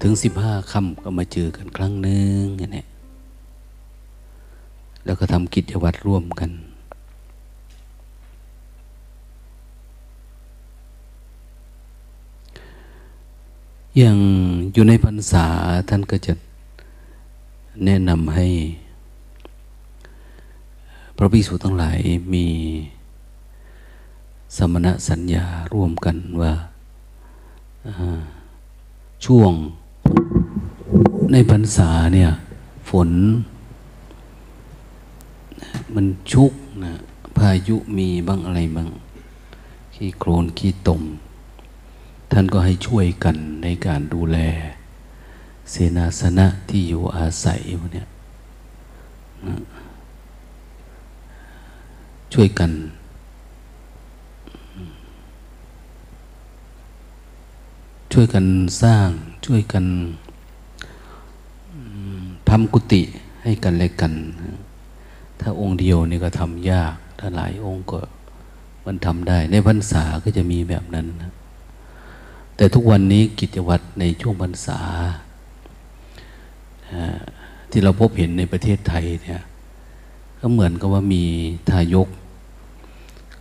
ถึงสิบห้าค่ำก็มาเจอกันครั้งหนึ่งอย่างนี้แล้วก็ทำกิจวัตรร่วมกัน อย่างอยู่ในพรรษาท่านก็จะแนะนำให้ พระภิกษุทั้งหลายมีสมณสัญญาร่วมกันว่า ช่วงในพรรษาเนี่ย ฝน มันชุกนะพายุมีบ้างอะไรบ้าง ขี้โครนขี้ตม ท่านก็ให้ช่วยกันในการดูแล เสนาสนะที่อยู่อาศัยพวกนี้นะช่วยกัน ช่วยกันสร้าง ช่วยกันทำกุฏิให้กันและกัน ถ้าองค์เดียวนี่ก็ทำยาก ถ้าหลายองค์ก็มันทำได้ ในพรรษาก็จะมีแบบนั้น แต่ทุกวันนี้กิจวัตรในช่วงพรรษา ที่เราพบเห็นในประเทศไทยเนี่ยก็เหมือนกับว่ามีทายก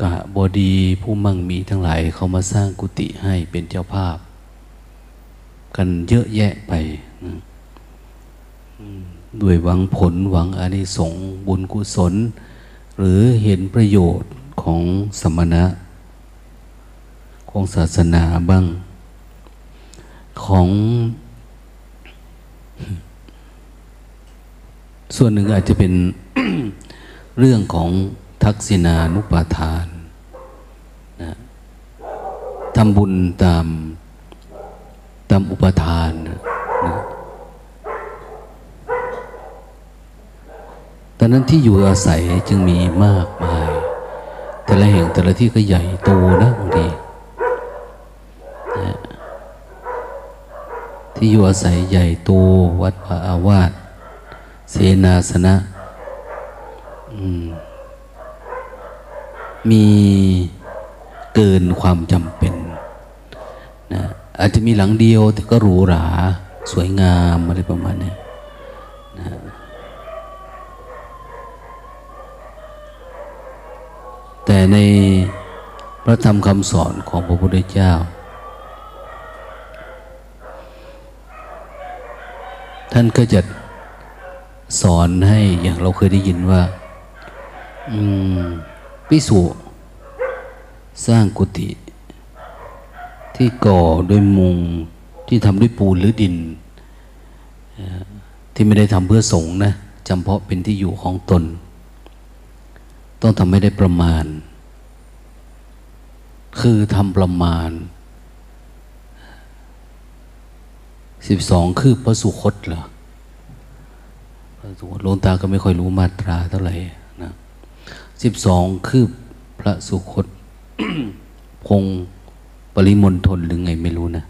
กะบดีผู้มั่งมีทั้งหลายเขามาสร้างกุฏิให้เป็นเจ้าภาพ กันเยอะแยะไปด้วยหวังผลหวังอานิสงส์บุญกุศล หรือเห็นประโยชน์ของสมณะ ของศาสนาบ้าง ของ ส่วนหนึ่งอาจจะเป็นเรื่องของทักษิณานุปาทานนะทำบุญตาม ตามอุปทานนะตอนนั้นที่อยู่อาศัยจึงมีมากมาย แต่ละแห่งแต่ละที่ก็ใหญ่โตนะบางทีนะที่อยู่อาศัยใหญ่โตวัดอาวาสเสนาสนะมีเกินความจำเป็นนะ อาจจะมีหลังเดียวแต่ก็หรูหรา สวยงามอะไรประมาณนี้นะแต่ในพระธรรมคำสอนของพระพุทธเจ้า ท่านก็จะสอนให้อย่างเราเคยได้ยินว่าพิสุสร้างกุฏิ ที่ก่อด้วยมุงที่ทำด้วยปูนหรือดิน ที่ไม่ได้ทำเพื่อสงนะจำเพาะเป็นที่อยู่ของตน ต้องทำให้ได้ประมาณ คือทำประมาณสิบสองคือพระสุคตเหรอพระสุคตลงตาก็ไม่ค่อยรู้มาตราเท่าไหร่นะสิบสองคือพระสุคตคง ปริมณฑลหรือไงไม่รู้นะ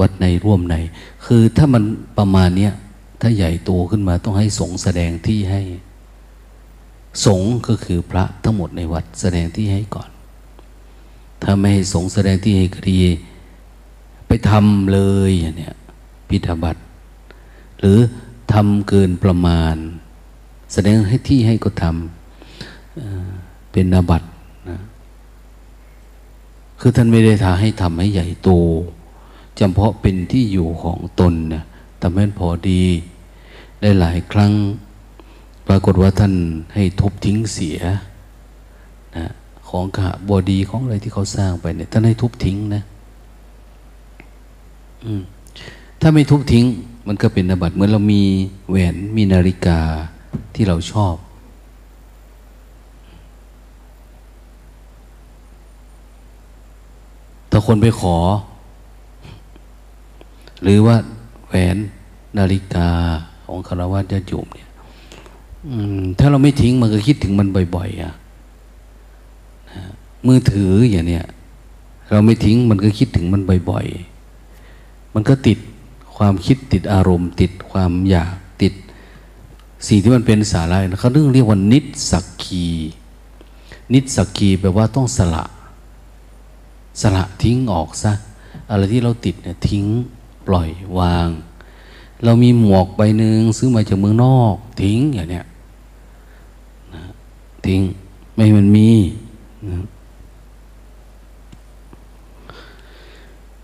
วัดในร่วมใน คือถ้ามันประมาณเนี้ยถ้าใหญ่โตขึ้นมาต้องให้สงแสดงที่ให้ สงก็คือพระทั้งหมดในวัดแสดงที่ให้ก่อน ถ้าไม่ให้สงแสดงที่ให้ก็ดีไปทำเลยอย่างเนี้ยพิธบัตหรือทำเกินประมาณ แสดงให้ที่ให้ก็ทำเป็นนาบัต คือท่านไม่ได้ทาให้ทำให้ใหญ่โตจำเพาะเป็นที่อยู่ของตนเนี่ยทำให้พอดี ได้หลายครั้ง ปรากฏว่าท่านให้ทบทิ้งเสียนะของขะบอดีของอะไรที่เขาสร้างไปเนี่ยท่านให้ทุบทิ้งนะถ้าไม่ทุบทิ้ง มันก็เป็นนบัตเหมือนเรามีแหวนมีนาฬิกาที่เราชอบ ถ้าคนไปขอ หรือว่าแหวนนาฬิกาของคารวะญาติโยมเนี่ยถ้าเราไม่ทิ้งมันก็คิดถึงมันบ่อย ๆอะมือถืออย่างเนี้ยเราไม่ทิ้งมันก็คิดถึงมันบ่อยๆ มันก็ติดความคิดติดอารมณ์ ติดความอยากติด สิ่งที่มันเป็นสาระเขาเรื่องเรียกว่านิสักคีนิสักคีแปลว่าต้องสละ สละทิ้งออกซะ อะไรที่เราติดเนี่ยทิ้งปล่อยวาง เรามีหมวกใบหนึ่งซื้อมาจากเมืองนอก ทิ้งอย่างเนี้ยนะทิ้งไม่มันมีนะ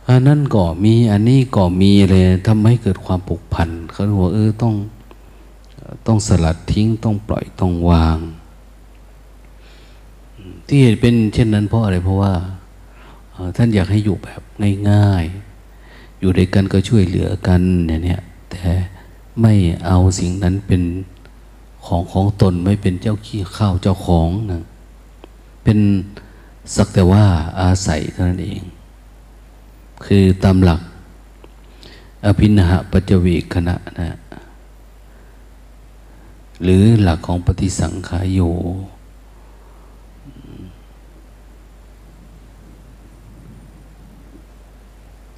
อันนั้นก็มีอันนี้ก็มีเลยทำให้เกิดความผูกพันเขาบอกเออต้องต้องสลัดทิ้งต้องปล่อยต้องวาง ที่เห็นเป็นเช่นนั้นเพราะอะไรเพราะว่า ท่านอยากให้อยู่แบบง่ายๆ อยู่ด้วยกันก็ช่วยเหลือกันอย่างนี้แต่ไม่เอาสิ่งนั้นเป็นของของตนไม่เป็นเจ้าขี้ข้าวเจ้าของนะเป็นสักแต่ว่าอาศัยเท่านั้นเอง คือตามหลัก อภินหะปัจวกขณะนะหรือหลักของปฏิสังขายโย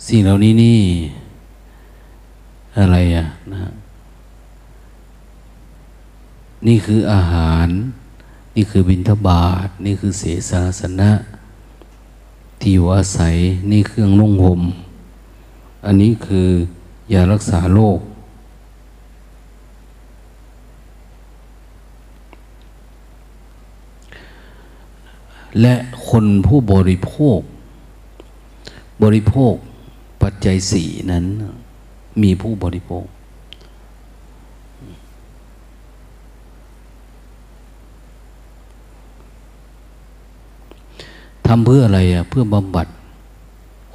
สิ่งเหล่านี้นี่ อะไรอะนะนี่คืออาหาร นี่คือบิณฑบาตนี่คือเสสาสนะ ที่อยู่อาศัย นี่เครื่องนุ่งห่ม อันนี้คือยารักษาโรคและคนผู้บริโภค บริโภค ปัจจัยสี่นั้น มีผู้บริโภค ทำเพื่ออะไรอะ เพื่อบำบัด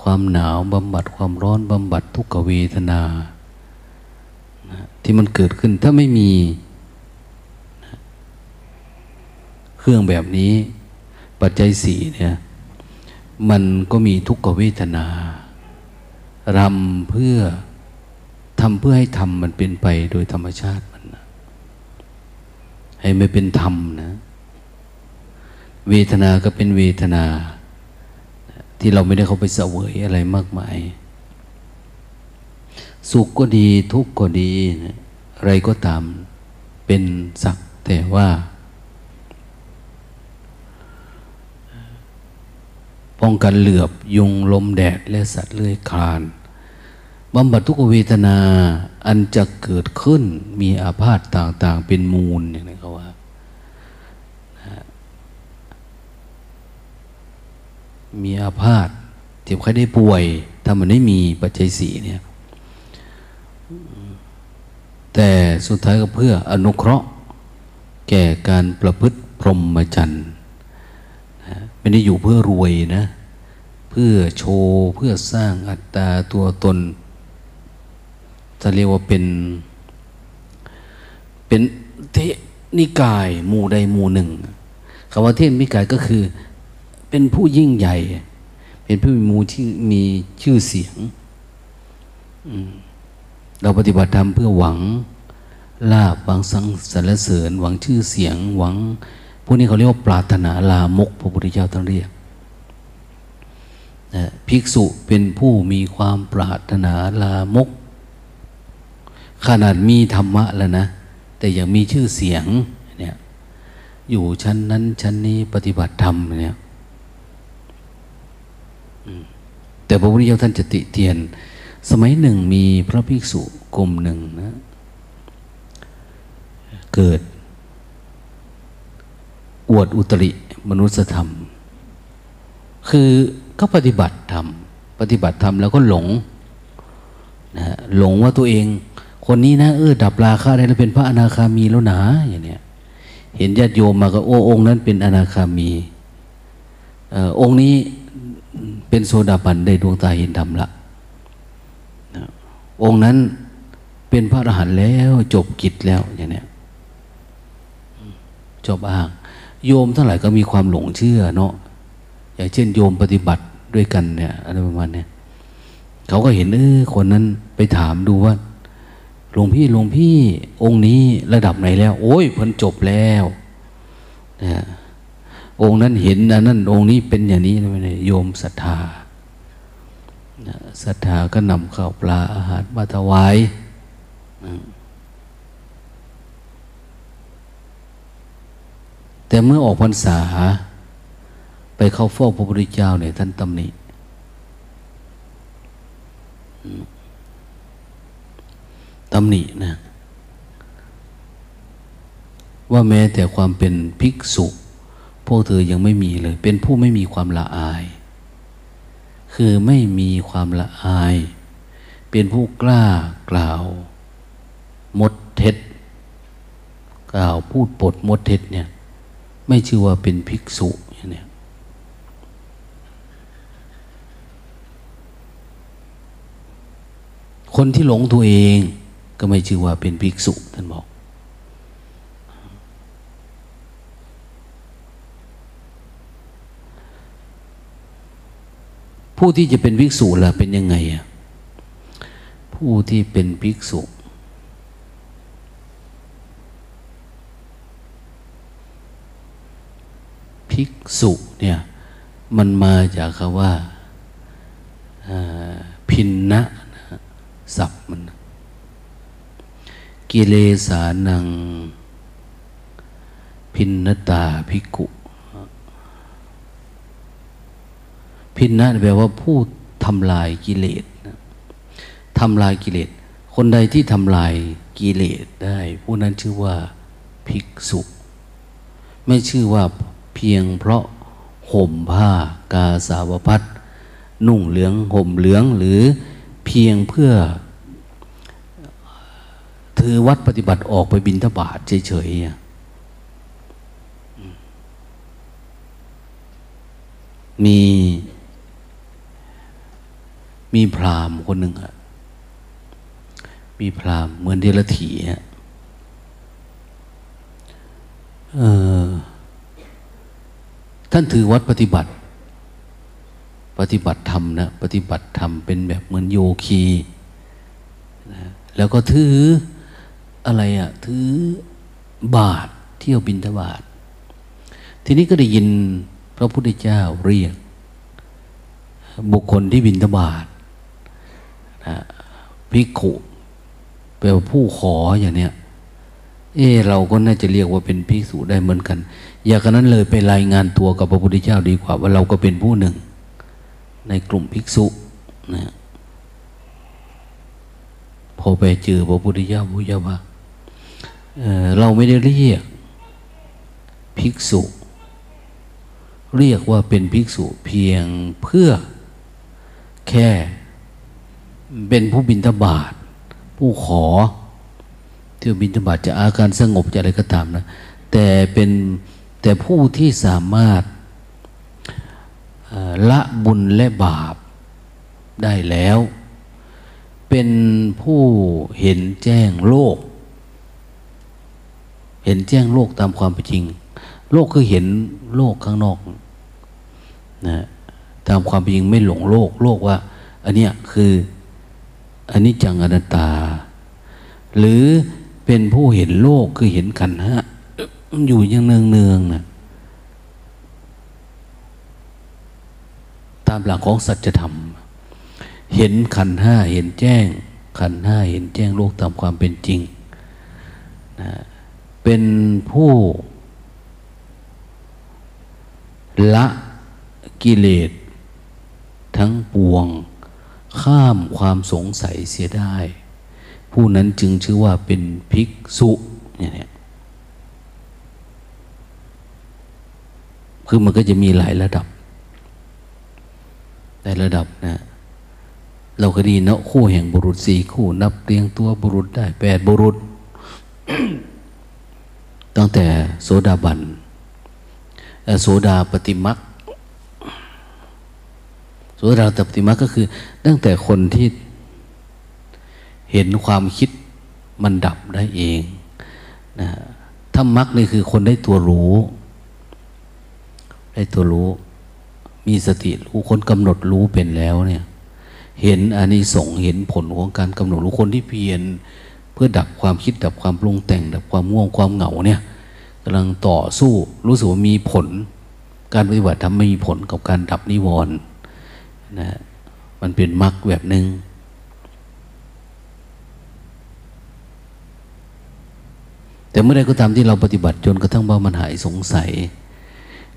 ความหนาวบำบัดความร้อนบำบัดทุกขเวทนาที่มันเกิดขึ้นถ้าไม่มีเครื่องแบบนี้ ปัจจัยสี่เนี่ย มันก็มีทุกขเวทนา รำเพื่อทำเพื่อให้ธรรมมันเป็นไปโดยธรรมชาติมันนะให้ไม่เป็นธรรมนะ เวทนาก็เป็นเวทนา ที่เราไม่ได้เข้าไปเสวยอะไรมากมาย สุขก็ดีทุกข์ก็ดีนะอะไรก็ตามเป็นสักแต่ว่า ป้องกันเหลือบยุงลมแดดและสัตว์เลื้อยคลาน บำบัดทุกเวทนาอันจะเกิดขึ้นมีอาพาธต่าง ๆ เป็นมูลอย่างนี้เขาว่ามีอาพาธเจ็บใครได้ป่วยถ้ามันไม่มีปัจจัยสีเนี่ยแต่สุดท้ายก็เพื่ออนุเคราะห์ แก่การประพฤติพรหมจรรย์ไม่ได้อยู่เพื่อรวยนะ เพื่อโชว์ เพื่อสร้างอัตตาตัวตน จะเรียกว่าเป็น เป็นเทนิกายหมู่ใดหมู่หนึ่งคำว่าเทนิกายก็คือ เป็นผู้ยิ่งใหญ่ เป็นผู้มีมูที่มีชื่อเสียงเราปฏิบัติธรรมเพื่อหวังลาบหวังสังสรรเสริญ หวังชื่อเสียง หวังพวกนี้เขาเรียกว่าปรารถนาลามกพระพุทธเจ้าต้องเรียกนะภิกษุเป็นผู้มีความปรารถนาลามก ขนาดมีธรรมะแล้วนะ แต่ยังมีชื่อเสียงเนี่ยอยู่ชั้นนั้นชั้นนี้ปฏิบัติธรรมเนี่ยแต่พระพุทธเจ้าท่านจะติเตียน สมัยหนึ่งมีพระภิกษุกลุ่มหนึ่งนะ เกิด อวดอุตริมนุสธรรม คือก็ปฏิบัติธรรม ปฏิบัติธรรมแล้วก็หลงนะหลงว่าตัวเอง คนนี้นะเออดับราคาได้แล้วเป็นพระอนาคามีแล้วหนาอย่างเนี้ยเห็นญาติโยมมาก็โอ้องค์นั้นเป็นอนาคามีอองค์นี้เป็นโซดาบันได้ดวงตาเห็นธรรมละองค์นั้นเป็นพระอรหันต์แล้วจบกิจแล้วอย่างเนี้ยจบอ้าง โยมทั้งหลายก็มีความหลงเชื่อเนาะอย่างเช่น โยมปฏิบัติด้วยกันเนี่ยอะไรประมาณเนี้ยเขาก็เห็นเออคนนั้นไปถามดูว่า ลวงพี่หลวงพี่องค์นี้ระดับไหนแล้ว โอ้ยเพิ่นจบแล้วนะองค์นั้นเห็นอันนั้นองค์นี้เป็นอย่างนี้นะโยมศรัทธาศรัทธาก็นำข้าวปลาอาหารมาถวายแต่เมื่อออกพรรษา ไปเข้าเฝ้าพระพุทธเจ้าเนี่ยท่านตำหนิ ตำหนินะ ว่าแม้แต่ความเป็นภิกษุ พวกเธอยังไม่มีเลย เป็นผู้ไม่มีความละอาย คือไม่มีความละอาย เป็นผู้กล้ากล่าว มดเท็จ กล่าวพูดปดมดเท็จเนี่ย ไม่ชื่อว่าเป็นภิกษุเนี่ยคนที่หลงตัวเอง ก็ไม่ชื่อว่าเป็นภิกษุท่านบอก ผู้ที่จะเป็นภิกษุล่ะเป็นยังไงอะผู้ที่เป็นภิกษุภิกษุเนี่ยมันมาจากคำว่าพินนะ ศัพท์มัน กิเลสานัง พินนตาภิกุ พินนะแปลว่าผู้ทำลายกิเลสทำลายกิเลส คนใดที่ทำลายกิเลสได้ ผู้นั้นชื่อว่าภิกษุ ไม่ชื่อว่าเพียงเพราะห่มผ้ากาสาวพัดนุ่งเหลืองห่มเหลืองหรือเพียงเพื่อ ถือวัดปฏิบัติออกไปบินทบาทเฉยๆ มี มีพรามคนหนึ่งอะมีพรามเหมือนเดลถีอะท่านถือวัดปฏิบัติ ปฏิบัติธรรมนะ ปฏิบัติธรรมเป็นแบบเหมือนโยคีนะแล้วก็ถือ อะไรอะ่ะ ถือบาทเที่ยวบินทบาท ทีนี้ก็ได้ยินพระพุทธเจ้าเรียก บุคคลที่บินทบาทนะภิกขุแปลว่าผู้ขออย่างเนี้ยเออเราก็น่าจะเรียกว่าเป็นภิกษุได้เหมือนกัน อย่างนั้นเลยไปรายงานตัวกับพระพุทธเจ้าดีกว่า ว่าเราก็เป็นผู้หนึ่ง ในกลุ่มภิกษุนะพอไปเจอพระพุทธเจ้าพุทธเจ้าว่า เราไม่ได้เรียกภิกษุ เรียกว่าเป็นภิกษุเพียงเพื่อแค่เป็นผู้บินทบาทผู้ขอที่บินทบาทจะอาการสงบจะอะไรก็ตามนะ แต่เป็นแต่ผู้ที่สามารถละบุญและบาปได้แล้ว เป็นผู้เห็นแจ้งโลก ห็นแจ้งโลกตามความเป็นจริง โลกคือเห็นโลกข้างนอกนะตามความเป็นจริงไม่หลงโลก โลกว่า อันเนี้ยคืออันนี้จังอนัตตา หรือเป็นผู้เห็นโลกคือเห็นขันฮะอยู่อยังเนืองเนืองนะตามหลักของสัจธรรม เห็นขันห้าเห็นแจ้ง ขันห้าเห็นแจ้งโลกตามความเป็นจริง เป็นผู้ละกิเลสทั้งปวง ข้ามความสงสัยเสียได้ ผู้นั้นจึงชื่อว่าเป็นภิกษุเนี่ยคือมันก็จะมีหลายระดับในระดับนะ เราก็ดีเนาะคู่แห่งบุรุษสี่คู่ นับเรียงตัวบุรุษได้แปดบุรุษ ตั้งแต่โสดาบันโสดาปฏิมักโสดาปฏิมักก็คือ ตั้งแต่คนที่เห็นความคิดมันดับได้เองนะถ้ามักนี่คือคนได้ตัวรู้ ได้ตัวรู้ มีสติรู้คนกำหนดรู้เป็นแล้วเนี่ย เห็นอานิสงส์เห็นผลของการกำหนดรู้คนที่เพียร พื่อดับความคิดดับความปรุงแต่ง ดับความง่วงความเหงาเนี่ยกำลังต่อสู้รู้สึกว่ามีผล การปฏิบัติทำไม่มีผลกับการดับนิวรณ์นะมันเป็นมรรคแบบหนึ่งแต่เมื่อใดก็ตามที่เราปฏิบัติจนกระทั่งว่ามันหายสงสัย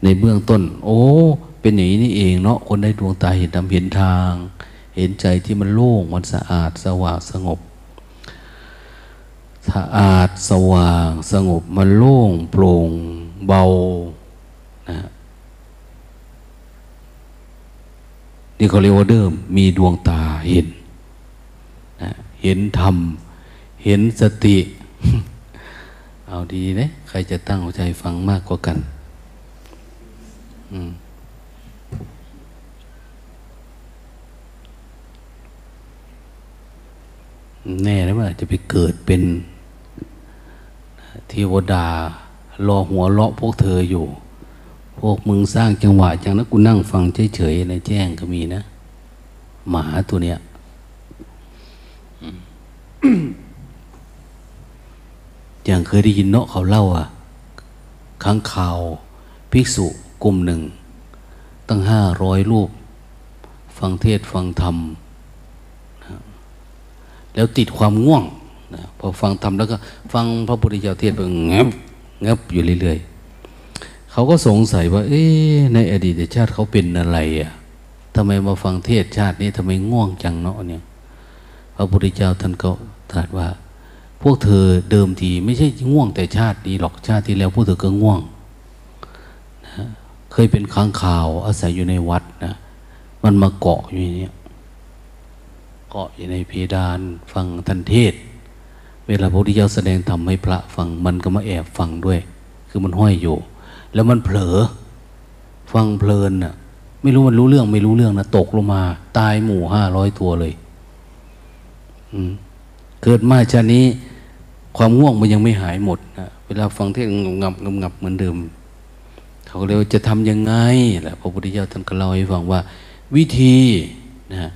ในเบื้องต้น โอ้ เป็นอย่างนี้นี่เองเนาะคนได้ดวงตาเห็นธรรมเห็นทาง เห็นใจที่มันโล่งมันสะอาดสว่างสงบ สะอาดสว่าง สงบมันโล่งโปร่งเบานะนี่เขาเรียกว่าเดิมมีดวงตาเห็นนะเห็นธรรม เห็นสติ เอาดีนะ ใครจะตั้งใจฟังมากกว่ากัน อืมแน่แล้วมันอาจะไปเกิดเป็น เทวดารอหัวเลาะพวกเธออยู่ พวกมึงสร้างจังหวะจังนั้นกูนั่งฟังเฉยๆในแจ้งก็มีนะ หมาตัวเนี้ยอย่างเคยได้ยินเนาะเขาเล่าอะค้างข่าวภิกษุกลุ่มหนึ่ง ตั้งห้าร้อยรูป ฟังเทศฟังธรรม แล้วติดความง่วง นะพอฟังทำแล้วก็ ฟังพระพุทธเจ้าเทศน์ไปงับงับอยู่เรื่อยๆเขาก็สงสัยว่า เอ๊ในอดีตชาติเขาเป็นอะไรอะทำไมมาฟังเทศชาตินี้ทำไมง่วงจังเนาะเนี่ยพระพุทธเจ้าท่านก็ตรัสว่า พวกเธอเดิมทีไม่ใช่ง่วงแต่ชาตินี้หรอกชาติที่แล้วพวกเธอก็ง่วงนะเคยเป็นค้างข่าวอาศัยอยู่ในวัดนะมันมาเกาะอยู่เนี่ยเกาะอยู่ในเพดานฟังทันเทศ วลาพระพุทธเจ้าแสดงธรรมให้พระฟัง มันก็มาแอบฟังด้วย คือมันห้อยอยู่ แล้วมันเผลอ ฟังเพลินน่ะ ไม่รู้มันรู้เรื่องไม่รู้เรื่องนะตกลงมา ตายหมู่ห้าร้อยตัวเลยเกิดมาชานี้ ความง่วงมันยังไม่หายหมดนะเวลาฟังเทศงับงับงับเหมือนเดิมเขาเรียกว่าจะทำยังไงแหละพระพุทธเจ้าท่านก็เล่าให้ฟังว่า วิธีนะ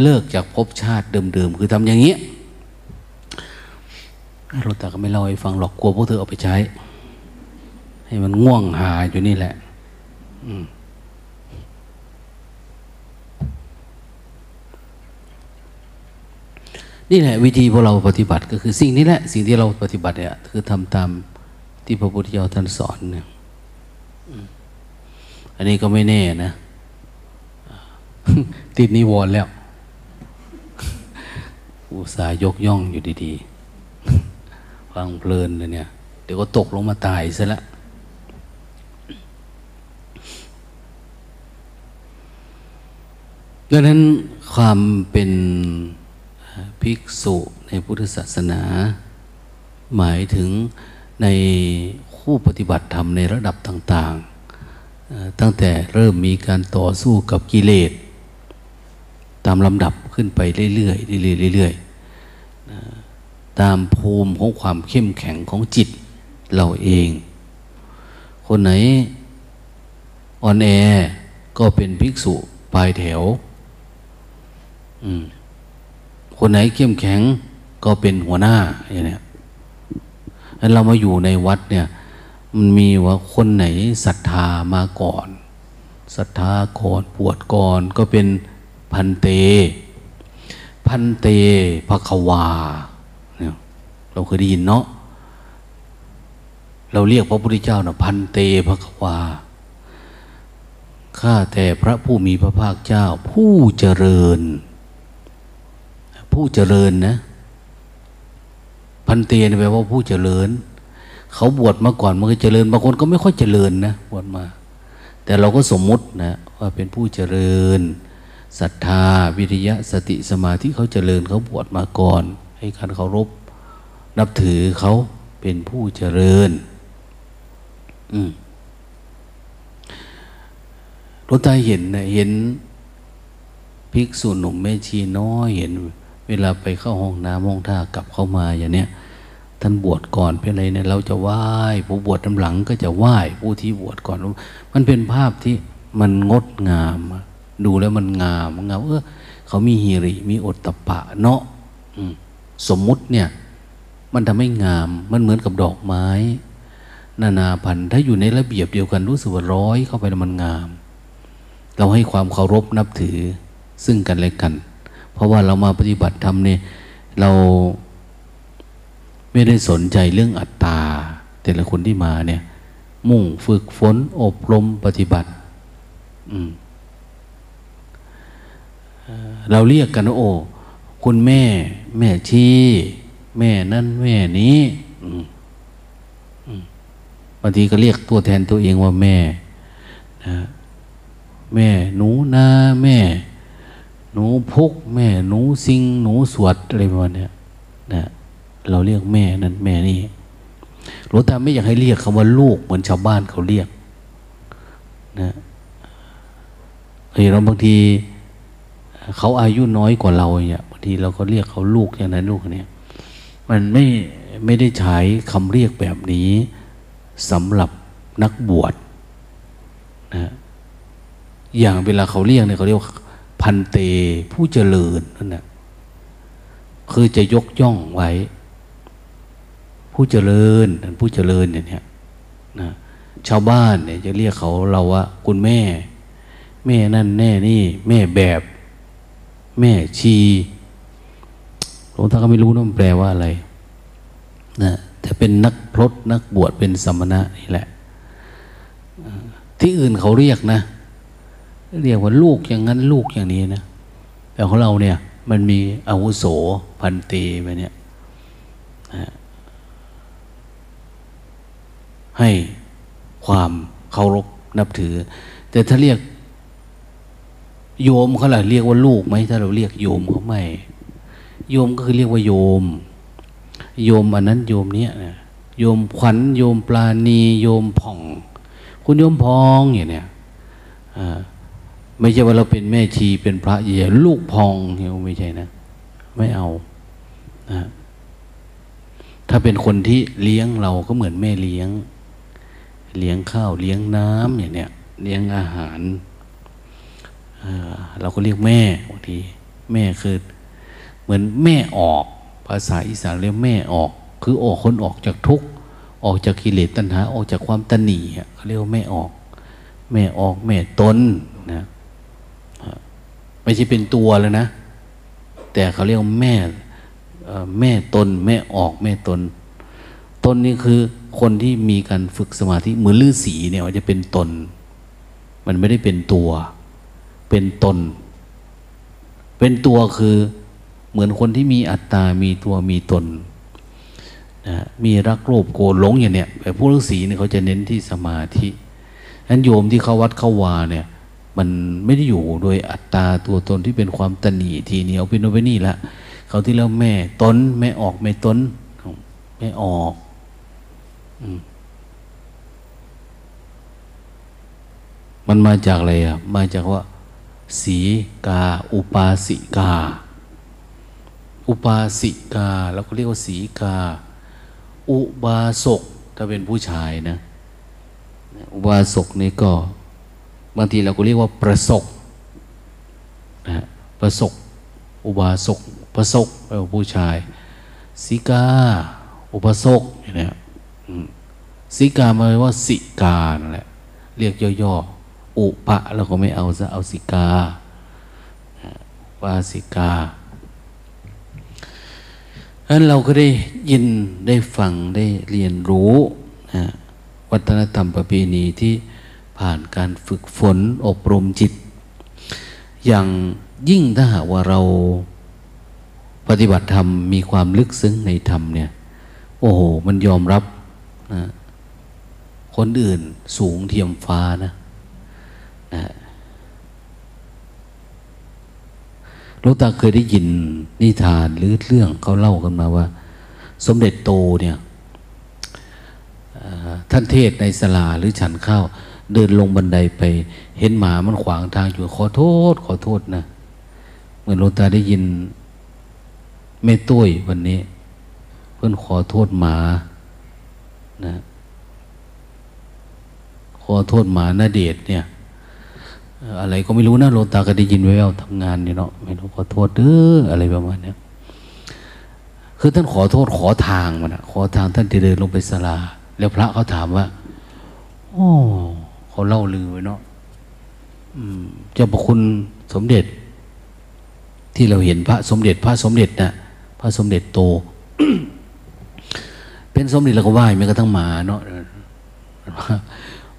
เลิกจากภพชาติเดิมๆคือทำอย่างนี้ เราแต่ก็ไม่เล่าให้ฟังหรอกกลัวพวกเธอเอาไปใช้ ให้มันง่วงหาอยู่นี่แหละนี่แหละวิธีพวกเราปฏิบัติก็คือสิ่งนี้แหละ สิ่งที่เราปฏิบัติเนี่ยคือทำตามที่พระพุทธเจ้าท่านสอนเนี่ยอันนี้ก็ไม่แน่นะ ติดนิวรณ์แล้ว อุตส่าห์ยกย่องอยู่ดี ๆ ฟังเพลินเลยเนี่ย เดี๋ยวก็ตกลงมาตายซะละดังนั้นความเป็นภิกษุในพุทธศาสนา หมายถึงในคู่ปฏิบัติธรรมในระดับต่าง ๆ ตั้งแต่เริ่มมีการต่อสู้กับกิเลส ตามลำดับขึ้นไปเรื่อยๆเรื่อยๆเรื่อยๆ ตามภูมิของความเข้มแข็งของจิตเราเอง คนไหนอ่อนแอก็เป็นภิกษุปลายแถว คนไหนเข้มแข็งก็เป็นหัวหน้าอย่างนี้แล้วเรามาอยู่ในวัดเนี่ยมันมีว่าคนไหนศรัทธามาก่อนศรัทธาก่อนปวดก่อนก็เป็นพันเต พันเตภควา เราเคยได้ยินเนาะเราเรียกพระพุทธเจ้านะพันเตภควาข้าแต่พระผู้มีพระภาคเจ้า ผู้เจริญ ผู้เจริญนะ พันเตนแปลว่าผู้เจริญ เขาบวชมาก่อนมันก็เจริญบางคนก็ไม่ค่อยเจริญนะบวชมา แต่เราก็สมมุตินะ ว่าเป็นผู้เจริญศรัทธา วิริยะสติสมาธิเขาเจริญเขาบวชมาก่อน ให้การเคารพ นับถือเขาเป็นผู้เจริญรถตาเห็นนะเห็นภิกษุหนุ่มแม่ชีน้อยเห็น เวลาไปเข้าห้องน้ำห้องท่ากลับเข้ามาอย่างเนี้ยท่านบวชก่อนเป็นอะไรเนี่ยเราจะไหว้ผู้บวชน้ำหลังก็จะไหว้ผู้ที่บวชก่อน มันเป็นภาพที่มันงดงาม ดูแล้วมันงามงามเออเขามีฮิริมีอดตะปะเนาะสมมุติเนี่ย มันทำให้งาม มันเหมือนกับดอกไม้ นานาพันธุ์ถ้าอยู่ในระเบียบเดียวกันรู้สึกว่าร้อยเข้าไปแล้วมันงาม เราให้ความเคารพนับถือซึ่งกันและกัน เพราะว่าเรามาปฏิบัติธรรมเนี่ยเราไม่ได้สนใจเรื่องอัตตา แต่ละคนที่มาเนี่ย มุ่งฝึกฝนอบรมปฏิบัติเราเรียกกันว่าโอ้คุณแม่ แม่ชี แม่นั่นแม่นี้บางทีก็เรียกตัวแทนตัวเองว่าแม่นะแม่หนูนาแม่ หนูพุก แม่หนูซิง หนูสวดอะไรประมาณนี้นะเราเรียกแม่นั้นแม่นี่หลวงตาไม่อยากให้เรียกคำว่าลูกเหมือนชาวบ้านเขาเรียกนะเฮ้ยเราบางที เขาอายุน้อยกว่าเราเนี่ยบางทีเราก็เรียกเขาลูกอย่างนั้นลูกเนี่ย มันไม่ไม่ได้ใช้คำเรียกแบบนี้สำหรับนักบวชนะอย่างเวลาเขาเรียกเนี่ยเขาเรียกพันเตผู้เจริญนั่นนะคือจะยกย่องไว้ ผู้เจริญผู้เจริญเนี่ยนะชาวบ้านเนี่ยจะเรียกเขาเราว่าคุณแม่ แม่นั่นแน่นี่ แม่แบบ แม่ชี หลวงตาก็ไม่รู้นะมันแปลว่าอะไรนะแต่เป็นนักพรตนักบวชเป็นสมณะนี่แหละ ที่อื่นเขาเรียกนะ เรียกว่าลูกอย่างนั้นลูกอย่างนี้นะ แต่ของเราเนี่ย มันมีอาวุโสพันเตไปเนี่ยให้ความเคารพนับถือ แต่ถ้าเรียกโยมเขาล่ะเรียกว่าลูกไหมถ้าเราเรียกโยมเขาไม่ โยมก็คือเรียกว่าโยม โยมอันนั้นโยมเนี้ยนะโยมขวัญโยมปลาณีโยมผ่อง คุณโยมพองอย่างเนี้ยไม่ใช่ว่าเราเป็นแม่ชีเป็นพระเย่ลูกพองเนี่ยไม่ใช่นะ ไม่เอานะถ้าเป็นคนที่เลี้ยงเราก็เหมือนแม่เลี้ยง เลี้ยงข้าวเลี้ยงน้ำอย่างเนี้ยเลี้ยงอาหารเราก็เรียกแม่บางทีแม่คือ เหมือนแม่ออก ภาษาอีสานเรียกแม่ออก คือออกคนออกจากทุกข์ออกจากกิเลสตัณหาออกจากความตันหนีเขาเรียกว่าแม่ออก แม่ออกแม่ตนนะไม่ใช่เป็นตัวแล้วนะ แต่เขาเรียกแม่แม่ตน แม่ออกแม่ตน ตนนี่คือคนที่มีการฝึกสมาธิเหมือนฤาษีเนี่ยมันจะเป็นตน มันไม่ได้เป็นตัว เป็นตน เป็นตัวคือ เหมือนคนที่มีอัตตา มีตัวมีตนนะมีรักโลภโกรธหลงอย่างเนี้ยแต่ผู้ฤาษีเนี่ยเขาจะเน้นที่สมาธินั้นโยมที่เขาวัดเขาวาเนี่ย มันไม่ได้อยู่โดยอัตตาตัวตนที่เป็นความตนีทีเหนียวเป็นโนเปนี่ละเขาที่แล้วแม่ตนแม่ออกแม่ตนแม่ออกมันมาจากอะไรอะ มาจากว่า สีกา อุปาสิกา อุปาสิกาเราก็เรียกว่าสีกา อุบาสกถ้าเป็นผู้ชายนะ อุบาสกนี่ก็ บางทีเราก็เรียกว่าประสกนะประสกอุบาสกประสกแปลว่าผู้ชายสีกา อุปสกเนี่ยสีกาหมายว่าสิกานั่นแหละเรียกย่อๆอุปะเราก็ไม่เอาซะเอาสิกาวาสิกา ฉะนั้นเราก็ได้ยินได้ฟังได้เรียนรู้นะวัฒนธรรมประเพณีที่ผ่านการฝึกฝนอบรมจิต อย่างยิ่งถ้าหากว่าเราปฏิบัติธรรมมีความลึกซึ้งในธรรมเนี่ย โอ้โห มันยอมรับนะคนอื่นสูงเทียมฟ้านะห ลวงตาเคยได้ยินนิทานหรือเรื่องเขาเล่ากันมาว่า สมเด็จโตเนี่ยท่านเทศในสลาหรือฉันข้าว เดินลงบันไดไป เห็นหมามันขวางทางอยู่ขอโทษ ขอโทษนะเหมือนลวงตาได้ยินแม่ตุ้ยวันนี้ เพื่อนขอโทษหมานะขอโทษหมานาเดชเนี่ย อะไรก็ไม่รู้นะโลตาก็ได้ยินแววทำงานอยู่เนาะไม่รู้ขอโทษเด้ออะไรประมาณนี้คือท่านขอโทษขอทางมันนะขอทางท่านที่เดินลงไปสลา แล้วพระเขาถามว่าโอ้เขาเล่าลือไว้เนาะเจ้าประคุณสมเด็จ ที่เราเห็นพระสมเด็จ พระสมเด็จนะพระสมเด็จโต เป็นสมเด็จแล้วก็ไหว้แม้กระทั่งหมาเนาะ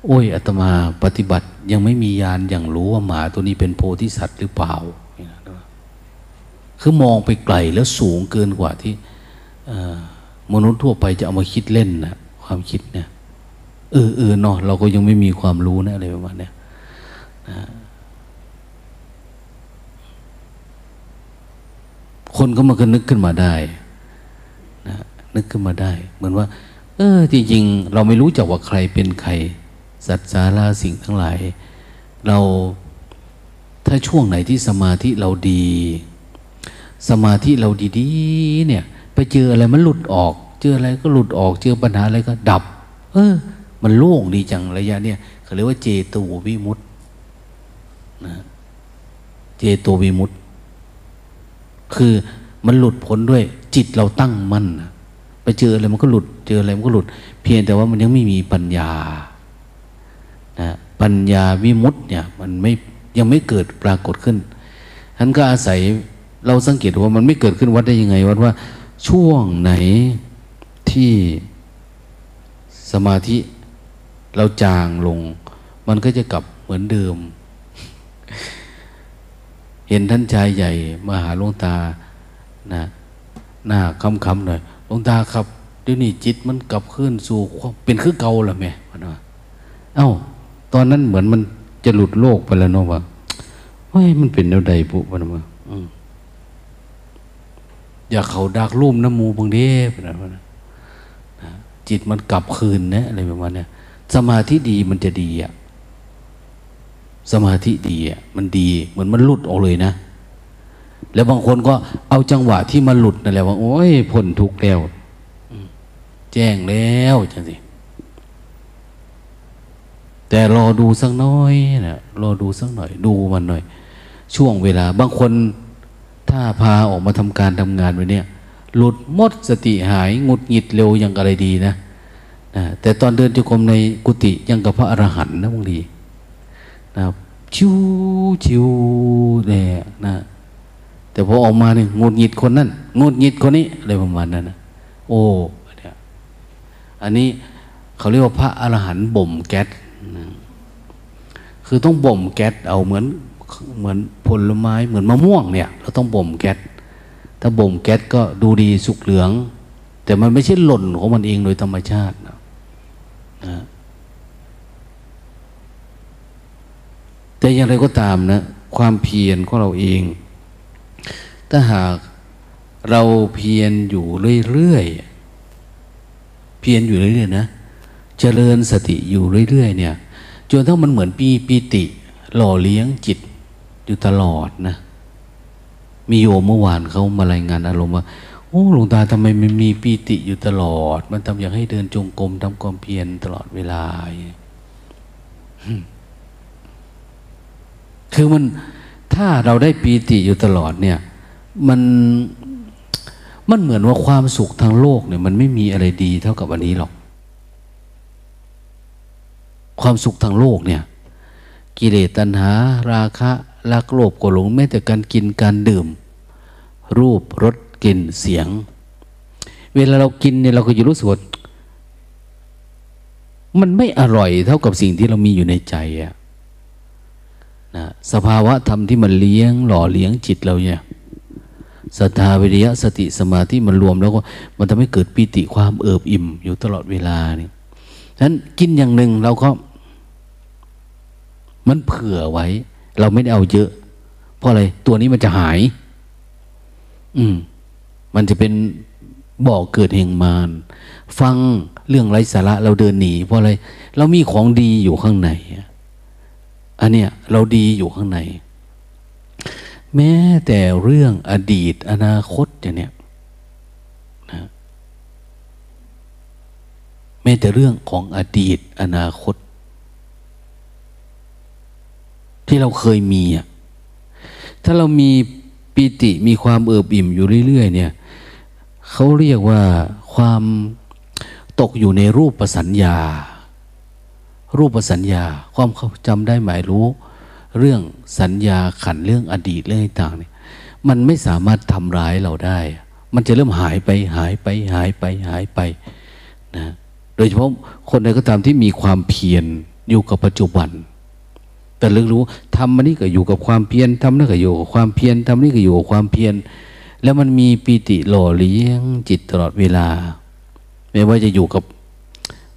โอ้ยอาตมาปฏิบัติยังไม่มียานอย่างรู้ว่าหมาตัวนี้เป็นโพธิสัตว์หรือเปล่า คือมองไปไกลแล้วสูงเกินกว่าที่มนุษย์ทั่วไปจะเอามาคิดเล่นนะความคิดเนี่ยเออเออเนาะเราก็ยังไม่มีความรู้นะอะไรประมาณเนี้นะคนก็มันก็นึกขึ้นมาได้นะนึกขึ้นมาได้ เหมือนว่า เออจริงๆเราไม่รู้จักว่าใครเป็นใคร สัตว์สาราสิ่งทั้งหลาย เราถ้าช่วงไหนที่สมาธิเราดี สมาธิเราดีๆเนี่ย ไปเจออะไรมันหลุดออก เจออะไรก็หลุดออก เจอปัญหาอะไรก็ดับ เออ มันโล่งดีจังระยะเนี่ยเขาเรียกว่าเจตูวิมุตนะเจโตวิมุตตคือมันหลุดพ้นด้วยจิตเราตั้งมั่นไปเจออะไรมันก็หลุด เจออะไรมันก็หลุด เพียงแต่ว่ามันยังไม่มีปัญญา นะปัญญาวิมุตต์เนี่ยมันไม่ยังไม่เกิดปรากฏขึ้นท่านก็อาศัยเราสังเกตว่ามันไม่เกิดขึ้นวัดได้ยังไงวัดว่าช่วงไหนที่สมาธิเราจางลง มันก็จะกลับเหมือนเดิม เห็นท่านชายใหญ่มาหาหลวงตานะหน้าคำคำหน่อยหลวงตาครับเดี๋ยวนี้จิตมันกลับขึ้นสู่เป็นคือเก่าแล้วแม่พนะเอ้า ตอนนั้นเหมือนมันจะหลุดโลกไปแล้วเนาะว่าเฮ้ยมันเป็นแนวใดปุพนะมาอย่าเขาดักลุ่มน้ำมูบางเด้พนะนะจิตมันกลับคืนนะอะไรประมาณนี้สมาธิดีมันจะดีอะสมาธิดีอะมันดี เหมือนมันหลุดออกเลยนะ แล้วบางคนก็เอาจังหวะที่มันหลุดนั่นแหละว่า โอ้ยพ้นทุกข์แล้ว แจ้งแล้วจังสิ แต่รอดูสักน้อยนะรอดูสักหน่อย ดูมันหน่อย ช่วงเวลา บางคนถ้าพาออกมาทำการทำงานไปเนี่ย หลุดมดสติหายงุดหงิดเร็วยังอะไรดีนะนะแต่ตอนเดินจุกรมในกุฏิยังกับพระอรหันต์นะบางทีนะชิวชิวเนี่ยนะแต่พอออกมาเนี่ยงดหงิดคนนั้นงดหงิดคนนี้อะไรประมาณนั้นนะโอ้เนี่ยอันนี้เขาเรียกว่าพระอรหันต์บ่มแก๊ส คือต้องบ่มแก๊สเอาเหมือนเหมือนผลไม้เหมือนมะม่วงเนี่ย เราต้องบ่มแก๊สถ้าบ่มแก๊สก็ดูดีสุกเหลือง แต่มันไม่ใช่หล่นของมันเองโดยธรรมชาตินะนะแต่อย่างไรก็ตามนะความเพียรของเราเอง ถ้าหากเราเพียรอยู่เรื่อยๆเพียรอยู่เรื่อยๆนะเจริญสติอยู่เรื่อยๆเนี่ย นถ้ามันเหมือนปีปีติ หล่อเลี้ยงจิตอยู่ตลอดนะ มีโยมเมื่อวานเขามารายงานอารมณ์ว่าโอ้หลวงตาทำไมมันมีปีติอยู่ตลอด มันทำอย่างให้เดินจงกรมทำความเพียรตลอดเวลาคือมันถ้าเราได้ปีติอยู่ตลอดเนี่ย มันมันเหมือนว่าความสุขทางโลกเนี่ย มันไม่มีอะไรดีเท่ากับอันนี้หรอก ความสุขทางโลกเนี่ย กิเลสตัณหา ราคะลักโลภโกหลงแม้แต่การกินการดื่ม รูปรสกลิ่นเสียง เวลาเรากินเนี่ยเราก็จะรู้สึกว่ามันไม่อร่อยเท่ากับสิ่งที่เรามีอยู่ในใจอะนะสภาวะธรรมที่มันเลี้ยง หล่อเลี้ยงจิตเราเนี่ยศรัทธาวิริยะสติสมาธิมันรวมแล้วก็มันทำให้เกิดปิติความเอิบอิ่มอยู่ตลอดเวลานี่ฉะนั้นกินอย่างหนึ่งเราก็ มันเผื่อไว้ เราไม่ได้เอาเยอะ เพราะอะไรตัวนี้มันจะหาย อืม มันจะเป็นบ่อกเกิดแห่งมารฟังเรื่องไร้สาระเราเดินหนี เพราะอะไร เรามีของดีอยู่ข้างในอันเนี้ยเราดีอยู่ข้างใน แม้แต่เรื่องอดีตอนาคตอย่างเนี้ยนะแม้แต่เรื่องของอดีตอนาคต ที่เราเคยมีอะถ้าเรามีปิติมีความเอิบอิ่มอยู่เรื่อยๆเนี่ยเขาเรียกว่าความตกอยู่ในรูปประสัญญา รูปสัญญา ความเขาจำได้หมายรู้ เรื่องสัญญาขันเรื่องอดีตเรื่องต่างเนี่ยมันไม่สามารถทำร้ายเราได้ มันจะเริ่มหายไปหายไปหายไปหายไปนะโดยเฉพาะคนใดก็ตามที่มีความเพียรอยู่กับปัจจุบัน แต่เรื่องรู้ทำมันนี่ก็อยู่กับความเพียรทำนั่นก็อยู่กับความเพียรทำนี่ก็อยู่กับความเพียรแล้วมันมีปีติหล่อเลี้ยงจิตตลอดเวลา ไม่ว่าจะอยู่กับ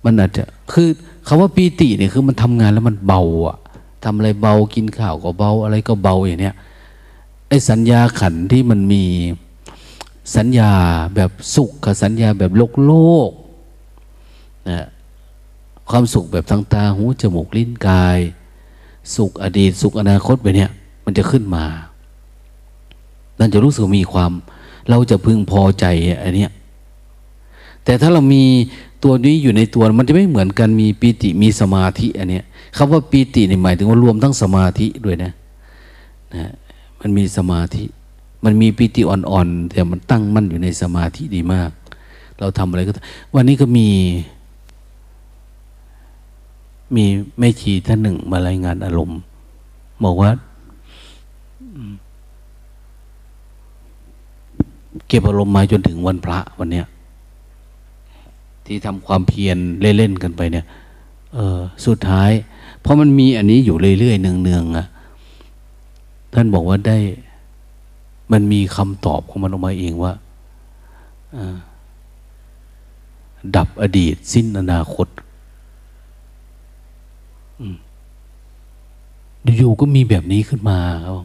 มันอาจจะคือคำว่าปีติเนี่ยคือมันทำงานแล้วมันเบาอะทำอะไรเบากินข้าวก็เบาอะไรก็เบาอย่างเนี้ยไอ้สัญญาขันที่มันมีสัญญาแบบสุขกับสัญญาแบบโลกโลกนะความสุขแบบทางตาหูจมูกลิ้นกาย สุขอดีต สุขอนาคตไปเนี่ย มันจะขึ้นมานั่นจะรู้สึกมีความ เราจะพึงพอใจอันเนี้ยแต่ถ้าเรามีตัวนี้อยู่ในตัวมันจะไม่เหมือนกันมีปีติมีสมาธิอันเนี้ยคำว่าปีตินี่หมายถึงว่ารวมทั้งสมาธิด้วยนะนะมันมีสมาธิ มันมีปีติอ่อนๆแต่มันตั้งมั่นอยู่ในสมาธิดีมาก เราทำอะไรก็วันนี้ก็มี มีแม่ชีท่านหนึ่งมารายงานอารมณ์ บอกว่า เก็บอารมณ์มาจนถึงวันพระวันเนี้ยที่ทำความเพียรเล่นๆกันไปเนี่ย เออสุดท้าย เพราะมันมีอันนี้อยู่เรื่อยๆเนืองๆอะ่ะท่านบอกว่าได้ มันมีคำตอบของมันออกมาเองว่าดับอดีต สิ้นอนาคต อยู่ก็มีแบบนี้ขึ้นมาเขา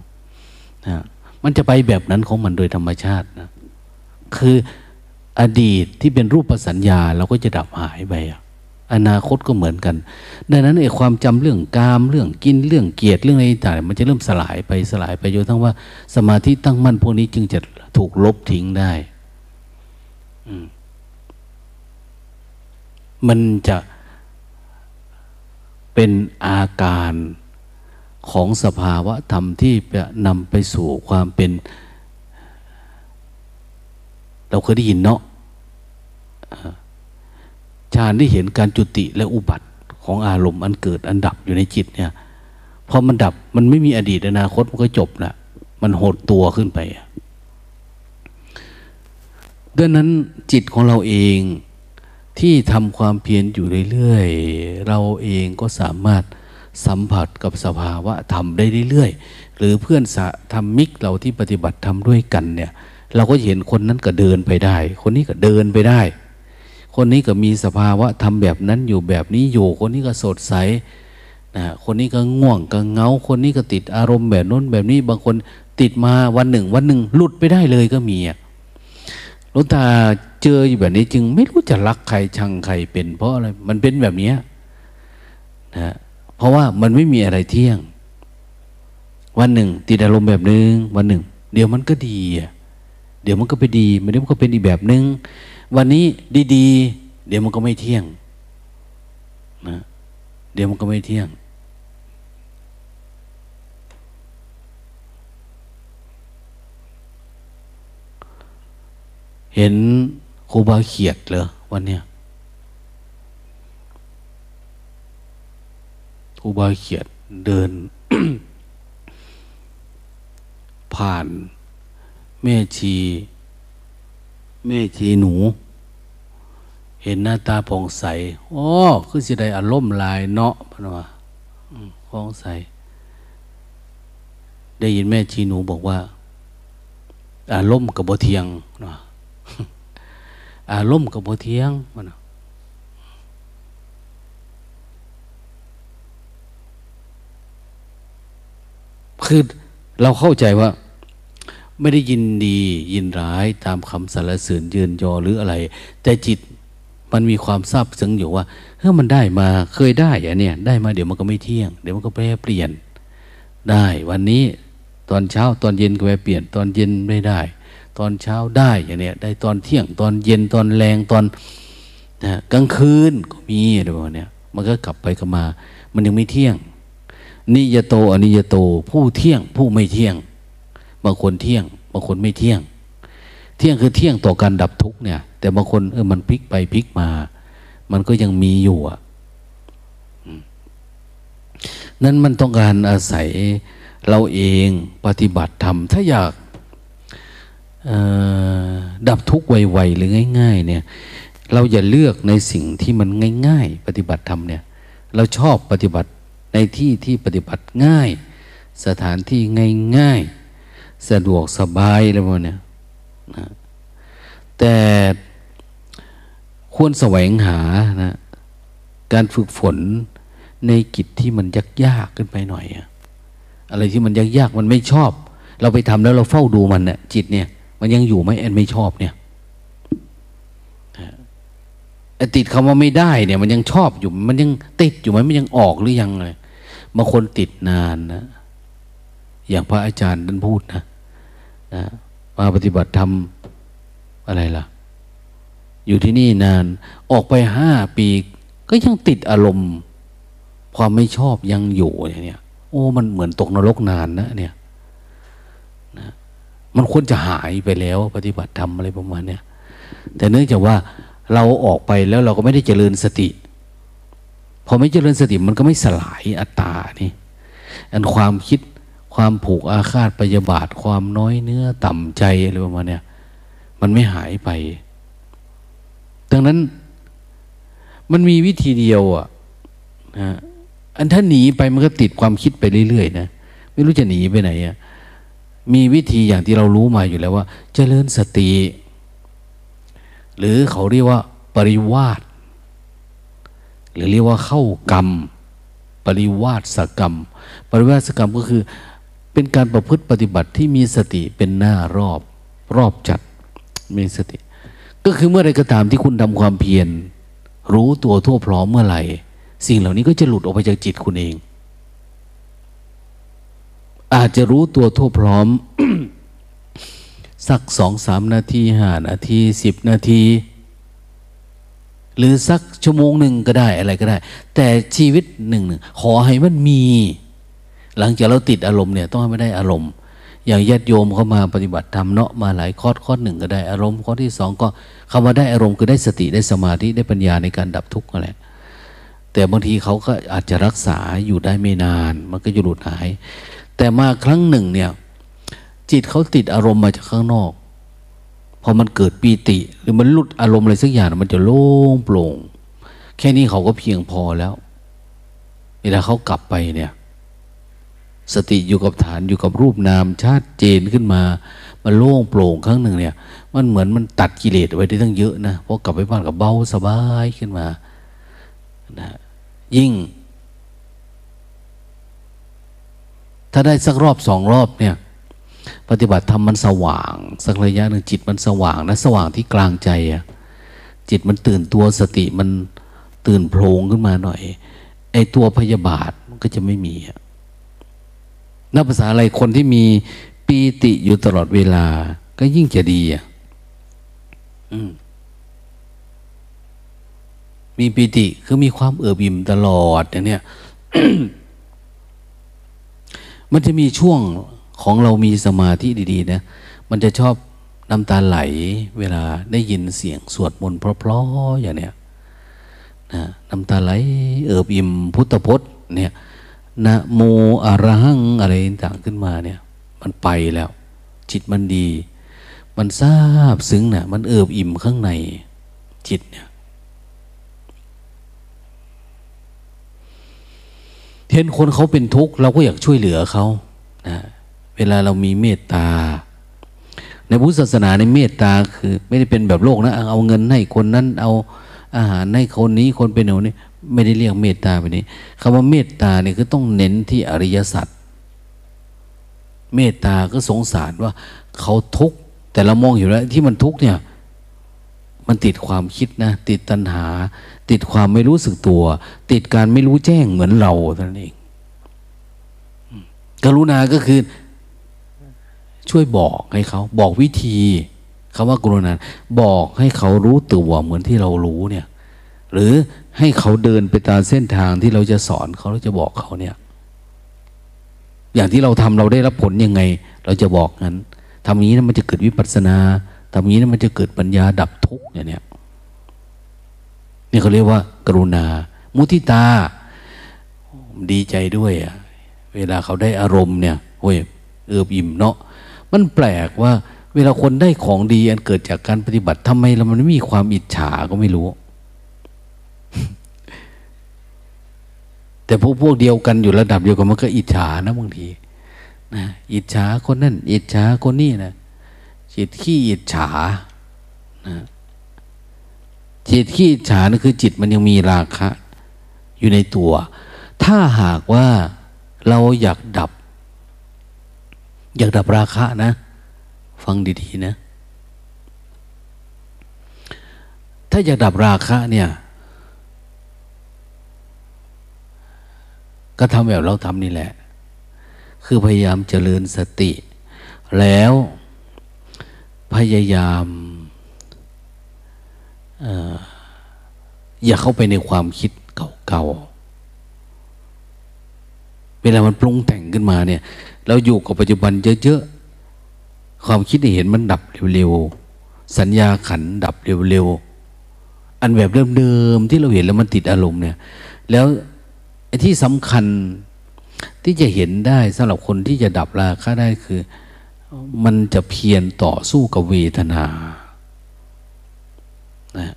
นะมันจะไปแบบนั้นของมันโดยธรรมชาตินะคืออดีตที่เป็นรูปสัญญาเราก็จะดับหายไปอนาคตก็เหมือนกัน ดังนั้นไอ้ความจำเรื่องกามเรื่องกินเรื่องเกียรติเรื่องอะไรต่างมันจะเริ่มสลายไปสลายไปจนทั้งว่า สมาธิตั้งมั่นพวกนี้จึงจะถูกลบทิ้งได้ มันจะ เป็นอาการของสภาวะธรรมที่จะนำไปสู่ความเป็น เราเคยได้ยินเนาะฌานที่เห็นการจุติและอุบัติของอารมณ์อันเกิดอันดับอยู่ในจิตเนี่ยพอมันดับมันไม่มีอดีตอนาคตมันก็จบละมันหดตัวขึ้นไปดังนั้นจิตของเราเอง ที่ทำความเพียรอยู่เรื่อยๆ เราเองก็สามารถสัมผัสกับสภาวะธรรมได้เรื่อยๆ หรือเพื่อนสะทำมิกเราที่ปฏิบัติทำด้วยกันเนี่ย เราก็เห็นคนนั้นก็เดินไปได้ คนนี้ก็เดินไปได้ คนนี้ก็มีสภาวะทำแบบนั้นอยู่แบบนี้อยู่ คนนี้ก็สดใสนะคนนี้ก็ง่วงก็เงา คนนี้ก็ติดอารมณ์แบบน้นแบบนี้ บางคนติดมาวันหนึ่ง วันหนึ่งหลุดไปได้เลยก็มีอะ หลวงตาเจออยู่แบบนี้จึงไม่รู้จะรักใครชังใครเป็น เพราะอะไรมันเป็นแบบนี้นะเพราะว่ามันไม่มีอะไรเที่ยง วันหนึ่ง ติดอารมณ์แบบนึง วันหนึ่ง เดี๋ยวมันก็ดี เดี๋ยวมันก็ไปดีมันเดี๋ยวมันก็เป็นอีกแบบนึง วันนี้ดีๆเดี๋ยวมันก็ไม่เที่ยงนะเดี๋ยวมันก็ไม่เที่ยง เห็นครูบาเขียดเหรอวันเนี้ยครูบาเขียดเดิน ผ่าน แม่ชี แม่ชีหนู เห็นหน้าตาผ่องใสอ๋อคือสิได้อารมณ์ลายเนาะพนว่าผ่องใส ได้ยินแม่ชีหนูบอกว่า อารมณ์กับบเทียงนะ อารมณ์กับบ่เทียงมันคือเราเข้าใจว่า ไม่ได้ยินดียินร้ายตามคำสรรเสริญยืนยอหรืออะไร แต่จิตมันมีความทราบซึ้งอยู่ว่าเฮ้ยมันได้มาเคยได้อะเนี่ย ได้มาเดี๋ยวมันก็ไม่เที่ยง เดี๋ยวมันก็แปรเปลี่ยน ได้ วันนี้ตอนเช้าตอนเย็นก็แปรเปลี่ยน ตอนเย็นไม่ได้ ตอนเช้าได้อย่างเนี้ยได้ตอนเที่ยงตอนเย็นตอนแรงตอนนะกลางคืนก็มีอะไรแบบนี้ยมันก็กลับไปกลับมา มันยังไม่เที่ยง นิยโตอนิยโต ผู้เที่ยงผู้ไม่เที่ยง บางคนเที่ยง บางคนไม่เที่ยง เที่ยงคือเที่ยงต่อการดับทุกเนี่ย แต่บางคนเออมันพลิกไปพลิกมา มันก็ยังมีอยู่อะนั้นมันต้องการอาศัยเราเองปฏิบัติธรรมถ้าอยาก ดับทุกข์ไวๆหรือง่าย ๆ เนี่ย เราอย่าเลือกในสิ่งที่มันง่าย ๆ ปฏิบัติธรรมเนี่ย เราชอบปฏิบัติในที่ที่ปฏิบัติง่าย สถานที่ง่าย ๆ สะดวกสบายอะไรพวกนี้นะแต่ควรแสวงหานะการฝึกฝนในกิจที่มันยากยากขึ้นไปหน่อย อะอะไรที่มันยากยากมันไม่ชอบ เราไปทำแล้วเราเฝ้าดูมันเนี่ยจิตเนี่ย มันยังอยู่ไหมแอนไม่ชอบเนี่ยติดคำว่าไม่ได้เนี่ย มันยังชอบอยู่ มันยังติดอยู่ไหมมันยังออกหรือยังเลยบางคนติดนานนะอย่างพระอาจารย์ท่านพูดนะนะมาปฏิบัติธรรมอะไรล่ะ อยู่ที่นี่นานออกไปห้าปี ก็ยังติดอารมณ์ ความไม่ชอบยังอยู่เนี่ย โอ้ มันเหมือนตกนรกนานนะเนี่ย มันควรจะหายไปแล้ว ปฏิบัติธรรมอะไรประมาณเนี้ยแต่เนื่องจากว่าเราออกไปแล้วเราก็ไม่ได้เจริญสติ พอไม่เจริญสติมันก็ไม่สลายอัตตานี่อันความคิดความผูกอาฆาตปยาบาทความน้อยเนื้อต่ำใจอะไรประมาณเนี้ยมันไม่หายไป ดังนั้นมันมีวิธีเดียวอะนะอันถ้าหนีไปมันก็ติดความคิดไปเรื่อยๆนะ ไม่รู้จะหนีไปไหนอะ มีวิธีอย่างที่เรารู้มาอยู่แล้วว่า เจริญสติ หรือเขาเรียกว่า ปริวาสหรือเรียกว่าเข้ากรรม ปริวาสกรรม ปริวาสกรรมก็คือ เป็นการประพฤติปฏิบัติที่มีสติเป็นหน้ารอบ รอบจัดมีสติ ก็คือเมื่อไรก็ตามที่คุณทำความเพียรรู้ตัวทั่วพร้อมเมื่อไหร่ สิ่งเหล่านี้ก็จะหลุดออกไปจากจิตคุณเอง อาจจะรู้ตัวทั่วพร้อม สักสองสามนาทีห้านาทีสิบนาที หรือสักชั่วโมงหนึ่งก็ได้อะไรก็ได้ แต่ชีวิตหนึ่งขอให้มันมี หลังจากเราติดอารมณ์เนี่ยต้องให้ไม่ได้อารมณ์ อย่างญาติโยมเขามาปฏิบัติธรรมเนาะมาหลายข้อข้อหนึ่งก็ได้อารมณ์ข้อที่สองก็คำว่าได้อารมณ์คือได้สติได้สมาธิได้ปัญญาในการดับทุกข์อะไรแต่บางทีเขาก็อาจจะรักษาอยู่ได้ไม่นาน มันก็จะหลุดหาย แต่มาครั้งหนึ่งเนี่ย จิตเขาติดอารมณ์มาจากข้างนอก พอมันเกิดปีติ หรือมันหลุดอารมณ์อะไรสักอย่างมันจะโล่งโปร่ง แค่นี้เขาก็เพียงพอแล้วเวลาเขากลับไปเนี่ย สติอยู่กับฐานอยู่กับรูปนามชาติเจนขึ้นมา มันโล่งโปร่งครั้งหนึ่งเนี่ย มันเหมือนมันตัดกิเลสไว้ได้ตั้งเยอะนะพอกลับไปบ้านกับเบาสบายขึ้นมานะยิ่ง ถ้าได้สักรอบสองรอบเนี่ย ปฏิบัติธรรมมันสว่าง สักระยะหนึ่งจิตมันสว่างนะสว่างที่กลางใจอะจิตมันตื่นตัวสติมันตื่นโพลงขึ้นมาหน่อย ไอตัวพยาบาทมันก็จะไม่มีนักภาษาอะไรคนที่มีปีติอยู่ตลอดเวลา ก็ยิ่งจะดีอะมีปีติคือมีความเอือบอิ่มตลอดอย่างเนี้ย มันจะมีช่วงของเรามีสมาธิดีๆนะมันจะชอบน้ำตาไหล เวลาได้ยินเสียงสวดมนต์เพราะๆอย่างเนี้ยนะน้ำตาไหลเอิบอิ่มพุทธพจน์เนี่ยนะโมอรหังอะไรต่างขึ้นมาเนี่ย มันไปแล้ว จิตมันดี มันทราบซึ้งนะ่ะ มันเอิบอิ่มข้างในจิตเนี่ย เห็นคนเขาเป็นทุกข์เราก็อยากช่วยเหลือเขานะเวลาเรามีเมตตา ในพุทธศาสนาในเมตตาคือ ไม่ได้เป็นแบบโลกนะ เอาเงินให้คนนั้นเอาอาหารให้คนนี้คนเป็นหนูนี่ไม่ได้เรียกเมตตาไปนี้คำว่าเมตตาเนี่ยคือต้องเน้นที่อริยสัจเมตตาก็สงสารว่าเขาทุกข์แต่เรามองอยู่แล้วที่มันทุกข์เนี่ย มันติดความคิดนะ ติดตัณหา ติดความไม่รู้สึกตัว ติดการไม่รู้แจ้งเหมือนเราเท่านั้นเองกรุณาก็คือ ช่วยบอกให้เขา บอกวิธีคำว่ากรุณาบอกให้เขารู้ตัวเหมือนที่เรารู้เนี่ย หรือให้เขาเดินไปตามเส้นทางที่เราจะสอนเขาเราจะบอกเขาเนี่ย อย่างที่เราทำเราได้รับผลยังไง เราจะบอกงั้นทำนี้นะมันจะเกิดวิปัสสนาทำนี้นะมันจะเกิดปัญญาดับทุกข์เนี่ย นี่เขาเรียกว่า กรุณา มุทิตา ดีใจด้วยอะเวลาเขาได้อารมณ์เนี่ยโอ้ยเอือบอิ่มเนาะมันแปลกว่า เวลาคนได้ของดี อันเกิดจากการปฏิบัติทำไมเรามันไม่มีความอิจฉาก็ไม่รู้ แต่พวกพวกเดียวกันอยู่ระดับเดียวกันมันก็อิจฉานะบางทีนะอิจฉาคนนั่น อิจฉาคนนี้นะจิตขี้อิจฉานะ จิตขี้ฉานั่นคือจิตมันยังมีราคะ อยู่ในตัว ถ้าหากว่าเราอยากดับ อยากดับราคะนะ ฟังดีๆนะ ถ้าอยากดับราคะเนี่ย ก็ทำแบบเราทำนี่แหละ คือพยายามเจริญสติ แล้วพยายาม อย่าเข้าไปในความคิดเก่าๆ เวลามันปรุงแต่งขึ้นมาเนี่ย เราอยู่กับปัจจุบันเยอะๆ ความคิดเห็นมันดับเร็วๆ สัญญาขันดับเร็วๆ อันแบบเดิมๆที่เราเห็นแล้วมันติดอารมณ์เนี่ย แล้วไอ้ที่สำคัญที่จะเห็นได้สำหรับคนที่จะดับราคะได้คือ มันจะเพียรต่อสู้กับเวทนา นะ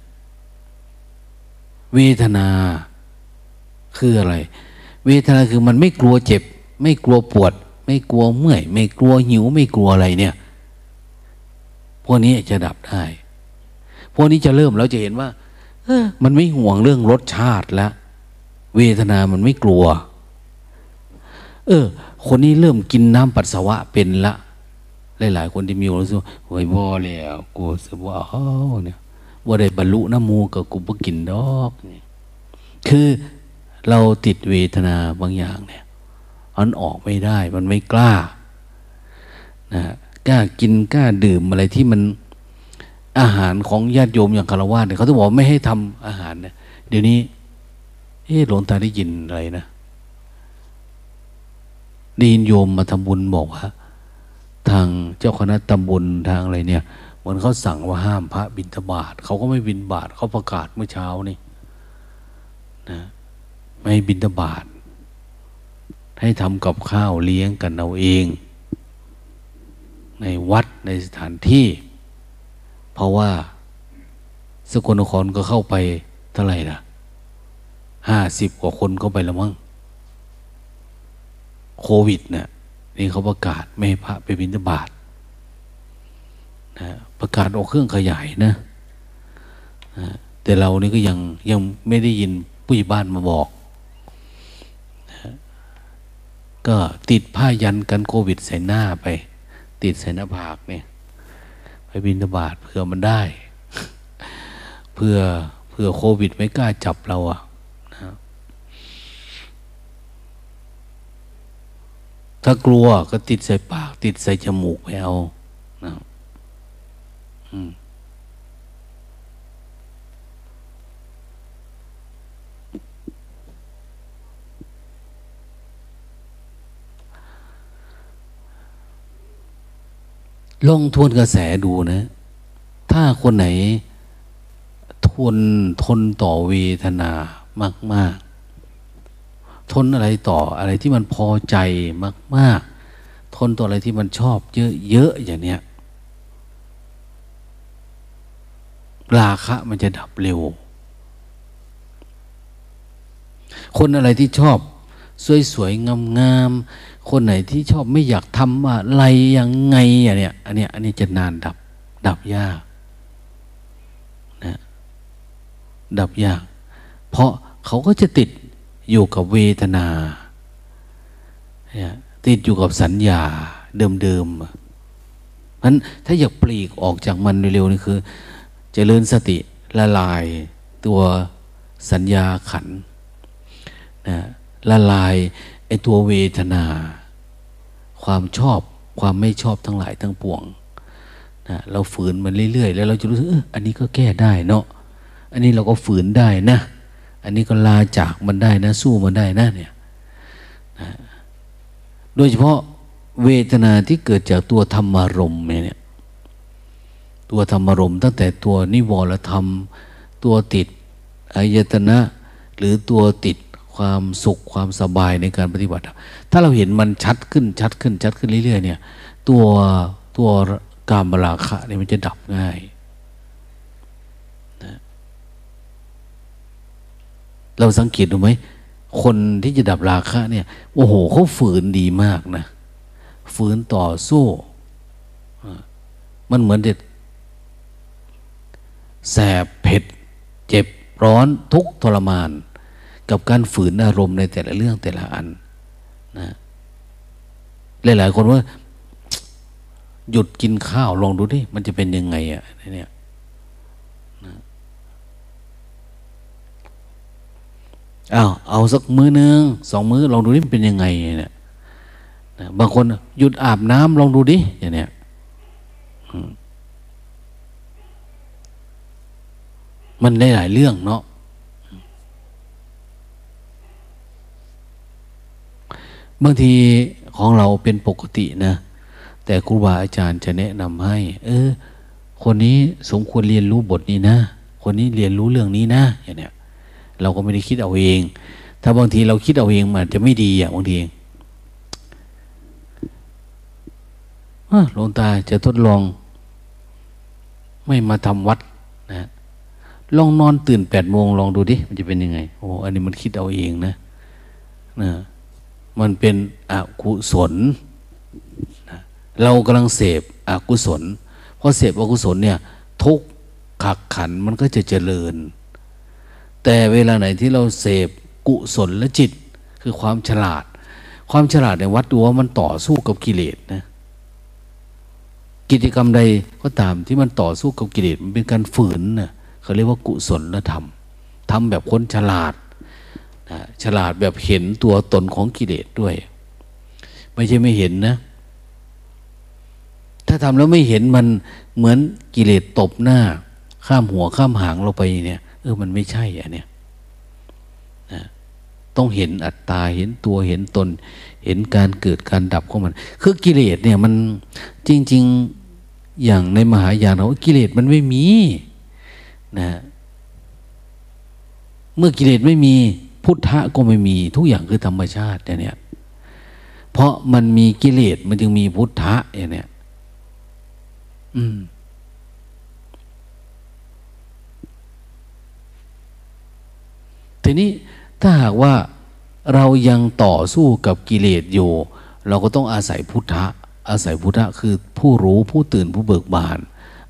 เวทนาคืออะไร เวทนาคือมันไม่กลัวเจ็บ ไม่กลัวปวด ไม่กลัวเมื่อย ไม่กลัวหิว ไม่กลัวอะไรเนี่ย พวกนี้จะดับได้ พวกนี้จะเริ่มแล้วจะเห็นว่าเออมันไม่ห่วงเรื่องรสชาติแล้วเวทนามันไม่กลัว เออ คนนี้เริ่มกินน้ำปัสสาวะเป็นละ หลาย ๆ คนที่มีวามรู้สึกโอ้ยบ่แล้วกูสบว่าเนี่ย ว่าได้บรรลุน้ำมูกับกูบ่กินดอกนี่คือเราติดเวทนาบางอย่างเนี่ยมันออกไม่ได้มันไม่กล้านะกล้ากินกล้าดื่มอะไรที่มันอาหารของญาติโยมอย่างคารวะเนี่ยเขาต้องบอกไม่ให้ทำอาหารเนี่ยเดี๋ยวนี้เออหลวงตาได้ยินอะไรนะไดีนโยมมาทำบุญบอกว่าทางเจ้าคณะตำบลทางอะไรเนี่ย มือนเขาสั่งว่าห้ามพระบิณฑบาตเขาก็ไม่บิณฑบาตเขาประกาศเมื่อเช้านี่นะไม่บิณฑบาตให้ทำกับข้าวเลี้ยงกันเอาเอง ในวัดในสถานที่ เพราะว่าสกลนครก็เข้าไปเท่าไหร่ล่ะห้าสิบกว่าคนเข้าไปแล้วมั้งโควิดเนะี่ยนี่เขาประกาศไม่ให้พระไปบิณฑบาตนะ ประกาศออกเครื่องขยายนะแต่เรานี่ก็ยังยังไม่ได้ยินผู้ใหญ่บ้านมาบอก ก็ติดผ้ายันกันโควิดใส่หน้าไป ติดใส่หน้าผากเนี่ย ไปบินบาตเพื่อมันได้ เพื่อเพื่อโควิดไม่กล้าจับเราอะถ้ากลัวก็ติดใส่ปาก ติดใส่จมูกไปเอานะ ลองทวนกระแสดูนะ ถ้าคนไหนทนทนต่อเวทนามาก ๆ ทนอะไรต่ออะไรที่มันพอใจมาก ๆ ทนต่ออะไรที่มันชอบเยอะ ๆ อย่างเนี้ย ราคะมันจะดับเร็ว คนอะไรที่ชอบสวยๆงามๆคนไหนที่ชอบไม่อยากทำอะไรยังไงอย่างเนี้ยอันเนี้ยอันนี้จะนานดับ ดับยากนะดับยาก เพราะเขาก็จะติดอยู่กับเวทนาติดอยู่กับสัญญาเดิมๆนั้นถ้าอยากปลีกออกจากมันเร็วๆนี่คือ เจริญสติละลายตัวสัญญาขันนะละลายไอตัวเวทนา ความชอบความไม่ชอบทั้งหลายทั้งปวงนะเราฝืนมันเรื่อยๆ แล้วเราจะรู้สึกเอออันนี้ก็แก้ได้เนาะอันนี้เราก็ฝืนได้นะ อันนี้ก็ลาจากมันได้นะ สู้มันได้นะเนี่ยนะโดยเฉพาะเวทนาที่เกิดจากตัวธรรมารมณ์เนี่ย ตัวธรรมรมตั้งแต่ตัวนิวรธรรม ตัวติดอายตนะ หรือตัวติดความสุขความสบายในการปฏิบัติ ถ้าเราเห็นมันชัดขึ้นชัดขึ้นชัดขึ้นเรื่อยๆเนี่ยตัวตัวกามราคะเนี่ยมันจะดับง่ายเราสังเกตดูไหมคนที่จะดับราคะเนี่ยโอ้โหเขาฝืนดีมากนะฝืนต่อสู้ มันเหมือนเด็ด แสบเผ็ด เจ็บร้อนทุกทรมาน กับการฝืนอารมณ์ในแต่ละเรื่องแต่ละอันนะหลายๆคนว่า หยุดกินข้าวลองดูดิมันจะเป็นยังไงอะเนี่ยอ้าวเอาสักมือหนึ่งสองมือลองดูดิเป็นยังไงเนี่ยบางคนหยุดอาบน้ำลองดูดิอย่างเนี้ย มันได้หลายเรื่องเนาะบางทีของเราเป็นปกตินะ แต่ครูบาอาจารย์จะแนะนำให้ เออ คนนี้สมควรเรียนรู้บทนี้นะ คนนี้เรียนรู้เรื่องนี้นะอย่างเนี้ยเราก็ไม่ได้คิดเอาเอง ถ้าบางทีเราคิดเอาเองมันจะไม่ดีอะบางทีหลวงตาจะทดลอง ไม่มาทำวัด ลองนอนตื่นแปดโมงลองดูดิ มันจะเป็นยังไง โอ้อันนี้มันคิดเอาเองนะนะมันเป็นอกุศลนะเรากำลังเสพอกุศลเพราะเสพอกุศลเนี่ย ทุกขักขันมันก็จะเจริญ แต่เวลาไหนที่เราเสพกุศลและจิต คือความฉลาด ความฉลาดในวัดดูว่ามันต่อสู้กับกิเลสนะกิจกรรมใดก็ตามที่มันต่อสู้กับกิเลสมันเป็นการฝืนนะ เขาเรียกว่ากุศลธรรมทำแบบคนฉลาดนะฉลาดแบบเห็นตัวตนของกิเลสด้วย ไม่ใช่ไม่เห็นนะ ถ้าทำแล้วไม่เห็นมันเหมือนกิเลสตบหน้า ข้ามหัวข้ามหางเราไปเนี่ย เออมันไม่ใช่อะเนี่ยนะต้องเห็นอัตตาเห็นตัวเห็นตน เห็นการเกิดการดับของมัน คือกิเลสเนี่ยมันจริง ๆอย่างในมหายานเขากิเลสมันไม่มี นะเมื่อกิเลสไม่มีพุทธะก็ไม่มีทุกอย่างคือธรรมชาติเนี่ยเพราะมันมีกิเลสมันจึงมีพุทธะอย่างเนี้ยอืมทีนี้ถ้าหากว่าเรายังต่อสู้กับกิเลสอยู่ เราก็ต้องอาศัยพุทธะ อาศัยพุทธะคือผู้รู้ผู้ตื่นผู้เบิกบาน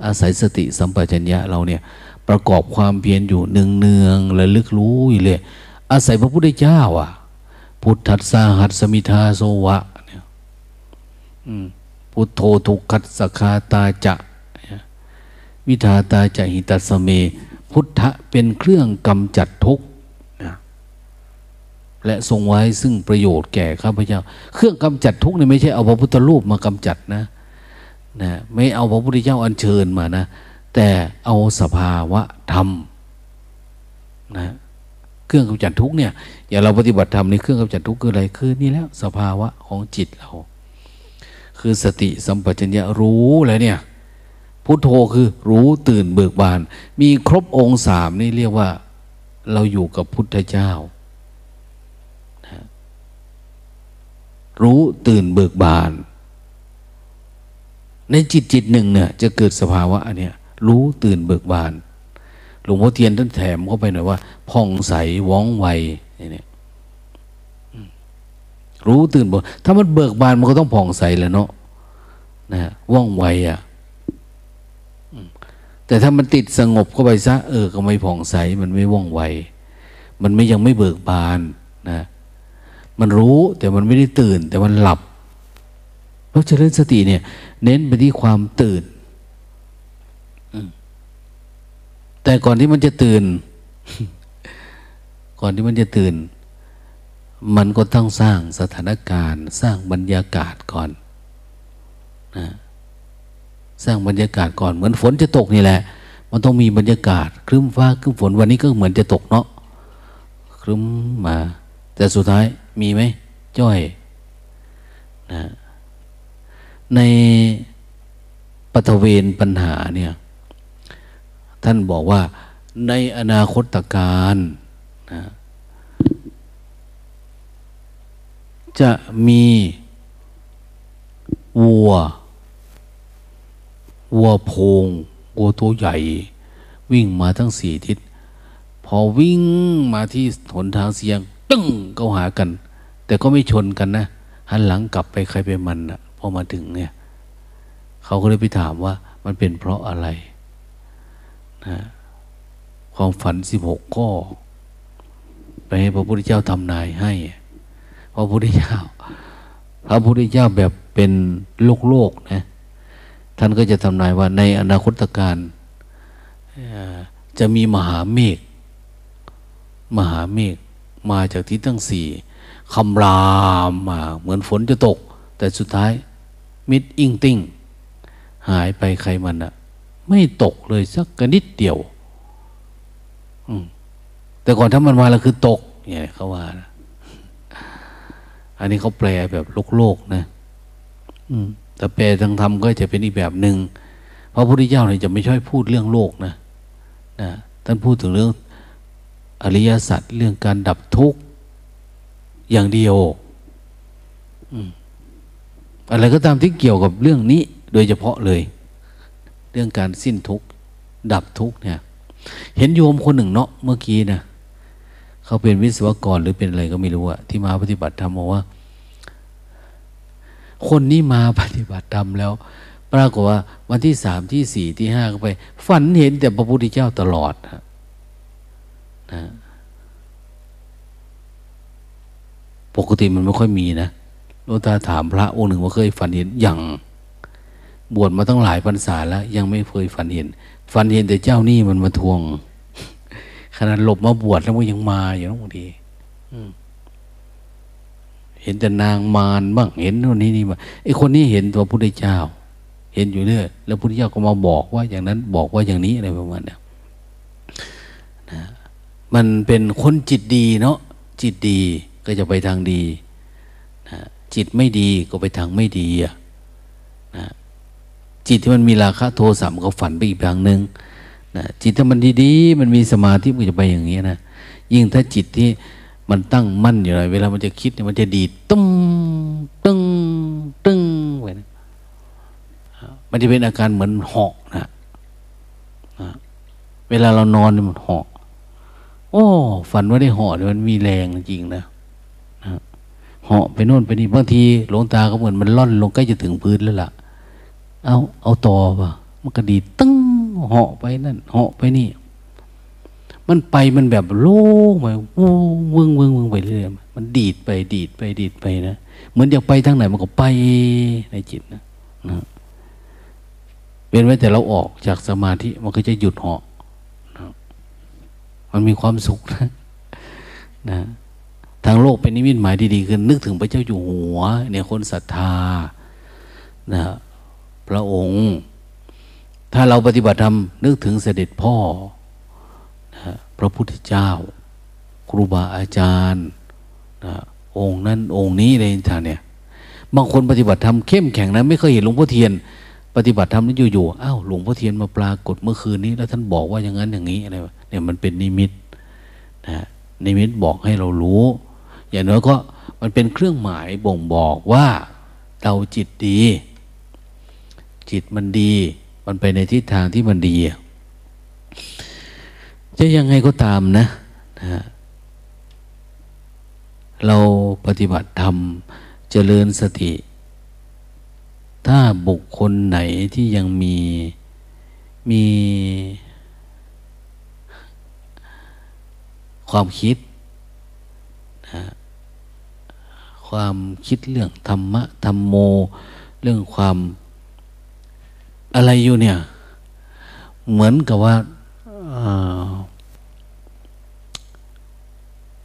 อาศัยสติสัมปชัญญะเราเนี่ย ประกอบความเพียรอยู่เนืองเนืองและลึกรู้อยู่เลย อาศัยพระพุทธเจ้า อะ พุทธัสสะหัสมิทาโสวะเนี่ยพุทโธทุกขัสสคาตาจะวิทาตาจะหิตัสเม พุทธะเป็นเครื่องกำจัดทุกข์และทรงไว้ซึ่งประโยชน์แก่ข้าพเจ้า เครื่องกำจัดทุกข์นี่ไม่ใช่เอาพระพุทธรูปมากำจัดนะนะ ไม่เอาพระพุทธเจ้าอัญเชิญมานะ แต่เอาสภาวะธรรมนะเครื่องกำจัดทุกเนี่ยอย่างเราปฏิบัติธรรมในเครื่องกำจัดทุกคืออะไรคือนี่แล้วสภาวะของจิตเรา คือสติสัมปชัญญะรู้แล้วเนี่ยพุทโธคือรู้ตื่นเบิกบาน มีครบองค์สามนี่เรียกว่า เราอยู่กับพุทธเจ้า รู้ตื่นเบิกบาน ในจิตจิตหนึ่งเนี่ยจะเกิดสภาวะอันเนี้ย รู้ตื่นเบิกบาน หลวงพ่อเทียนท่านแถมเข้าไปหน่อยว่าผ่องใสว่องไวนี่รู้ตื่นเบิกถ้ามันเบิกบานมันก็ต้องผ่องใสแหละเนาะนะว่องไวอะแต่ถ้ามันติดสงบเข้าไปซะเออก็ไม่ผ่องใส มันไม่ว่องไว มันไม่ยังไม่เบิกบานนะ มันรู้แต่มันไม่ได้ตื่น แต่มันหลับเพราะเจริญสติเนี่ย เน้นไปที่ความตื่น แต่ก่อนที่มันจะตื่น ก่อนที่มันจะตื่น มันก็ต้องสร้างสถานการณ์ สร้างบรรยากาศก่อนนะสร้างบรรยากาศก่อนเหมือนฝนจะตกนี่แหละ มันต้องมีบรรยากาศครึ้มฟ้าครึ้มฝนวันนี้ก็เหมือนจะตกเนาะครึ้มมา แต่สุดท้ายมีไหมจ้อยนะในปฐเวนปัญหาเนี่ย ท่านบอกว่าในอนาคตการนะจะมีวัว วัวโพงวัวตัวใหญ่ วิ่งมาทั้งสี่ทิศ พอวิ่งมาที่หนทางเสียง ตึ้งก็หากัน แต่ก็ไม่ชนกันนะ หันหลังกลับไปใครไปมันนะพอมาถึงเนี่ย เขาก็เลยไปถามว่ามันเป็นเพราะอะไร นะความฝันสิบหกข้อไปให้พระพุทธเจ้าทำนายให้ พระพุทธเจ้า พระพุทธเจ้าแบบเป็นโลกโลกนะ ท่านก็จะทำนายว่าในอนาคตการจะมีมหาเมฆ มหาเมฆมาจากที่ตั้งสี่คำรามมาเหมือนฝนจะตก แต่สุดท้ายมิดอิงติ้งหายไปใครมันอะ ไม่ตกเลยสักกนิดเดียวแต่ก่อนถ้ามันมาแล้วคือตกเนี่ยเขาว่านะอันนี้เขาแปลแบบโลกโลกนะแต่แปลทางธรรมก็จะเป็นอีกแบบหนึ่งพระพุทธเจ้าเนี่ยจะไม่ช่วยพูดเรื่องโลกนะนะท่านพูดถึงเรื่อง อริยสัจเรื่องการดับทุกข์อย่างเดียวอะไรก็ตามที่เกี่ยวกับเรื่องนี้ โดยเฉพาะเลย เรื่องการสิ้นทุกข์ดับทุกข์เนี่ย เห็นโยมคนหนึ่งเนาะเมื่อกี้นะเขาเป็นวิศวกรหรือเป็นอะไรก็ไม่รู้อะที่มาปฏิบัติธรรมบอกว่า คนนี้มาปฏิบัติธรรมแล้ว ปรากฏว่าวันที่สามที่สี่ที่ห้าก็ไป ฝันเห็นแต่พระพุทธเจ้าตลอดนะปกติมันไม่ค่อยมีนะหลวงตาถามพระองค์หนึ่งว่าเคยฝันเห็นอย่าง บวชมาตั้งหลายพรรษาแล้ว ยังไม่เคยฝันเห็น ฝันเห็นแต่เจ้านี่มันมาทวง ขนาดหลบมาบวชแล้วมันยังมาอยู่บางทีเห็นแต่นางมารบ้างเห็นโน่นนี่นี่มาไอ้คนนี้เห็นตัวพุทธเจ้า เห็นอยู่เรื่อยแล้วพุทธเจ้าก็มาบอกว่าอย่างนั้นบอกว่าอย่างนี้อะไรประมาณนี้นะมันเป็นคนจิตดีเนาะจิตดีก็จะไปทางดีนะจิตไม่ดีก็ไปทางไม่ดีอะนะ จิตที่มันมีราคะโทสะมันก็ฝันไปอีกทางหนึ่งนะจิตถ้ามันดีๆมันมีสมาธิมันจะไปอย่างนี้นะยิ่งถ้าจิตที่มันตั้งมั่นอยู่เลยเวลามันจะคิดเนี่ยมันจะดีตุ้มตึงตึ้งไปนะมันจะเป็นอาการเหมือนหอกนะนะเวลาเรานอนมันหอกโอ้ ฝันว่าได้หอกมันมีแรงจริงนะเหาะไปโน่นไปนี่บางทีหลวงตาก็เหมือนมันล่อนลงใกล้จะถึงพื้นแล้วล่ะ เอาเอาต่อป่ะมันก็ดีตึ้งเหาะไปนั่นเหาะไปนี่ มันไปมันแบบโล่งไปวูวึงวึงวึงไปเรื่อยมันดีดไปดีดไปดีดไปนะเหมือนอยากไปทางไหนมันก็ไปในจิตนะนะเป็นไว้แต่เราออกจากสมาธิมันก็จะหยุดเหาะนะมันมีความสุขนะนะทางโลกเป็นนิมิตหมายดีๆคือนึกถึงพระเจ้าอยู่หัวเนี่ยคนศรัทธานะ พระองค์ ถ้าเราปฏิบัติธรรมนึกถึงเสด็จพ่อนะพระพุทธเจ้า ครูบาอาจารย์นะองค์นั้นองค์นี้อะไรต่างเนี่ย บางคนปฏิบัติธรรมเข้มแข็งนะไม่เคยเห็นหลวงพ่อเทียน ปฏิบัติธรรมนั้นอยู่ๆอ้าวหลวงพ่อเทียนมาปรากฏเมื่อคืนนี้ แล้วท่านบอกว่าอย่างนั้นอย่างนี้อะไรเนี่ยมันเป็นนิมิตนะนิมิตบอกให้เรารู้ อย่างน้อยก็มันเป็นเครื่องหมายบ่งบอกว่าเราจิตดี จิตมันดี มันไปในทิศทางที่มันดี จะยังไงก็ตามนะนะเราปฏิบัติธรรมเจริญสติ ถ้าบุคคลไหนที่ยังมีมีความคิดนะความคิดเรื่องธรรมะธรรมโม เรื่องความ อะไรอยู่เนี่ย เหมือนกับว่า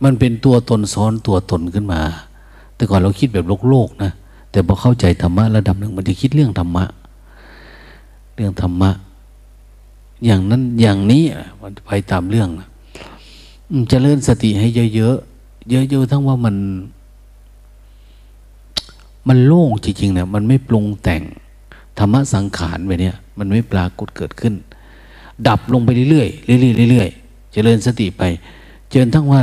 มันเป็นตัวตนซ้อนตัวตนขึ้นมา แต่ก่อนเราคิดแบบโลกโลกนะแต่พอเข้าใจธรรมะระดับหนึ่งมันจะคิดเรื่องธรรมะ เรื่องธรรมะ อย่างนั้นอย่างนี้มันไปตามเรื่องจะเลื่อนสติให้เยอะๆเยอะๆทั้งว่ามัน มันโล่งจริงๆเนี่ยมันไม่ปรุงแต่ง ธรรมะสังขารไปเนี่ย มันไม่ปรากฏเกิดขึ้น ดับลงไปเรื่อยๆเรื่อยๆเรื่อยๆเจริญสติไป เจริญทั้งว่า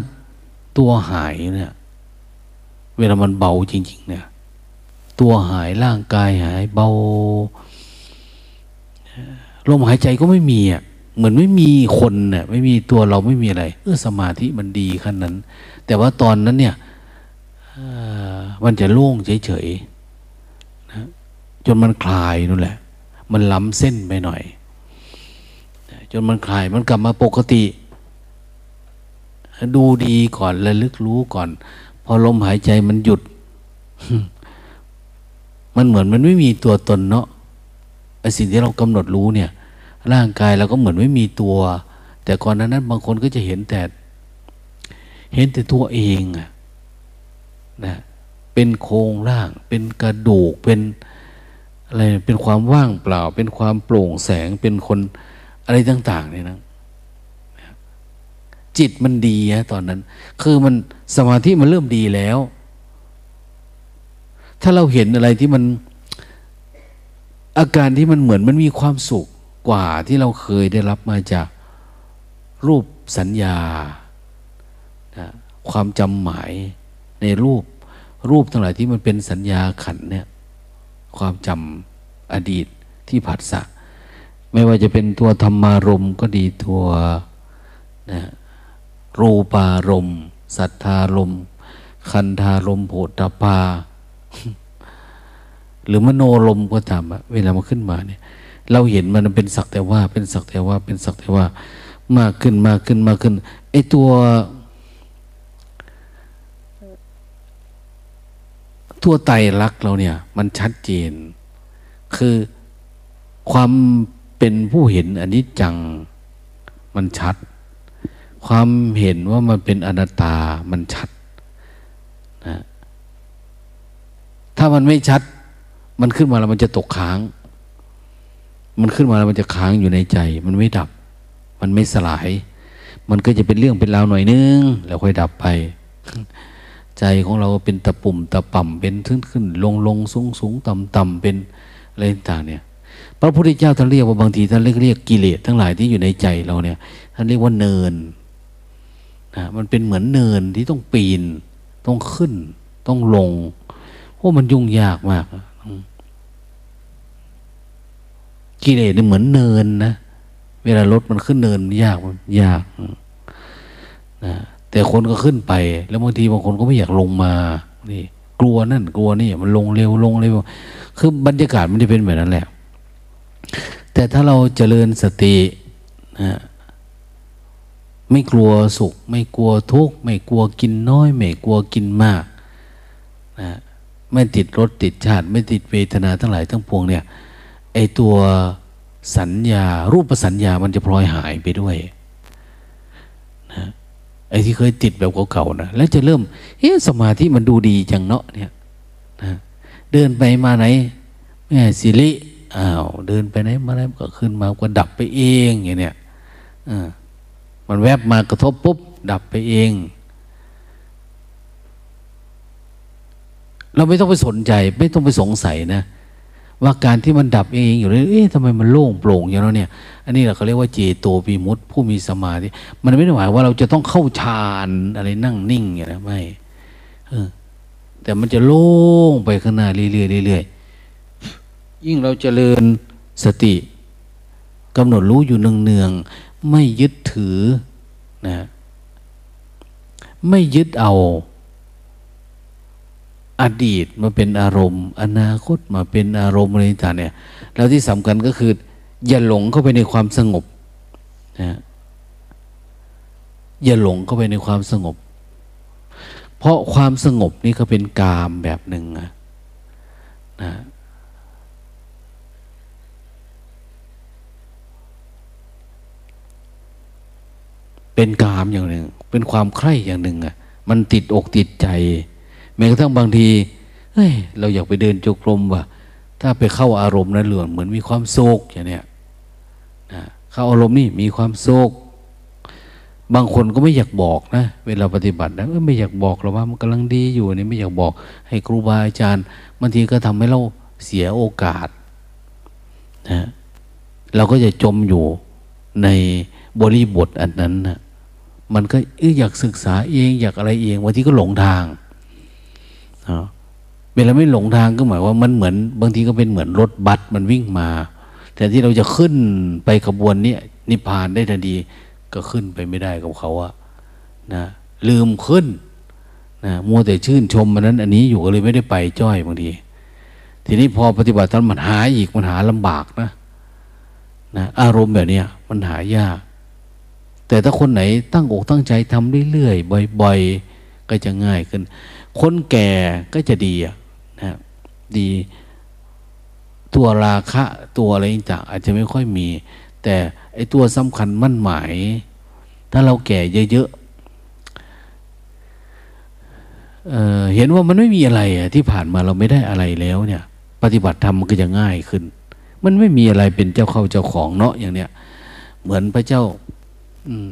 ตัวหายเนี่ย เวลามันเบาจริง ๆ เนี่ย ตัวหายร่างกายหายเบาลมหายใจก็ไม่มีอะเหมือนไม่มีคนเนี่ยไม่มีตัวเราไม่มีอะไรเออสมาธิมันดีขั้นนั้น แต่ว่าตอนนั้นเนี่ยมันจะโล่งเฉยๆ จนมันคลายนั่นแหละ มันล้ำเส้นไปหน่อย จนมันคลายมันกลับมาปกติ ดูดีก่อนระลึกรู้ก่อน พอลมหายใจมันหยุด มันเหมือนมันไม่มีตัวตนเนาะไอสิ่งที่เรากำหนดรู้เนี่ย ร่างกายเราก็เหมือนไม่มีตัว แต่ก่อนนั้นนั้นบางคนก็จะเห็นแต่ เห็นแต่ตัวเองอะนะเป็นโครงร่าง เป็นกระดูกเป็น อะไรเป็นความว่างเปล่า เป็นความโปร่งแสงเป็นคนอะไรต่าง ๆ เนี่ยนะจิตมันดีนะตอนนั้น คือมันสมาธิมันเริ่มดีแล้ว ถ้าเราเห็นอะไรที่มันอาการที่มันเหมือนมันมีความสุขกว่าที่เราเคยได้รับมาจากรูปสัญญาความจำหมายในรูปรูปทั้งหลายที่มันเป็นสัญญาขันเนี่ย ความจำอดีตที่ผัสสะไม่ว่าจะเป็นตัวธรรมารมก็ดีตัวนะรูปารมสัทธารมคันธารมโผฏปาหรือมโนลมก็ตามอะเวลามาขึ้นมาเนี่ย เราเห็นมันเป็นสักแต่ว่า เป็นสักแต่ว่า เป็นสักแต่ว่ามากขึ้นมากขึ้นมากขึ้นไอตัว ตัวไตรักเราเนี่ย มันชัดเจน คือความเป็นผู้เห็นอันนิจจังมันชัด ความเห็นว่ามันเป็นอนัตตามันชัดนะถ้ามันไม่ชัด มันขึ้นมาแล้วมันจะตกค้าง มันขึ้นมาแล้วมันจะค้างอยู่ในใจ มันไม่ดับ มันไม่สลาย มันก็จะเป็นเรื่องเป็นราวหน่อยนึง แล้วค่อยดับไป ใจของเราเป็นตะปุ่มตะป่ำเป็นขึ้นขึ้นลงลงสูงสูงต่ำต่ำเป็นอะไรต่างเนี่ย พระพุทธเจ้าท่านเรียกว่าบางทีท่านเรียกเรียกกิเลสทั้งหลายที่อยู่ในใจเราเนี่ยท่านเรียกว่าเนินนะมันเป็นเหมือนเนินที่ต้องปีน ต้องขึ้น ต้องลงโอ้มันยุ่งยากมาก กิเลสเนี่ยเหมือนเนินนะเวลารถมันขึ้นเนินยากมันยากนะ แต่คนก็ขึ้นไป แล้วบางทีบางคนก็ไม่อยากลงมานี่กลัวนั่นกลัวนี่มันลงเร็วลงเร็วคือบรรยากาศมันจะเป็นแบบนั้นแหละ แต่ถ้าเราเจริญสตินะไม่กลัวสุข ไม่กลัวทุกข์ไม่กลัวกินน้อย ไม่กลัวกินมากนะไม่ติดรสติดชาติ ไม่ติดเวทนาทั้งหลายทั้งปวงเนี่ยไอตัวสัญญารูปสัญญามันจะพลอยหายไปด้วย ไอ้ที่เคยติดแบบเก่าๆนะแล้วจะเริ่มเฮ้สมาธิมันดูดีจังเนาะเนี่ยนะเดินไปมาไหนแม่สิริอ้าวเดินไปไหนมาไหนก็ขึ้นมาก็ดับไปเองอย่างเนี้ยมันแวบมากระทบปุ๊บ ดับไปเอง เราไม่ต้องไปสนใจ ไม่ต้องไปสงสัยนะ ว่าการที่มันดับเองอยู่เลยเอ๊ะทำไมมันโล่งโปร่งอย่างนั้นเนี่ย อันนี้เราเขาเรียกว่าเจโตปีมุตผู้มีสมาธิ มันไม่ได้หมายว่าเราจะต้องเข้าฌานอะไรนั่งนิ่งอย่างนั้นไม่เออ แต่มันจะโล่งไปข้างหน้าเรื่อยๆเรื่อยๆยิ่งเราจเจริญสติกำหนดรู้อยู่เนืองๆไม่ยึดถือนะไม่ยึดเอา อดีตมาเป็นอารมณ์ อนาคตมาเป็นอารมณ์อะไรต่างเนี่ย แล้วที่สำคัญก็คือ อย่าหลงเข้าไปในความสงบนะอย่าหลงเข้าไปในความสงบ เพราะความสงบนี่ก็เป็นกามแบบหนึ่งนะนะเป็นกามอย่างหนึ่ง เป็นความใคร่อย่างหนึ่งอะ มันติดอกติดใจ แม้กระทั่งบางทีเฮ้ยเราอยากไปเดินจกลมว่ะถ้าไปเข้าอารมณ์นั้นเหลือนเหมือนมีความโศกอย่างเนี้ยนะเข้าอารมณ์นี่มีความโศก บางคนก็ไม่อยากบอกนะ เวลาปฏิบัตินะไม่อยากบอกเราว่ามันกำลังดีอยู่นี่ไม่อยากบอก ให้ครูบาอาจารย์บางทีก็ทำให้เราเสียโอกาสนะเราก็จะจมอยู่ในบริบทอันนั้นนะมันก็อยากศึกษาเองอยากอะไรเองบางทีก็หลงทาง เวลาไม่หลงทางก็หมายว่ามันเหมือน บางทีก็เป็นเหมือนรถบัสมันวิ่งมา แต่ที่เราจะขึ้นไปขบวนนี้นิพพานได้ทันทีก็ขึ้นไปไม่ได้กับเขาอะนะลืมขึ้นนะมัวแต่ชื่นชมมันนั้น อันนี้อยู่ก็เลยไม่ได้ไปจ้อยบางที ทีนี้พอปฏิบัติตอนมันหาอีกมันหาลำบากนะนะอารมณ์แบบนี้มันหายาก แต่ถ้าคนไหนตั้งอกตั้งใจทำเรื่อยๆบ่อย ๆ ก็จะง่ายขึ้น คนแก่ก็จะดีนะดีตัวราคะตัวอะไรต่างอาจจะไม่ค่อยมี แต่ไอตัวสำคัญมั่นหมาย ถ้าเราแก่เยอะเเห็นว่ามันไม่มีอะไรที่ผ่านมาเราไม่ได้อะไรแล้วเนี่ย ปฏิบัติธรรมมันก็จะง่ายขึ้น มันไม่มีอะไรเป็นเจ้าเข้าเจ้าของเนาะอย่างเนี้ยเหมือนพระเจ้า อืม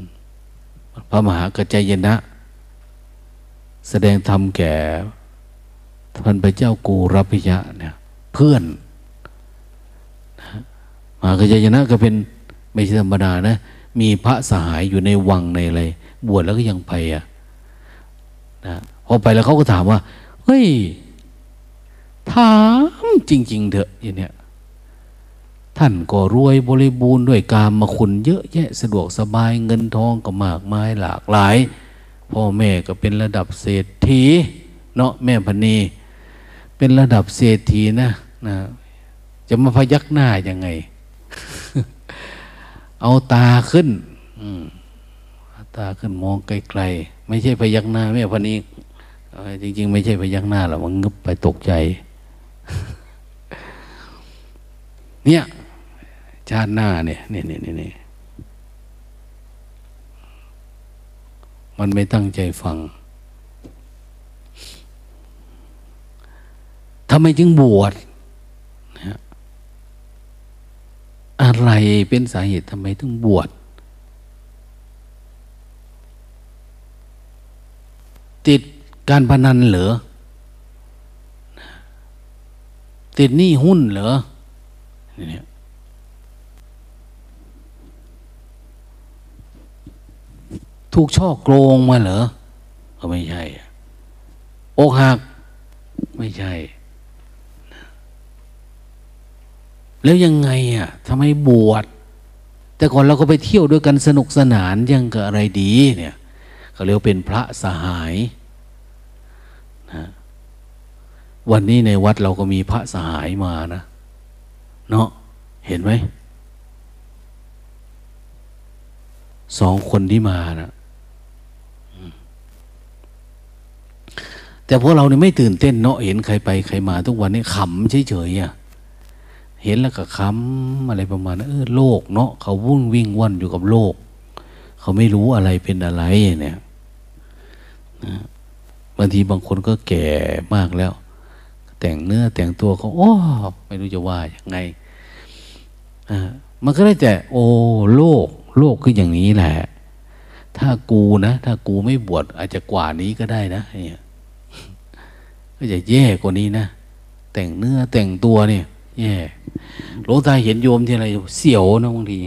พระมหากัจจยนะ แสดงธรรมแก่ท่านพระเจ้ากูรพิยะเนี่ย เพื่อนมากัจจยนะก็เป็นไม่ใช่ธรรมดานะ มีพระสหายอยู่ในวังในอะไร บวชแล้วก็ยังไปอะนะพอไปแล้วเขาก็ถามว่า เฮ้ย ถามจริง ๆ เถอะอย่างเนี้ยท่านก็รวยบริบูรณ์ด้วยกามมาคุณเยอะแยะสะดวกสบายเงินทองก็มากมายหลากหลาย พ่อแม่ก็เป็นระดับเศรษฐีเนาะแม่พนีเป็นระดับเศรษฐีนะนะจะมาพยักหน้ายังไง เอาตาขึ้นตาขึ้นมองไกลๆไม่ใช่พยักหน้าแม่พนีจริง ๆ ไม่ใช่พยักหน้าหรอกมันงึบไปตกใจ เนี่ยชาติหน้าเนี่ยเนี่ยเนี่ยเนี่ย มันไม่ตั้งใจฟังทำไมจึงบวชนะอะไรเป็นสาเหตุทำไมถึงบวช ติดการพนันเหรอ ติดหนี้หุ้นเหรอเนี่ย ถูกช่อโกงมาเหรอก็ไม่ใช่อกหักไม่ใช่ แล้วยังไงอะทำไมบวช แต่ก่อนเราก็ไปเที่ยวด้วยกันสนุกสนานยังกับอะไรดีเนี่ยเขาเรียกเป็นพระสหายนะวันนี้ในวัดเราก็มีพระสหายมานะ เนาะเห็นไหมสองคนที่มานะ แต่พวกเราเนี่ยไม่ตื่นเต้นเนาะเห็นใครไปใครมา ทุกวันนี้ขำเฉยๆอะเห็นแล้วก็ขำอะไรประมาณนั้นเออโลกเนาะเขาวุ่นวิ่งว่อนอยู่กับโลก เขาไม่รู้อะไรเป็นอะไรเนี่ยนะบางทีบางคนก็แก่มากแล้ว แต่งเนื้อแต่งตัวเขาโอ้ไม่รู้จะว่าอย่างไงอ่ามันก็ได้แต่ โอ้โลก โลกคืออย่างนี้แหละ ถ้ากูนะ ถ้ากูไม่บวชอาจจะกว่านี้ก็ได้นะเนี่ย ก็จะแย่กว่านี้นะ แต่งเนื้อแต่งตัวเนี่ย แย่หลวงตาเห็นโยมที่อะไรเสียวนะบางที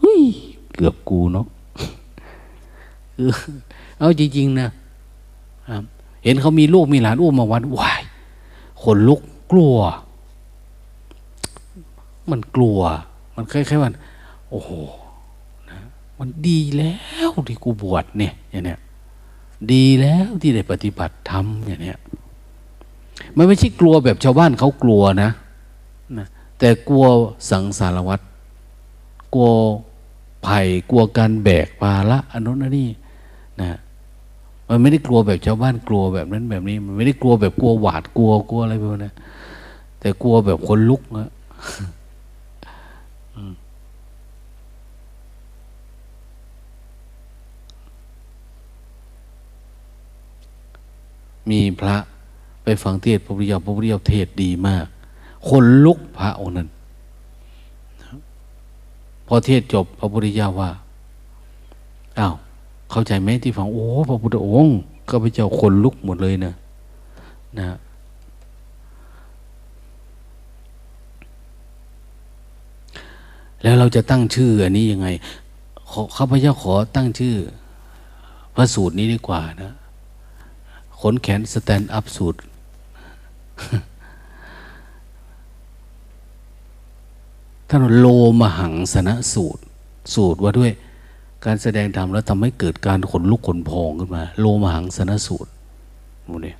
เฮ้ยเกือบกูเนาะคือเอาจริงๆนะเห็นเขามีลูกมีหลานอุ้มมาวัดวายคนลุกกลัว มันกลัว มันคล้ายๆว่าโอ้โหนะมันดีแล้วที่กูบวชเนี่ยอย่างเนี้ยดีแล้วที่ได้ปฏิบัติธรรมอย่างเนี้ย มันไม่ใช่กลัวแบบชาวบ้านเขากลัวนะนะแต่กลัวสังสารวัตรกลัวภัยกลัวการแบกภาระอนุนันนี่นะมันไม่ได้กลัวแบบชาวบ้านกลัวแบบนั้นแบบนี้ มันไม่ได้กลัวแบบกลัวหวาดกลัวกลัวอะไรแบบนั้นแต่กลัวแบบคนลุกนะมีพระ ไปฟังเทศพระพุทธเจ้าพระพุทธเจ้าเทศดีมาก คนลุกพระองค์นั้น พอเทศจบพระพุทธเจ้าว่าอ้าวเข้าใจไหมที่ฟังโอ้พระพุทธองค์ก็ไปเจ้าคนลุกหมดเลยนะนะแล้วเราจะตั้งชื่ออันนี้ยังไงข้าพเจ้าขอตั้งชื่อ พระสูตรนี้ดีกว่านะ ขนแขน stand up สูตร ท่านโลมหังสนะสูตร สูตรว่าด้วย การแสดงธรรมแล้วทำให้เกิดการขนลุกขนพองขึ้นมา โลมหังสนะสูตรมเนี่ย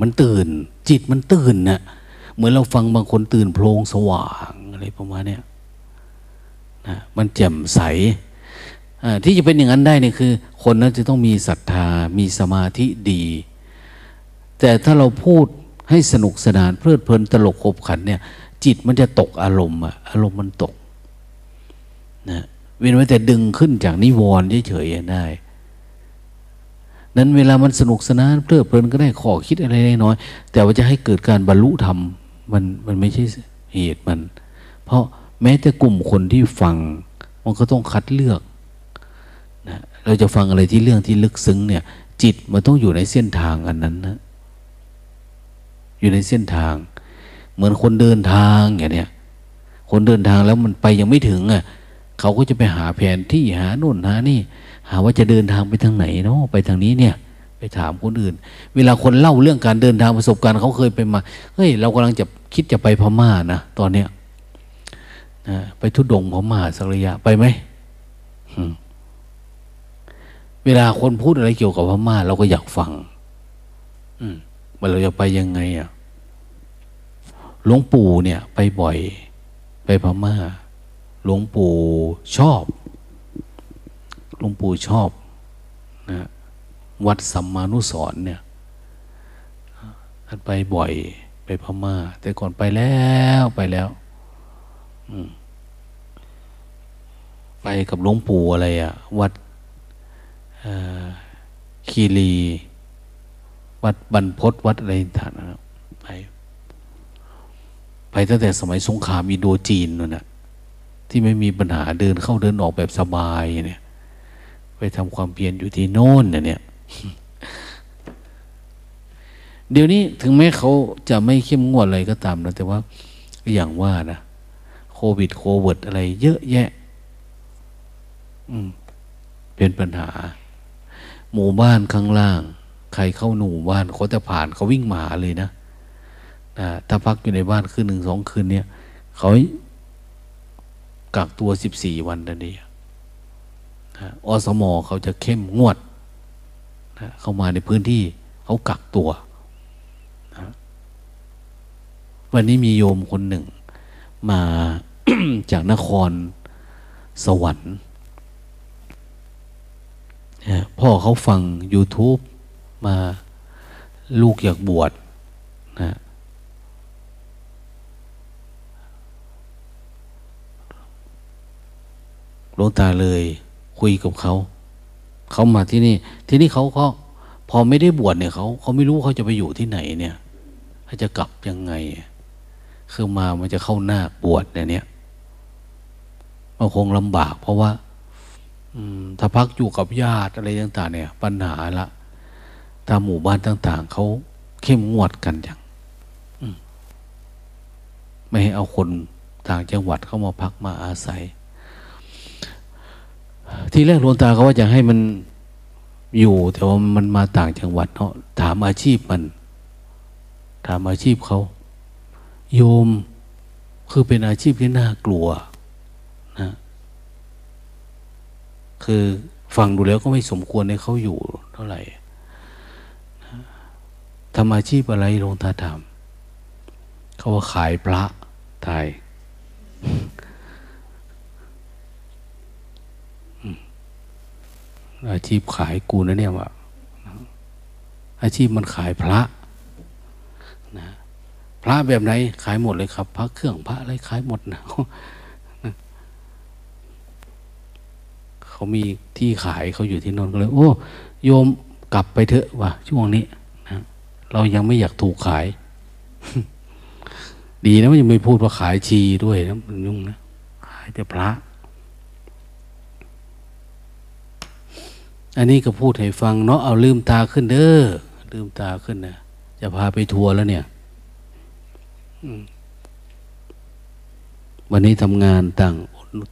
มันตื่น จิตมันตื่นนะเหมือนเราฟังบางคนตื่นโพลงสว่างอะไรประมาณเนี้ยนะมันแจ่มใสที่จะเป็นอย่างนั้นได้นี่คือ คนนั้นจะต้องมีศรัทธามีสมาธิดี แต่ถ้าเราพูด ให้สนุกสนานเพลิดเพลินตลกขบขันเนี่ยจิตมันจะตกอารมณ์อะอารมณ์มันตกนะเว้นไว้แต่ดึงขึ้นจากนิวรณ์เฉยๆได้ นั้นเวลามันสนุกสนานเพลิดเพลินก็ได้ขอคิดอะไรน้อย แต่ว่าจะให้เกิดการบรรลุธรรมมันมันไม่ใช่เหตุมัน เพราะแม้แต่กลุ่มคนที่ฟัง มันก็ต้องคัดเลือกนะเราจะฟังอะไรที่เรื่องที่ลึกซึ้งเนี่ย จิตมันต้องอยู่ในเส้นทางอันนั้นนะ อยู่ในเส้นทาง เหมือนคนเดินทางอย่างเนี้ยคนเดินทางแล้วมันไปยังไม่ถึงอะเขาก็จะไปหาแผนที่หาโน่นหานี่ หาว่าจะเดินทางไปทางไหนเนาะไปทางนี้เนี่ย ไปถามคนอื่น เวลาคนเล่าเรื่องการเดินทางประสบการณ์เขาเคยไปมาเฮ้ยเรากำลังจะคิดจะไปพม่านะตอนเนี้ยนะไปทุดงพม่าสักระยะไปไหมเวลาคนพูดอะไรเกี่ยวกับพม่าเราก็อยากฟัง อืม ว่าเราจะไปยังไงอะหลวงปู่เนี่ย ไปบ่อย ไปพม่า หลวงปู่ชอบ หลวงปู่ชอบนะวัดสัมมานุสรเนี่ยท่านไปบ่อย ไปพม่า แต่ก่อนไปแล้วไปแล้วไปกับหลวงปู่อะไรอะ่ะวัดคีรี วัดบรรพศวัดอะไรต่างนะไป ไปตั้งแต่สมัยสงครามอินโดจีนนั่นนะที่ไม่มีปัญหาเดินเข้าเดินออกแบบสบายเนี่ย ไปทำความเพียรอยู่ที่โน่นเนี่ยเดี๋ยวนี้ถึงแม้เขาจะไม่เข้มงวดอะไรก็ตามนะแต่ว่าอย่างว่านะโควิดโควิดอะไร เยอะแยะ อืม เป็นปัญหา หมู่บ้านข้างล่าง ใครเข้าหนูบ้านเขาจะผ่านเขาวิ่งมาเลยนะนะถ้าพักอยู่ในบ้านคืนหนึ่งสองคืนเนี่ยเขากักตัวสิบสี่วันนั่นเองอสมอเขาจะเข้มงวดนะเข้ามาในพื้นที่เขากักตัวนะวันนี้มีโยมคนหนึ่ง มา จากนครสวรรค์พ่อเขาฟัง YouTube มาลูกอยากบวชนะหลวงตาเลยคุยกับเขา เขามาที่นี่ ที่นี่เขาก็พอไม่ได้บวชเนี่ยเขาเขาไม่รู้เขาจะไปอยู่ที่ไหนเนี่ยเขาจะกลับยังไง คือมามันจะเข้าหน้าบวชเนี่ยมันคงลำบาก เพราะว่าถ้าพักอยู่กับญาติอะไรต่างๆเนี่ย ปัญหาละ ตามหมู่บ้านต่าง ๆเขาเข้มงวดกันอย่างไม่ให้เอาคนต่างจังหวัดเข้ามาพักมาอาศัย ทีแรกหลวงตาเขาว่าจะให้มันอยู่ แต่ว่ามันมาต่างจังหวัดเนาะถามอาชีพมัน ถามอาชีพเขา โยมคือเป็นอาชีพที่น่ากลัวนะคือฟังดูแล้วก็ไม่สมควรให้เขาอยู่เท่าไหร่ ทำอาชีพอะไรหลวงตาทำเขาว่าขายพระไทยอาชีพขายกูนะเนี่ยว่าอาชีพมันขายพระนะพระแบบไหน ขายหมดเลยครับ พระเครื่องพระอะไรขายหมดนะเขามีที่ขายเขาอยู่ที่นนท์ก็เลย โอ้ โยมกลับไปเถอะว่ะช่วงนี้ เรายังไม่อยากถูกขาย ดีนะมันยังไม่พูดว่าขายชีด้วยนะมันยุ่งนะ ขายแต่พระ อันนี้ก็พูดให้ฟังเนาะเอาลืมตาขึ้นเด้อลืมตาขึ้นนะจะพาไปทัวร์แล้วเนี่ยวันนี้ทำงานต่าง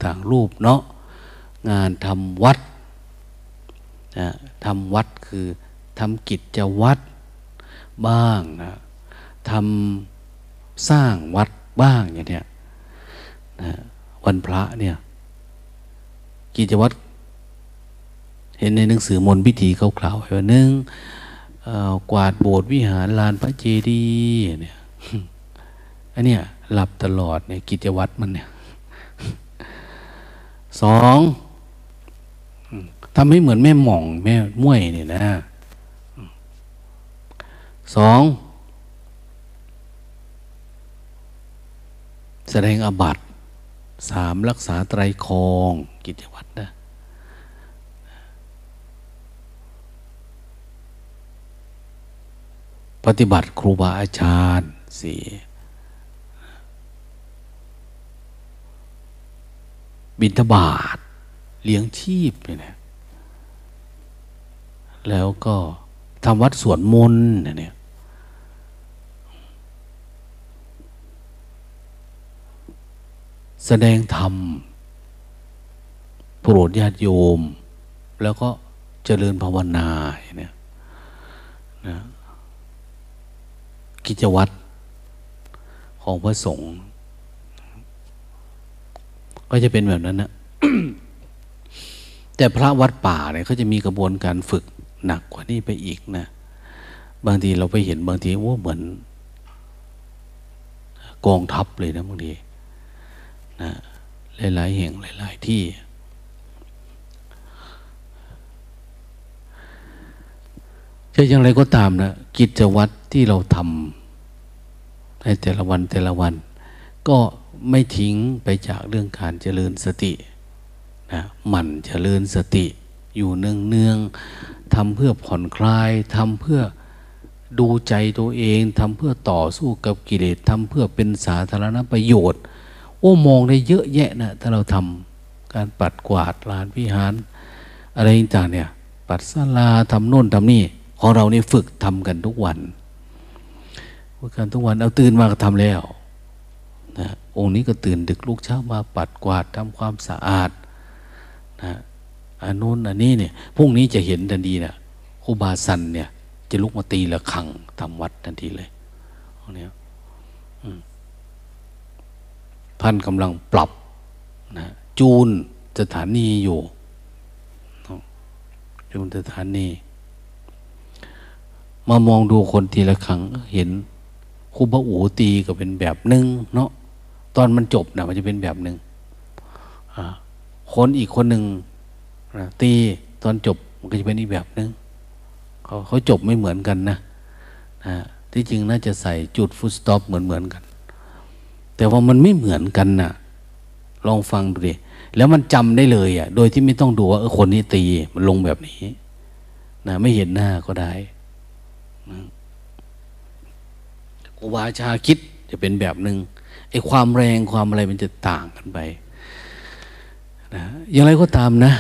ต่างรูปเนาะงานทำวัดนะทำวัดคือทำกิจจะวัด บ้างนะทำสร้างวัดบ้างอย่างเนี้ยนะวันพระเนี่ย กิจวัตรเห็นในหนังสือมนพิธีเขากล่าวไว้ว่าหนึ่งกวาดโบสถ์วิหารลานพระเจดีย์เนี่ยอันเนี้ยหลับตลอดเนี่ยกิจวัตรมันเนี่ยสองทำให้เหมือนแม่หม่องแม่ม้วยเนี่ยนะ สองแสดงอบัตสามรักษาไตรคองกิจวัตรนะปฏิบัติครูบาอาจารย์สี่บิณฑบาตเลี้ยงชีพเนี่ยนะแล้วก็ทำวัดสวดมนต์เนี่ย แสดงธรรมโปรดญาติโยม แล้วก็เจริญภาวนาเนี่ยนะกิจวัตรของพระสงฆ์ก็จะเป็นแบบนั้นนะแต่พระวัดป่าเนี่ยเขาจะมีกระบวนการฝึกหนักกว่านี้ไปอีกนะ บางทีเราไปเห็นบางทีว่าเหมือน กองทัพเลยนะบางที นะหลายๆแห่งหลาย ๆ ที่ จะอย่างไรก็ตามนะกิจวัตรที่เราทำในแต่ละวันแต่ละวัน ก็ไม่ทิ้งไปจากเรื่องการเจริญสตินะมันเจริญสติอยู่เนืองเนืองทำเพื่อผ่อนคลายทำเพื่อดูใจตัวเองทำเพื่อต่อสู้กับกิเลสทำเพื่อเป็นสาธารณประโยชน์ โอ้มองได้เยอะแยะนะถ้าเราทำการปัดกวาดลานวิหาร อะไรต่างเนี่ย ปัดศาลาทำโน่นทำนี่ ของเรานี่ฝึกทำกันทุกวันฝึกกันทุกวันเอาตื่นมาก็ทำแล้วนะองค์นี้ก็ตื่นดึกลูกเช้ามาปัดกวาดทำความสะอาดนะอันนู้นอันนี้เนี่ยพรุ่งนี้จะเห็นทันทีนะครูบาสันเนี่ย จะลุกมาตีละขังทำวัดทันทีเลยเนี่ย ท่านกำลังปรับนะจูนสถานีอยู่จูนสถานี มามองดูคนทีละครั้งเห็นครูบาอูตีก็เป็นแบบหนึ่งเนาะตอนมันจบนะมันจะเป็นแบบหนึ่งคนอีกคนหนึ่งตีตอนจบมันก็จะเป็นอีกแบบหนึ่งเขาเขาจบไม่เหมือนกันนะนะที่จริงน่าจะใส่จุดฟุตสต็อปเหมือนเหมือนกัน แต่ว่ามันไม่เหมือนกันนะ่ะ ลองฟังดูดิแล้วมันจำได้เลยอะ่ะ โดยที่ไม่ต้องดูว่าเออคนนี้ตีมันลงแบบนี้นะไม่เห็นหน้าก็ได้นะกูวาชาคิดจะเป็นแบบหนึง่งไอ้ความแรงความอะไรมันจะต่างกันไปนะอย่างไรก็ตามนะ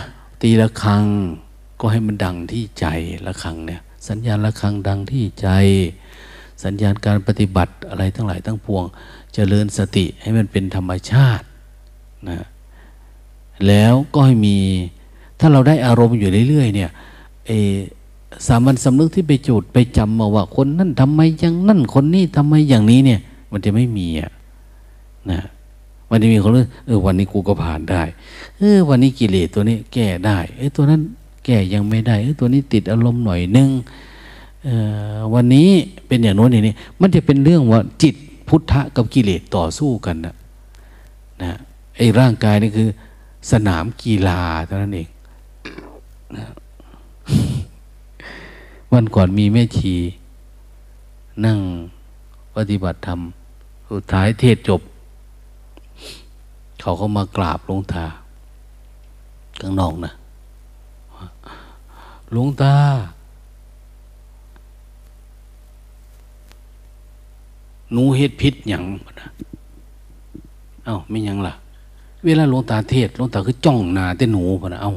ตีละครั้งก็ให้มันดังที่ใจละครั้งเนี่ย สัญญาณละครั้งดังที่ใจ สัญญาณการปฏิบัติอะไรทั้งหลายทั้งปวง จริญสติให้มันเป็นธรรมชาตินะแล้วก็ให้มีถ้าเราได้อารมณ์อยู่เรื่อยๆเนี่ยเอสามัญสำนึกที่ไปจุดไปจำมาว่า คนนั่นทำไมอย่างนั่นคนนี้ทำไมอย่างนี้เนี่ย มันจะไม่มีอะนะมันจะมีคนรู้เออวันนี้กูก็ผ่านได้เออวันนี้กิเลสตัวนี้แก้ได้เออตัวนั้นแก้ยังไม่ได้เออตัวนี้ติดอารมณ์หน่อยนึงวันนี้เป็นอย่างโน้นอย่างนี้ มันจะเป็นเรื่องว่าจิต พุทธะกับกิเลสต่อสู้กันนะนะไอ้ร่างกายนี่คือ สนามกีฬาเท่านั้นเองนะวันก่อนมีแม่ชี นั่งปฏิบัติธรรมสุดท้ายเทศจบ เขาก็มากราบหลวงตาข้างนอกนะหลวงตา หนูเฮ็ดพิษหยังเอ้าไม่ยังล่ะ เวลาหลวงตาเทศหลวงตาคือจ้องนาแต่หนูพนะเอ้า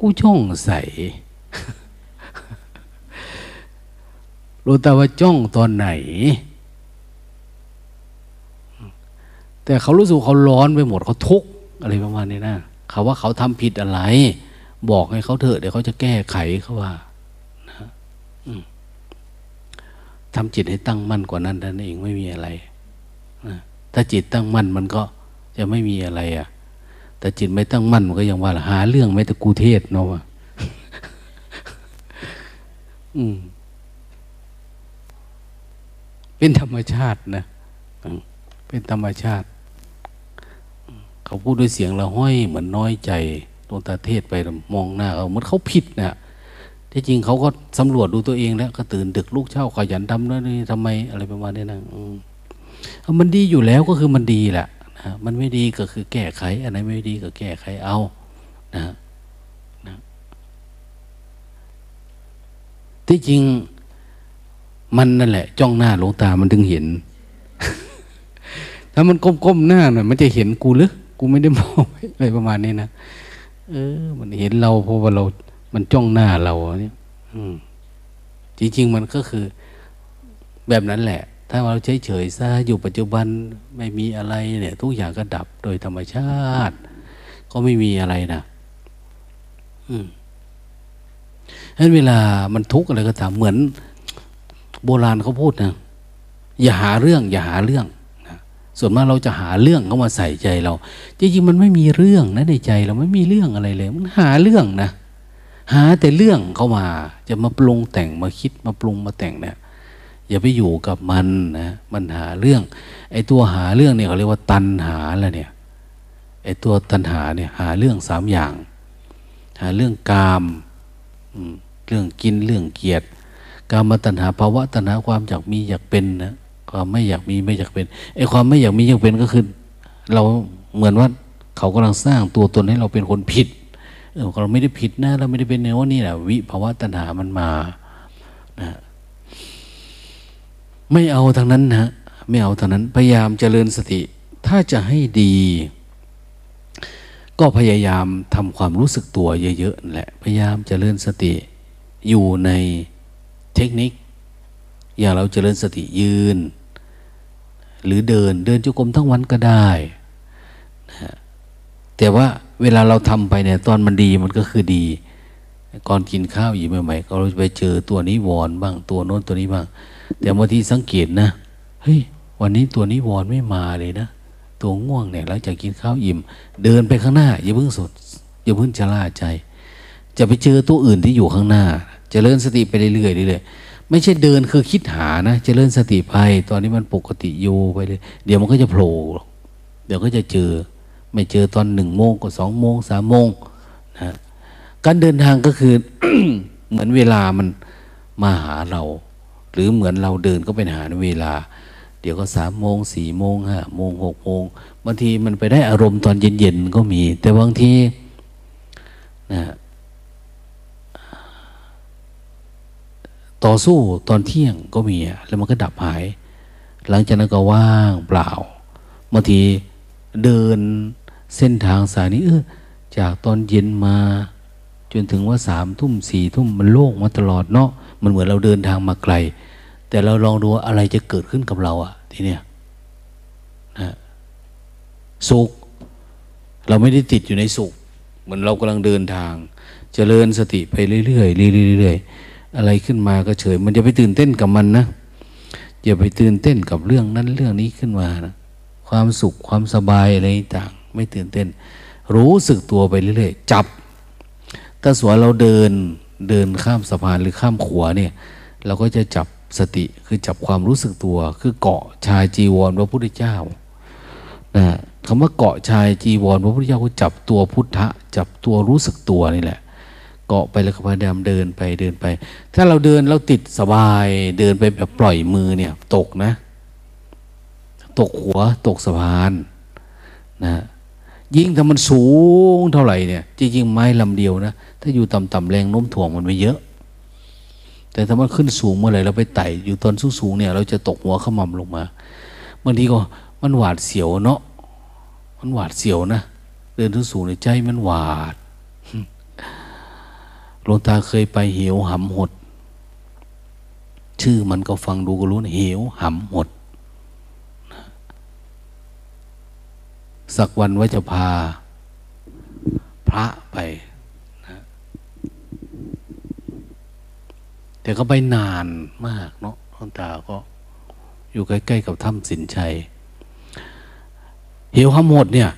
กูจ้องใส่หลวงตาว่าจ้องตอนไหน แต่เขารู้สึกเขาร้อนไปหมดเขาทุกข์อะไรประมาณนี้นะเขาว่าเขาทำผิดอะไร บอกให้เขาเถอะเดี๋ยวเขาจะแก้ไขเขาว่า ทำจิตให้ตั้งมั่นกว่านั้นนั่นเองไม่มีอะไรถ้าจิตตั้งมั่นมันก็จะไม่มีอะไรอะ แต่จิตไม่ตั้งมั่นมันก็ยังว่าหาเรื่องไม่แต่กูเทศเนาะอืม เป็นธรรมชาตินะเป็นธรรมชาติ เขาพูดด้วยเสียงละห้อยเหมือนน้อยใจดวงตาเทศไปมองหน้าเขาเหมือนเขาผิดนะ ที่จริงเขาก็สำรวจดูตัวเองแล้วก็ตื่นดึกลูกเช่าขยันทำนั่นนี่ทำไมอะไรประมาณนี้นะมันดีอยู่แล้วก็คือมันดีแหละนะมันไม่ดีก็คือแก้ไขอันไหนไม่ดีก็แก้ไขเอานะนะที่จริงมันนั่นแหละ จ้องหน้าหลวงตามันถึงเห็น ถ้ามันก้มๆหน้าหน่อยมันจะเห็นกูหรือกูไม่ได้มองอะไรประมาณนี้นะเออ มันเห็นเราเพราะว่าเรา มันจ้องหน้าเราเนี่ยจริง ๆ มันก็คือแบบนั้นแหละ ถ้าเราเฉยๆซะอยู่ปัจจุบันไม่มีอะไรเนี่ย ทุกอย่างก็ดับโดยธรรมชาติ ก็ไม่มีอะไรนะอืมฉะนั้นเวลามันทุกข์อะไรก็ตามเหมือน โบราณเขาพูดนะอย่าหาเรื่อง อย่าหาเรื่องส่วนมากเราจะหาเรื่องเข้ามาใส่ใจเรา จริงๆมันไม่มีเรื่องนะในใจเราไม่มีเรื่องอะไรเลย มันหาเรื่องนะ หาแต่เรื่องเข้ามา จะมาปรุงแต่งมาคิดมาปรุงมาแต่งเนี่ยอย่าไปอยู่กับมันนะมันหาเรื่อง ไอ้ตัวหาเรื่องเนี่ยเขาเรียกว่าตันหาแล้วเนี่ยไอ้ตัวตันหาเนี่ยหาเรื่องสามอย่าง หาเรื่องกามเรื่องกินเรื่องเกียรติกามตัณหาภาวะตัณหาความอยากมีอยากเป็นนะความไม่อยากมีไม่อยากเป็นไอ้ความไม่อยากมีอยากเป็นก็คือ เราเหมือนว่าเขากำลังสร้างตัวตนให้เราเป็นคนผิด เออเราไม่ได้ผิดนะเราไม่ได้เป็นเนื้อนี่แหละวิภาวะตัณหามันมานะไม่เอาทางนั้นนะไม่เอาทางนั้น พยายามเจริญสติ ถ้าจะให้ดี ก็พยายามทำความรู้สึกตัวเยอะๆแหละพยายามเจริญสติอยู่ในเทคนิค อย่างเราเจริญสติยืน หรือเดินเดินจุกรมทั้งวันก็ได้นะแต่ว่า เวลาเราทำไปเนี่ย ตอนมันดีมันก็คือดี ก่อนกินข้าวอยู่ใหม่ๆก็ไปเจอตัวนี้วอนบ้างตัวโน้นตัวนี้บ้าง แต่บางทีสังเกตนะเฮ้ยวันนี้ตัวนี้วอนไม่มาเลยนะตัวง่วงเนี่ยหลังจากกินข้าวอิ่ม เดินไปข้างหน้า อย่าเพิ่งสดอย่าเพิ่งชะล่าใจ จะไปเจอตัวอื่นที่อยู่ข้างหน้าจเจริญสติไปเรื่อยๆเรื่อยๆไม่ใช่เดินคือคิดหานะเจริญสติไป ตอนนี้มันปกติอยู่ไปเลย เดี๋ยวมันก็จะโผล่เดี๋ยวก็จะเจอ ไม่เจอตอนหนึ่งโมงก็สองโมงสามโมงนะการเดินทางก็คือ เหมือนเวลามันมาหาเรา หรือเหมือนเราเดินก็เป็นหาเวลา เดี๋ยวก็สามโมงสี่โมงห้าโมงหกโมงบางทีมันไปได้อารมณ์ตอนเย็นๆก็มี แต่บางทีนะต่อสู้ตอนเที่ยงก็มีแล้วมันก็ดับหาย หลังจากนั้นก็ว่างเปล่าบางทีเดิน เส้นทางสายนี้เออจากตอนเย็นมา จนถึงว่าสามทุ่มสี่ทุ่มมันโล่งมาตลอดเนาะมันเหมือนเราเดินทางมาไกล แต่เราลองดูอะไรจะเกิดขึ้นกับเราอะทีเนี้ยนะสุข เราไม่ได้ติดอยู่ในสุข เหมือนเรากำลังเดินทางจเจริญสติไปเรื่อยๆเรื่อยๆอะไรขึ้นมาก็เฉย มันจะไปตื่นเต้นกับมันนะอย่าไปตื่นเต้นกับเรื่องนั้นเรื่องนี้ขึ้นมานะความสุขความสบายอะไรต่าง ไม่ตื่นเต้น รู้สึกตัวไปเรื่อยๆ จับ ถ้าสวนเราเดินเดินข้ามสะพานหรือข้ามขวเนี่ย เราก็จะจับสติคือจับความรู้สึกตัว คือเกาะชายจีวรพระพุทธเจ้านะคำว่าเกาะชายจีวรพระพุทธเจ้าก็จับตัวพุทธะ จับตัวรู้สึกตัวนี่แหละ เกาะไปแล้วก็พยายามเดินไปเดินไป ถ้าเราเดินเราติดสบายเดินไปแบบปล่อยมือเนี่ย ตกนะ ตกหัวตกสะพานนะ ยิ่งถ้ามันสูงเท่าไหร่เนี่ยจริงๆไม้ลำเดียวนะ ถ้าอยู่ต่ำๆแรงโน้มถ่วงมันไม่เยอะ แต่ถ้ามันขึ้นสูงเมื่อไหร่เราไปไต่อยู่ตอนสูงๆเนี่ย เราจะตกหัวขมำลงมาบางทีก็มันหวาดเสียวเนาะมันหวาดเสียวนะเดินสูงในใจมันหวาดหลวงตาเคยไปเหวหำหด ชื่อมันก็ฟังดูก็รู้นะเหวหำหด สักวันว่าจะพาพระไปนะแต่ก็ไปนานมากเนาะหลวงตาก็อยู่ใกล้ ๆ กับถ้ำสินชัย เหวหำหดเนี่ย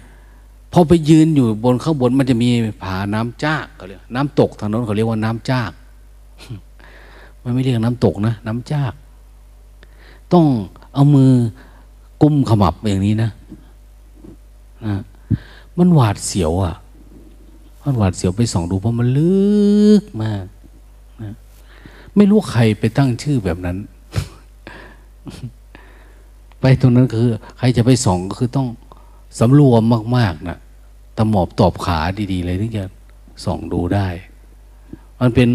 พอไปยืนอยู่บนข้างบนมันจะมีผาน้ำจากเขาเรียกน้ำตกทางนั้นเขาเรียกว่าน้ำจากมันไม่เรียกน้ำตกนะ น้ำจาก ต้องเอามือกุมขมับอย่างนี้นะ นะมันหวาดเสียวอะมันหวาดเสียวไปส่องดูเพราะมันลึกมากนะไม่รู้ใครไปตั้งชื่อแบบนั้น ไปตรงนั้นคือ ใครจะไปส่องก็คือต้องสำรวมมาก ๆนะตะหมอบตอบขาดีๆเลยถึงจะส่องดูได้ มันเป็น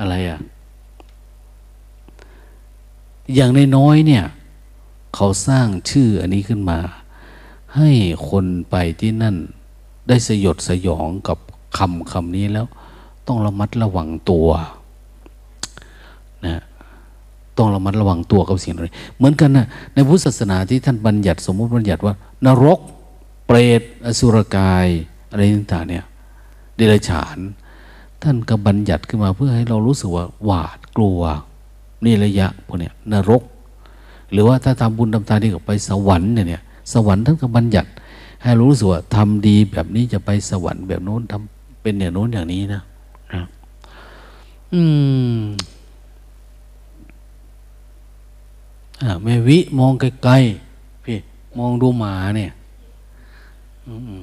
อะไรอะ อย่างในน้อยเนี่ย เขาสร้างชื่ออันนี้ขึ้นมา ให้คนไปที่นั่น ได้สยดสยองกับคำคำนี้แล้ว ต้องระมัดระวังตัวนะต้องระมัดระวังตัวกับสิ่งเหล่านี้เหมือนกันนะในพุทธศาสนาที่ท่านบัญญัติ สมมติบัญญัติว่า นรก เปรต อสุรกาย อะไรต่างๆเนี่ยเดรัจฉาน ท่านก็บัญญัติขึ้นมาเพื่อให้เรารู้สึกว่าหวาดกลัวนี่ระยะพวกเนี้ยนรก หรือว่าถ้าทำบุญทำทานดีกับไปสวรรค์เนี่ย สวรรค์ท่านก็บัญญัติ ให้รู้สึกว่าทำดีแบบนี้จะไปสวรรค์แบบโน้นทำเป็นอย่างโน้นอย่างนี้นะนะอืมอ่าแม่วิมองไกลๆพี่มองดูหมาเนี่ยอืม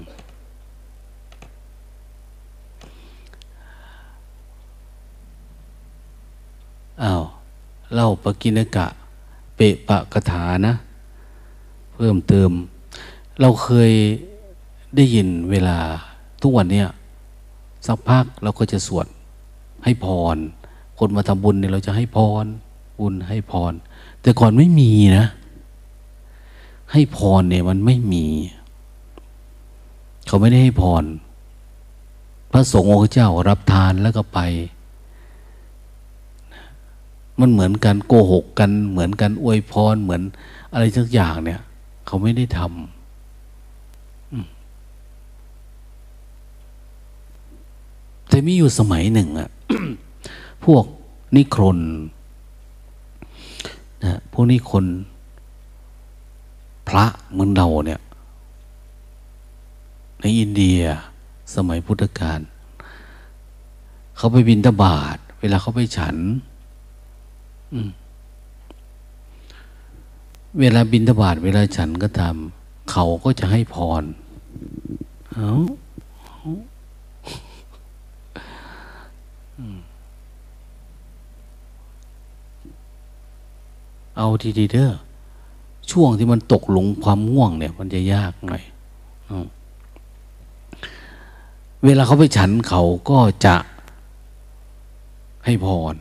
อ้าวเล่าปกินกะ เปะปะกถานะ เพิ่มเติม เราเคยได้ยินเวลาทุกวันเนี้ยสักพักเราก็จะสวดให้พร คนมาทำบุญเนี่ยเราจะให้พร บุญให้พร แต่ก่อนไม่มีนะ ให้พรเนี่ยมันไม่มี เขาไม่ได้ให้พร พระสงฆ์องค์เจ้ารับทานแล้วก็ไป มันเหมือนกันโกหกกัน เหมือนกันอวยพรเหมือนอะไรสักอย่างเนี่ย เขาไม่ได้ทำแต่มีอยู่สมัยหนึ่งอะพวกนิครนนะพวกนิครนพระเหมือนเราเนี่ย ในอินเดียสมัยพุทธกาลเขาไปบินตบาท เวลาเขาไปฉัน เวลาบินทบาทเวลาฉันก็ทำเขาก็จะให้พรเอาเอาทีดีเด้อช่วงที่มันตกหลงความง่วงเนี่ย มันจะยากหน่อยเวลาเขาไปฉันเขาก็จะให้พร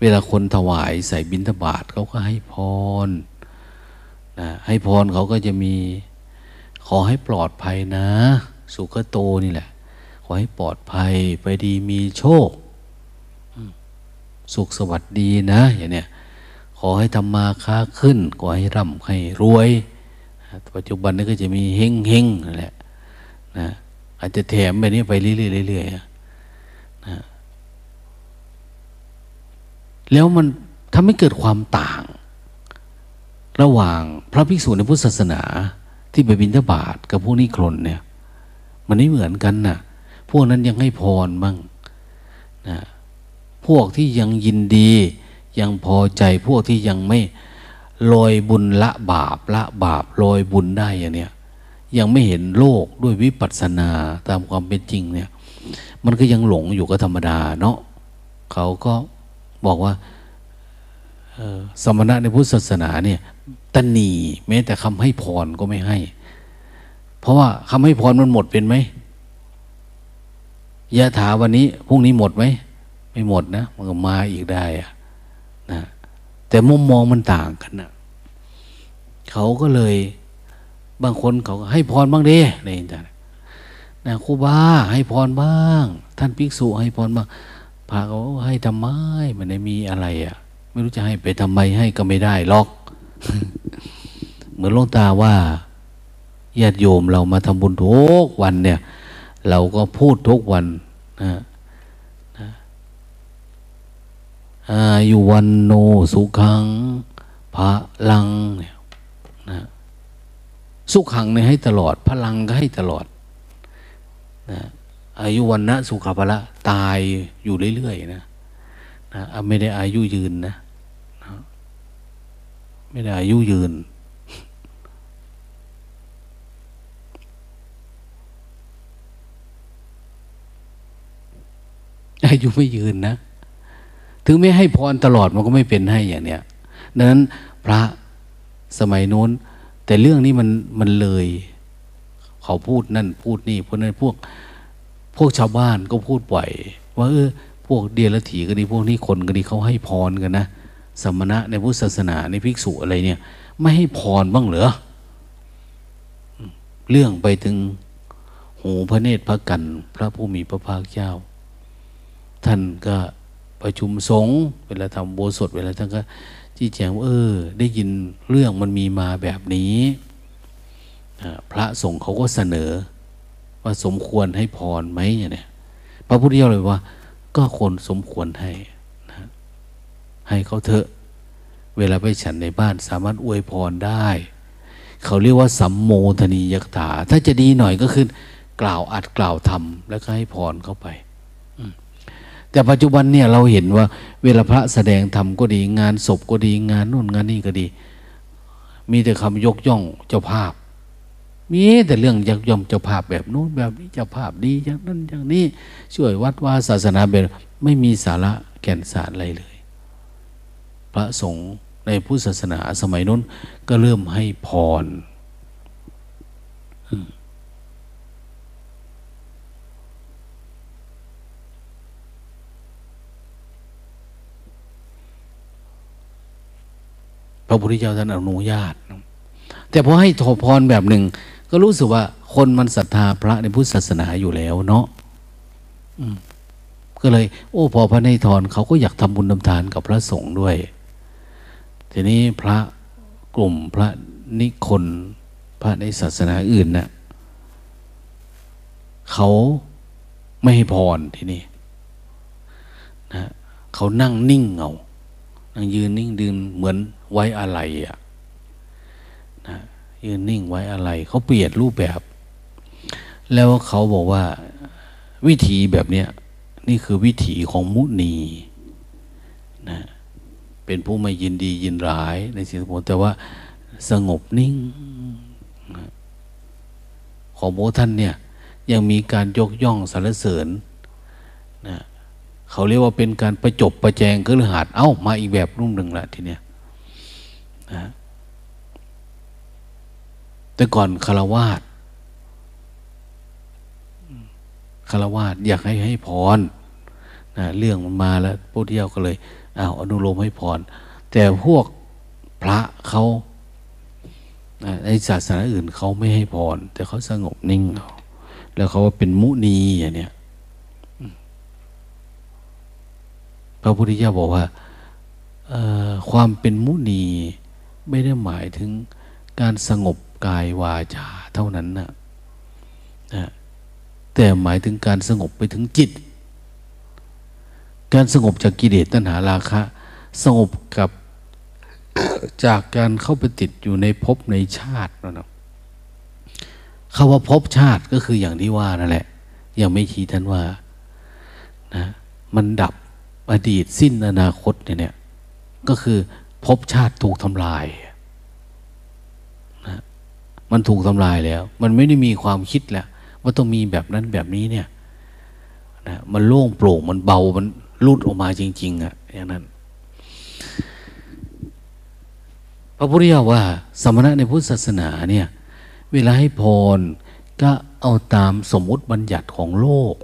เวลาคนถวายใส่บิณฑบาตเขาก็ให้พร นะให้พรเขาก็จะมี ขอให้ปลอดภัยนะ สุขโตนี่แหละ ขอให้ปลอดภัยไปดีมีโชค สุขสวัสดีนะ อย่างเนี้ยขอให้ทำมาค้าขึ้น ขอให้ร่ำให้รวย ปัจจุบันนี้ก็จะมีเฮงเฮงนั่นแหละนะอาจจะแถมไปนี้ไปเรื่อยๆนะแล้วมันทำให้เกิดความต่าง ระหว่างพระภิกษุในพุทธศาสนา ที่ไปบิณฑบาตกับพวกนี้ครนเนี่ย มันไม่เหมือนกันนะพวกนั้นยังให้พรบ้างนะพวกที่ยังยินดี ยังพอใจพวกที่ยังไม่ลอยบุญละบาปละบาปลอยบุญได้อย่างเนี้ยยังไม่เห็นโลกด้วยวิปัสสนาตามความเป็นจริงเนี่ย มันก็ยังหลงอยู่ก็ธรรมดาเนาะเขาก็บอกว่าสมณะในพุทธศาสนาเนี่ย ตนหนีแม้แต่คำให้พรก็ไม่ให้ เพราะว่าคำให้พรมันหมดเป็นไหมยะถาวันนี้พรุ่งนี้หมดไหมไม่หมดนะมันก็มาอีกได้อะนะแต่มุมมองมันต่างกันนะเขาก็เลยบางคนเขาก็ให้พรบ้างเด้ในจ้ะนะครูบาให้พรบ้าง ท่านภิกษุให้พรบ้างพระเขาให้ทำไมมันไม่มีอะไรอะ่ะ ไม่รู้จะให้ไปทำไมให้ก็ไม่ได้หรอก เหมือนลงตาว่าญาติโยมเรามาทำบุญทุกวันเนี่ย เราก็พูดทุกวันนะอายุวันโนสุขังพระลังเนี่ยนะสุขังเนี่ยให้ตลอด พลังก็ให้ตลอดนะอายุวันนะสุขภาระตายอยู่เรื่อยๆนะนะไม่ได้อายุยืนนะนะ ไม่ได้อายุยืน อายุไม่ยืนนะ ถึงไม่ให้พรตลอดมันก็ไม่เป็นให้อย่างเนี้ยดังนั้นพระสมัยโน้น แต่เรื่องนี้มันมันเลย เขาพูดนั่นพูดนี่พวกนั้นพวกพวกชาวบ้านก็พูดบ่อย ว่าเออพวกเดียรถีก็ดีพวกนี้คนก็ดีเขาให้พรกันนะสมณะในพุทธศาสนาในภิกษุอะไรเนี่ย ไม่ให้พรบ้างเหรอเรื่องไปถึงหูพระเนตรพระกัน พระผู้มีพระภาคเจ้า ท่านก็ประชุมสงฆ์เวลาทำโบสถเวลาท่านก็ชี้แจงว่าเออ ได้ยินเรื่องมันมีมาแบบนี้พระสงฆ์เขาก็เสนอ ว่าสมควรให้พรไหมเนี่ยพระพุทธเจ้าเลยว่า ก็คนสมควรให้นะให้เขาเถอะ เวลาไปฉันในบ้านสามารถอวยพรได้ เขาเรียกว่าสัมโมทนียกถา ถ้าจะดีหน่อยก็คือกล่าวอัดกล่าวทำแล้วก็ให้พรเข้าไป แต่ปัจจุบันเนี่ยเราเห็นว่าเวลาพระแสดงธรรมก็ดี งานศพก็ดีงานนู่นงานนี่ก็ดี มีแต่คำยกย่องเจ้าภาพ มีแต่เรื่องยักย่องเจ้าภาพแบบนู้นแบบนี้เจ้าภาพดีอย่างนั้นอย่างนี้ช่วยวัดว่าศาสนาเป็นไม่มีสาระแก่นสารอะไรเลย พระสงฆ์ในพุทธศาสนาสมัยนู้นก็เริ่มให้พร พระพุทธเจ้าท่านอนุญาต แต่พอให้ทพรแบบหนึ่ง ก็รู้สึกว่าคนมันศรัทธาพระในพุทธศาสนาอยู่แล้วเนาะก็เลย โอ้พอพระในทรเขาก็อยากทำบุญทำทานกับพระสงฆ์ด้วย ทีนี้พระกลุ่มพระนิคนพระในศาสนาอื่นนะ่ะเขาไม่ให้พรทีนี้นะเขานั่งนิ่งเอา นั่งยืนนิ่งดืนเหมือนไว้อะไรอะนะยืนนิ่งไว้อะไร เขาเปลี่ยนรูปแบบ แล้วเขาบอกว่าวิธีแบบเนี้ยนี่คือวิถีของมุนีนะเป็นผู้ไม่ยินดียินร้ายในสิ่งทั้งหมดแต่ว่าสงบนิ่งนะของโมท่านเนี่ยยังมีการยกย่องสรรเสริญ เขาเรียกว่าเป็นการประจบประแจงก็รือหาดเอ้ามาอีกแบบรุ่มหนึ่งละทีเนี้ยนะแต่ก่อนคารวาสคารวาสอยากให้ให้พรนะเรื่องมันมาแล้วพวกเที่ยวก็เลยเอาอนุโลมให้พร แต่พวกพระเขาในศาสนาอื่นเขาไม่ให้พร แต่เขาสงบนิ่ง แล้วเขาว่าเป็นมุนีอย่างเนี้ย พระพุทธเจ้าบอกว่าความเป็นมุนีไม่ได้หมายถึงการสงบกายวาจาเท่านั้นนะนะแต่หมายถึงการสงบไปถึงจิต การสงบจากกิเลสตัณหาราคะ สงบกับจากการเข้าไปติดอยู่ในภพในชาตินะคำว่าภพชาติก็คืออย่างที่ว่านั่นแหละยังไม่ชี้ท่านว่านะมันดับ อดีตสิ้นอนาคตเนี่ยก็คือภพชาติถูกทำลายนะมันถูกทำลายแล้ว มันไม่ได้มีความคิดแล้วว่าต้องมีแบบนั้นแบบนี้เนี่ยนะมันโล่งโปร่งมันเบามันลุดออกมาจริง ๆอะ่ะอย่างนั้น พระพุทธเจ้าว่า สมณะในพุทธศาสนาเนี่ยเวลาให้พรก็เอาตามสมมุติบัญญัติของโลก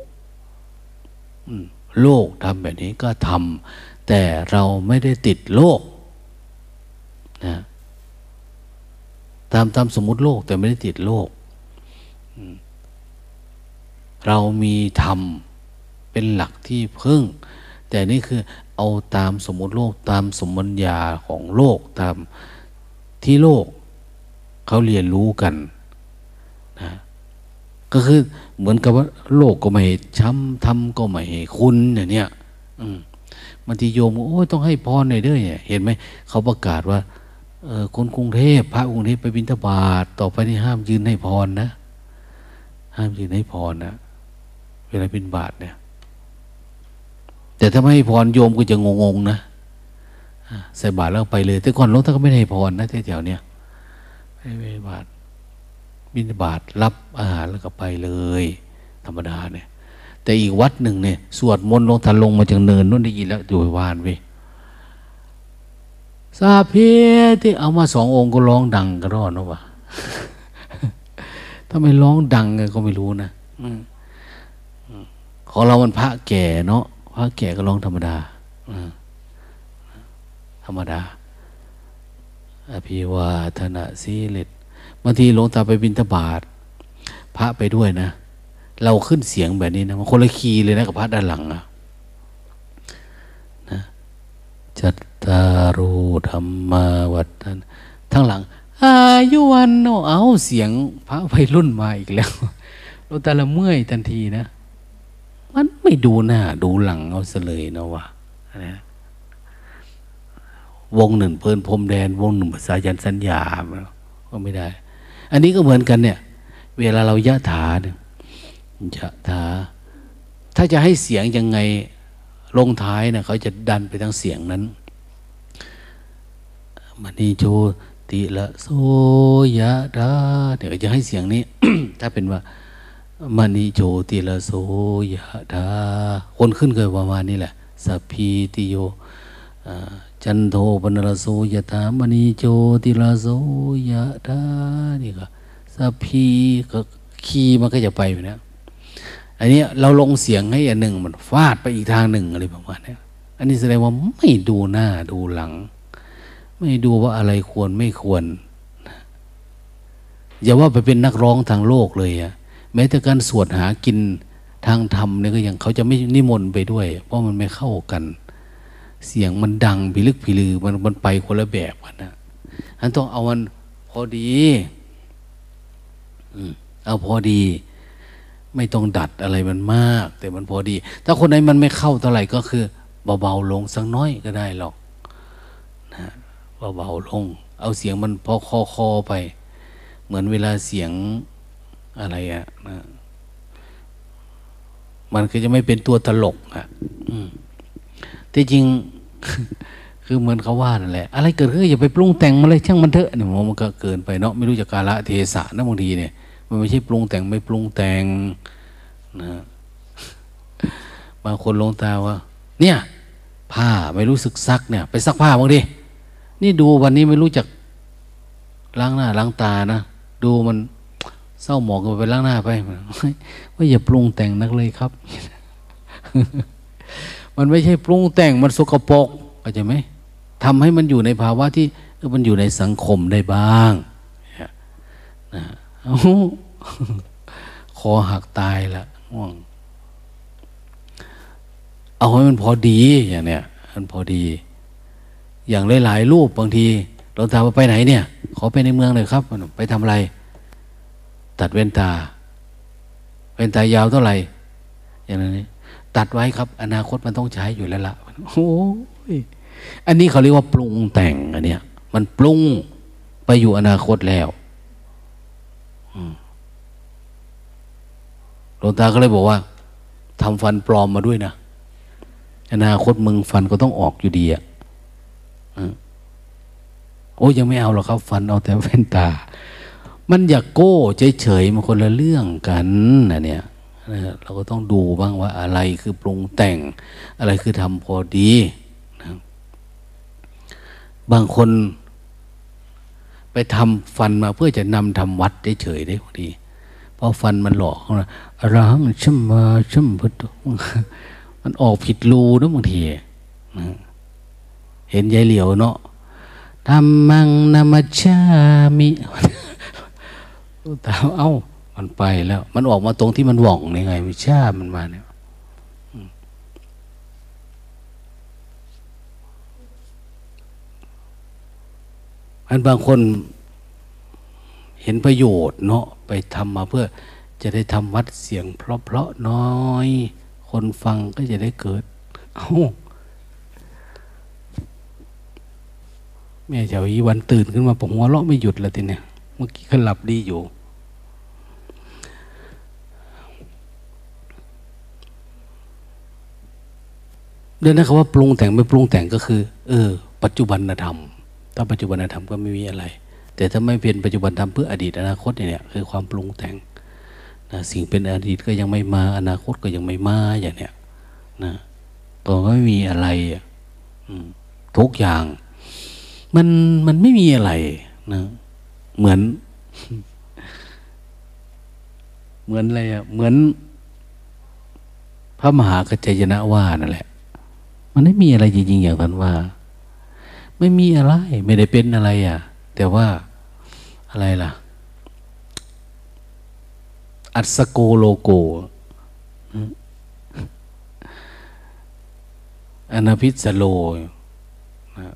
อืม โลกทำแบบนี้ก็ทำแต่เราไม่ได้ติดโลกนะตามตามสมมติโลกแต่ไม่ได้ติดโลก เรามีธรรมเป็นหลักที่พึ่ง แต่นี่คือเอาตามสมมติโลกตามสมบัญญาของโลกตามที่โลกเขาเรียนรู้กัน ก็คือเหมือนกับว่าโลกก็ไม่ช้ำทำก็ไม่คุณอย่างเนี้ยบางทีโยมโอ้ยต้องให้พรหน่อยด้วยเห็นไหมเขาประกาศว่าเออคนกรุงเทพพระกรุงเทพไปบิณฑบาตต่อไปนี่ห้ามยืนให้พรนะ ห้ามยืนให้พรนะเวลาบิณฑบาตเนี่ย แต่ถ้าไม่ให้พรโยมก็จะงงๆนะใส่บาตรแล้วไปเลย แต่ก่อนหลวงท่านก็ไม่ให้พรนะแถวๆเนี้ยไม่ไม่บาตร บิณฑบาตรับอาหารแล้วก็ไปเลย ธรรมดาเนี่ย แต่อีกวัดหนึ่งเนี่ยสวดมนต์ลงทันลงมาจากเนินนู่นได้ยินแล้วดูวานเว้ซาเพที่เอามาสององค์ก็ร้องดังกระรอนนะวะถ้าไม่ร้องดังก็ไม่รู้นะของเรามันพระแก่เนาะพระแก่ก็ร้องธรรมดาธรรมดาอภิวาทนาสีเลต บางทีหลวงตาไปบินทบาทพระไปด้วยนะ เราขึ้นเสียงแบบนี้นะมันคนละคีเลยนะกับพระด้านหลังอะนะจัตตารูธรรมาวัฏันทั้งหลัง อายุวันโนเอาเสียงพระไปรุ่นมาอีกแล้วเราแต่ละเมื่อยทันทีนะ มันไม่ดูหน้า ดูหลังเอาเสเลยนะวะนะวงหนึ่งเพลินพรมแดน วงหนึ่งภาษายันสัญญาก็ไม่ได้ อันนี้ก็เหมือนกันเนี่ย เวลาเรายะถาเนี่ยยะถา ถ้าจะให้เสียงยังไงลงท้ายเนะเขาจะดันไปทางเสียงนั้นมณีโชติละโสยะดาเดี๋ยวจะให้เสียงนี้ ถ้าเป็นว่ามณีโชติละโสยะดาคนขึ้นเคยประมาณนี้แหละสัพพีติโย จันโทปนรโสยะถามณีโจติลาโสยะถานี่ก็สัพพีก็คีมันก็จะไปอยู่นะอันนี้เราลงเสียงให้อันหนึ่งมันฟาดไปอีกทางหนึ่งอะไรประมาณนี้อันนี้แสดงว่าไม่ดูหน้าดูหลัง ไม่ดูว่าอะไรควรไม่ควร อย่าว่าไปเป็นนักร้องทางโลกเลยอะแม้แต่การสวดหากินทางธรรมเนี่ยก็ยังเขาจะไม่นิมนต์ไปด้วย เพราะมันไม่เข้ากัน เสียงมันดังพิลึกพิลือมันมันไปคนละแบบกันนะอันต้องเอามันพอดีเอาพอดี ไม่ต้องดัดอะไรมันมาก แต่มันพอดี ถ้าคนไหนมันไม่เข้าเท่าไหร่ก็คือเบาๆลงสักน้อยก็ได้หรอกนะเบาๆลง เอาเสียงมันพอคอคอไป เหมือนเวลาเสียงอะไรอะนะมันก็จะไม่เป็นตัวตลกอะ่ะ อืม ที่จริงคือเหมือนเขาว่านั่นแหละ อะไรเกิดขึ้นอย่าไปปรุงแต่งมาเลยช่างมันเถอะเนี่ยมันก็เกินไปเนาะไม่รู้จักกาละเทศะนะบางทีเนี่ย มันไม่ใช่ปรุงแต่งไม่ปรุงแต่งนะบางคนลงตาว่า เนี่ย ผ้าไม่รู้สึกซักเนี่ย ไปซักผ้าบางทีนี่ดูวันนี้ไม่รู้จักล้างหน้าล้างตานะดูมันเศร้าหมองกันไปล้างหน้าไปว่าอย่าปรุงแต่งนักเลยครับ มันไม่ใช่ปรุงแต่งมันสกปรกเข้าใจไหมทำให้มันอยู่ในภาวะที่มันอยู่ในสังคมได้บ้างนะเอาคอหักตายละง่วงเอาให้มันพอดีอย่างเนี้ยมันพอดี อย่างหลายๆรูปบางทีเราถามว่าไปไหนเนี่ย ขอไปในเมืองเลยครับ ไปทำอะไร ตัดเว้นตาเว้นตายาวเท่าไหร่อย่างนี้ ตัดไว้ครับ อนาคตมันต้องใช้อยู่แล้วละ่ะโอ้ยอันนี้เขาเรียกว่าปรุงแต่งอันเนี้ย มันปรุงไปอยู่อนาคตแล้วหลวงตาก็เลยบอกว่าทำฟันปลอมมาด้วยนะอนาคตมึงฟันก็ต้องออกอยู่ดีอะโอ้ยังไม่เอาหรอกครับ ฟันเอาแต่แว่นตา มันอยากโก้เฉยๆมันคนละเรื่องกันนะเนี่ย นะเราก็ต้องดูบ้างว่าอะไรคือปรุงแต่ง อะไรคือทำพอดีนะบางคนไปทำฟันมาเพื่อจะนำทำวัดเฉยๆได้พอดีเพราะฟันมันหลอกนะรังชัมมาชัมพุทมันออกผิดรูนะบางทีนะเห็นยายเหลียวเนาะทำมังนามาชามิตาเอ้า มันไปแล้ว มันออกมาตรงที่มันหว่องยังไงวิชามันมาเนี่ยอันบางคนเห็นประโยชน์เนาะไปทำมาเพื่อจะได้ทำวัดเสียงเพราะๆน้อย คนฟังก็จะได้เกิด เอาแม่เจ้าอีวันตื่นขึ้นมาผมหัวเราะไม่หยุดเลยทีเนี้ยเมื่อกี้ก็หลับดีอยู่ เรื่องนั้นคำว่าปรุงแต่งไม่ปรุงแต่งก็คือ เออ ปัจจุบันธรรม ถ้าปัจจุบันธรรมก็ไม่มีอะไร แต่ถ้าไม่เป็นปัจจุบันธรรมเพื่ออดีตอนาคตเนี่ยคือความปรุงแต่งนะสิ่งเป็นอดีตก็ยังไม่มาอนาคตก็ยังไม่มาอย่างเนี้ยนะก็ไม่มีอะไรทุกอย่าง มันมันไม่มีอะไรนะเหมือน เหมือนอะไรอะเหมือน พระมหากัจจยนะว่านั่นแหละ มันไม่มีอะไรจริงๆอย่างท่านว่า ไม่มีอะไร ไม่ได้เป็นอะไรอะ แต่ว่าอะไรล่ะ อัศโกโลโกอนาพิสโลนะ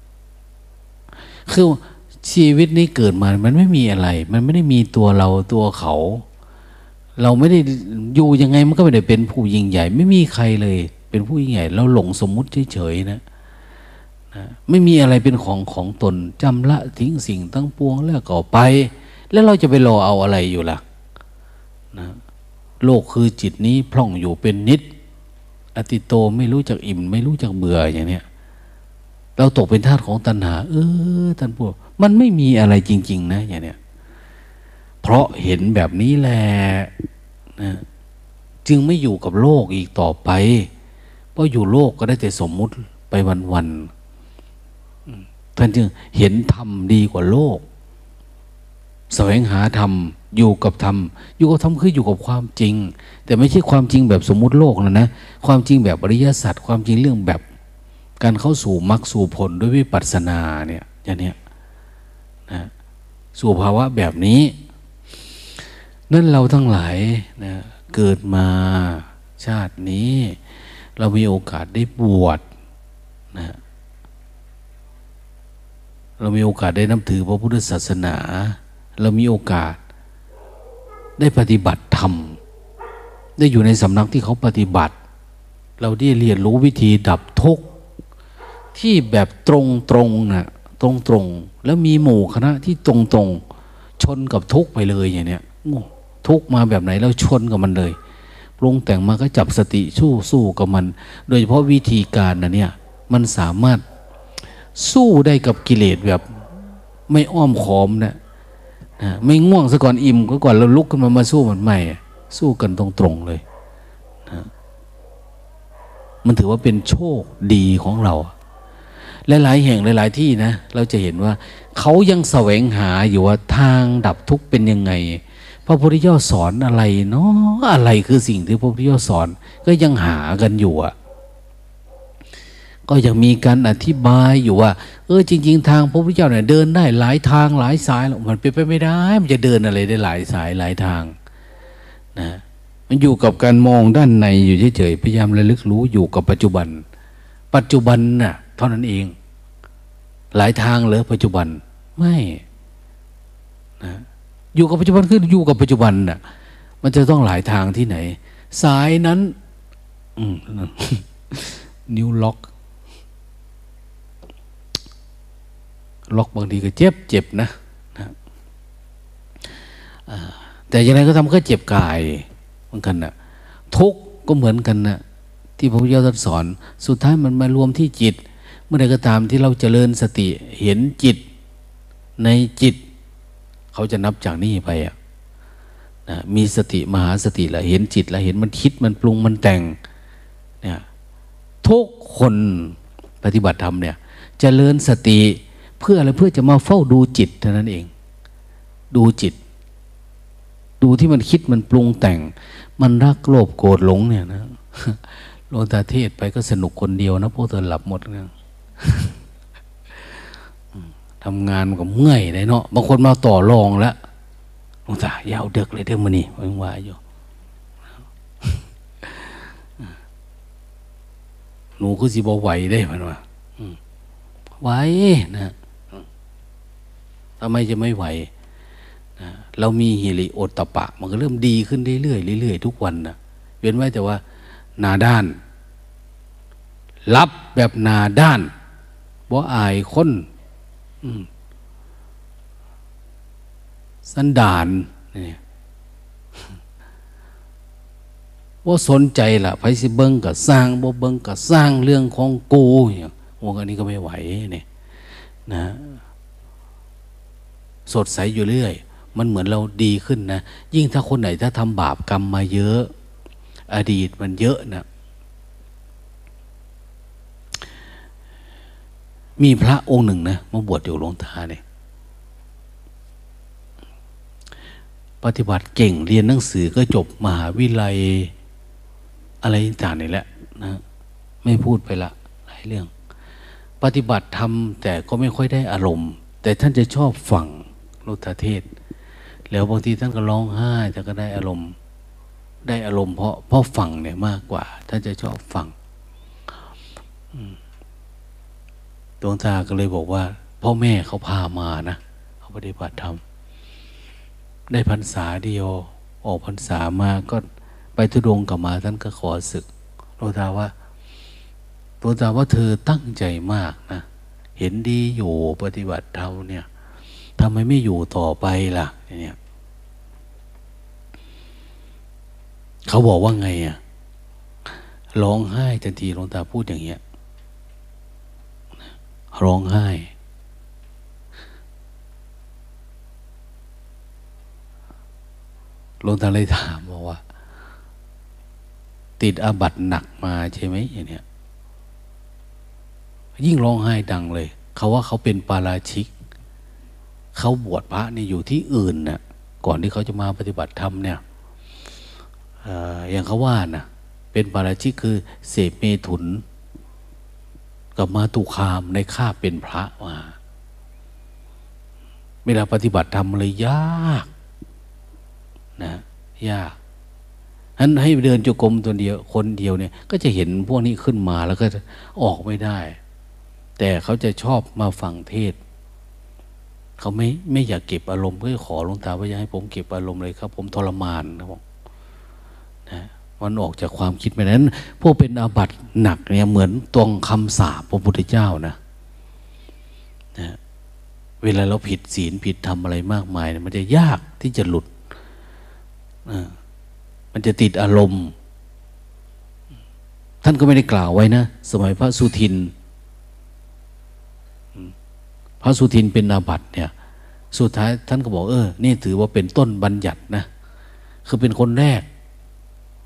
คือชีวิตนี้เกิดมา มันไม่มีอะไร มันไม่ได้มีตัวเราตัวเขา เราไม่ได้อยู่ยังไงมันก็ไม่ได้เป็นผู้ยิ่งใหญ่ ไม่มีใครเลย เป็นผู้ใหญ่เราหลงสมมุติเฉยๆนะนะไม่มีอะไรเป็นของของตนจำละทิ้งสิ่งตั้งปวงแล้วก็ไป แล้วเราจะไปรอเอาอะไรอยู่ล่ะนะโลกคือจิตนี้พร่องอยู่เป็นนิด อติโตไม่รู้จักอิ่ม ไม่รู้จักเบื่ออย่างเนี้ยเราตกเป็นทาสของตัณหา เออท่านพูดมันไม่มีอะไรจริง ๆ นะอย่างเนี้ยเพราะเห็นแบบนี้แหละนะจึงไม่อยู่กับโลกอีกต่อไป เพราะอยู่โลกก็ได้แต่สมมุติไปวันๆท่านจึงเห็นธรรมดีกว่าโลก แสวงหาธรรมอยู่กับธรรมอยู่กับธรรมคืออยู่กับความจริง แต่ไม่ใช่ความจริงแบบสมมุติโลกนะนะ ความจริงแบบอริยสัจความจริงเรื่องแบบ การเข้าสู่มรรคสู่ผลด้วยวิปัสสนาเนี่ยอย่างนี้นะสู่ภาวะแบบนี้ นั่นเราทั้งหลายนะเกิดมาชาตินี้ เรามีโอกาสได้บวชนะเรามีโอกาสได้นับถือพระพุทธศาสนา เรามีโอกาสได้ปฏิบัติธรรม ได้อยู่ในสำนักที่เขาปฏิบัติ เราได้เรียนรู้วิธีดับทุกข์ที่แบบตรงตรงนะตรงตรงแล้วมีหมู่คณะที่ตรงตรงชนกับทุกข์ไปเลยอย่างเนี้ยทุกข์มาแบบไหนแล้วชนกับมันเลย ปรุงแต่งมาก็จับสติสู้สู้กับมัน โดยเฉพาะวิธีการนะเนี่ยมันสามารถสู้ได้กับกิเลสแบบ ไม่อ้อมขอมนะนะไม่ง่วงซะก่อนอิ่มก็ก่อนเราลุกขึ้นมามาสู้มันใหม่ สู้กันตรงๆเลยนะมันถือว่าเป็นโชคดีของเราหลายๆแห่งหลาย ๆ ที่นะ เราจะเห็นว่า เขายังแสวงหาอยู่ว่าทางดับทุกข์เป็นยังไง พระพุทธเจ้าสอนอะไรเนาะอะไรคือสิ่งที่พระพุทธเจ้าสอน ก็ยังหากันอยู่อะก็ยังมีการอธิบายอยู่ว่า เออจริง ๆ ทางพระพุทธเจ้าเนี่ยเดินได้หลายทางหลายสายมันเป็นไปไม่ได้ มันจะเดินอะไรได้หลายสายหลายทางนะมันอยู่กับการมองด้านในอยู่เฉยๆพยายามระลึกรู้อยู่กับปัจจุบัน ปัจจุบันน่ะเท่านั้นเอง หลายทางเลยปัจจุบันไม่นะ อยู่กับปัจจุบันคืออยู่กับปัจจุบันน่ะ มันจะต้องหลายทางที่ไหน สายนั้นนิ้วล็อก ล็อกบางทีก็เจ็บเจ็บนะนะแต่ยังไงก็ทำก็เจ็บกายเหมือนกันนะทุกก็เหมือนกันนะที่พระพุทธเจ้าสอน สุดท้ายมันมารวมที่จิต เมื่อใดก็ตามที่เราเจริญสติเห็นจิตในจิต เขาจะนับจากนี้ไปอะนะมีสติมหาสติละเห็นจิตละเห็นมันคิดมันปรุงมันแต่งเนี่ยทุกคนปฏิบัติธรรมเนี่ยจเจริญสติเพื่ออะไรเพื่อจะมาเฝ้าดูจิตเท่านั้นเอง ดูจิต ดูที่มันคิดมันปรุงแต่ง มันรักโลภโกรธหลงเนี่ยนะโลตาเทศไปก็สนุกคนเดียวนะพวกเธอหลับหมดเนะ ทำงานกับเมื่อยเลยเนาะบางคนมาต่อรองแล้วลงตายาวเด็กเลยเด้อมันนี่ยังว่าอยู่หนูก็สิบไหวได้มันว่าไหวนะทำไมจะไม่ไหวนะเรามีฮิริโอตปะ มันก็เริ่มดีขึ้นเรื่อยๆเรื่อยๆทุกวันนะเว้นไว้แต่ว่า นาด้าน รับแบบนาด้านบ่อายคน สันดานนี่ว่าสนใจล่ะไพสิเบิงกับสร้างบ่เบิงกับสร้างเรื่องของกูอย่างวงอันนี้ก็ไม่ไหวเนี่ยนะ สดใสอยู่เรื่อย มันเหมือนเราดีขึ้นนะ ยิ่งถ้าคนไหนถ้าทำบาปกรรมมาเยอะ อดีตมันเยอะนะ มีพระองค์หนึ่งนะมาบวชอยู่หลวงตาเนี่ยปฏิบัติเก่งเรียนหนังสือก็จบมหาวิทยาลัย อะไรต่างนี่แหละนะ ไม่พูดไปละหลายเรื่อง ปฏิบัติทำแต่ก็ไม่ค่อยได้อารมณ์ แต่ท่านจะชอบฟังรุทเทศ แล้วบางทีท่านก็ร้องไห้แต่ก็ได้อารมณ์ ได้อารมณ์เพราะเพราะฟังเนี่ยมากกว่า ท่านจะชอบฟังด วงตาก็เลยบอกว่า พ่อแม่เขาพามานะเขาปฏิบัติธรรมได้พรรษาเดียว ออกพรรษามาก็ไปทุดงกลับมาท่านก็ขอศึกหลวงตาว่าหลวงตาว่าเธอตั้งใจมากนะเห็นดีอยู่ปฏิบัติธรรมเนี่ยทำไมไม่อยู่ต่อไปล่ะเนี่ยเขาบอกว่าไงอะร้องไห้ทันทีหลวงตาพูดอย่างเงี้ย ร้องไห้หลวงตาเลยถามบอกว่า ติดอาบัติหนักมาใช่ไหมอย่างเนี้ยยิ่งร้องไห้ดังเลย เขาว่าเขาเป็นปาราชิก เขาบวชพระนี่อยู่ที่อื่นนะ่ะ ก่อนที่เขาจะมาปฏิบัติธรรมเนี่ยอย่างเขาว่านะเป็นปาราชิกคือเสพเมถุน กับมาตุคามในข้าเป็นพระมาเวลาปฏิบัติธรรมเลยยากนะยากนั้นให้เดินจงกรมตัวเดียวคนเดียวเนี่ย ก็จะเห็นพวกนี้ขึ้นมาแล้วก็ออกไม่ได้ แต่เขาจะชอบมาฟังเทศ เขาไม่ไม่อยากเก็บอารมณ์ก็ขอหลวงตาว่าอย่าให้ผมเก็บอารมณ์เลยครับ ผมทรมานนะบอกนะ มันออกจากความคิดไปนั้น พวกเป็นอาบัติหนักเนี่ยเหมือนตวงคำสาปพระพุทธเจ้านะนะเวลาเราผิดศีลผิดทำอะไรมากมายมันจะยากที่จะหลุดมันจะติดอารมณ์ ท่านก็ไม่ได้กล่าวไว้นะ สมัยพระสุทิน พระสุทินเป็นอาบัติเนี่ย สุดท้ายท่านก็บอกเออ นี่ถือว่าเป็นต้นบัญญัตินะ คือเป็นคนแรก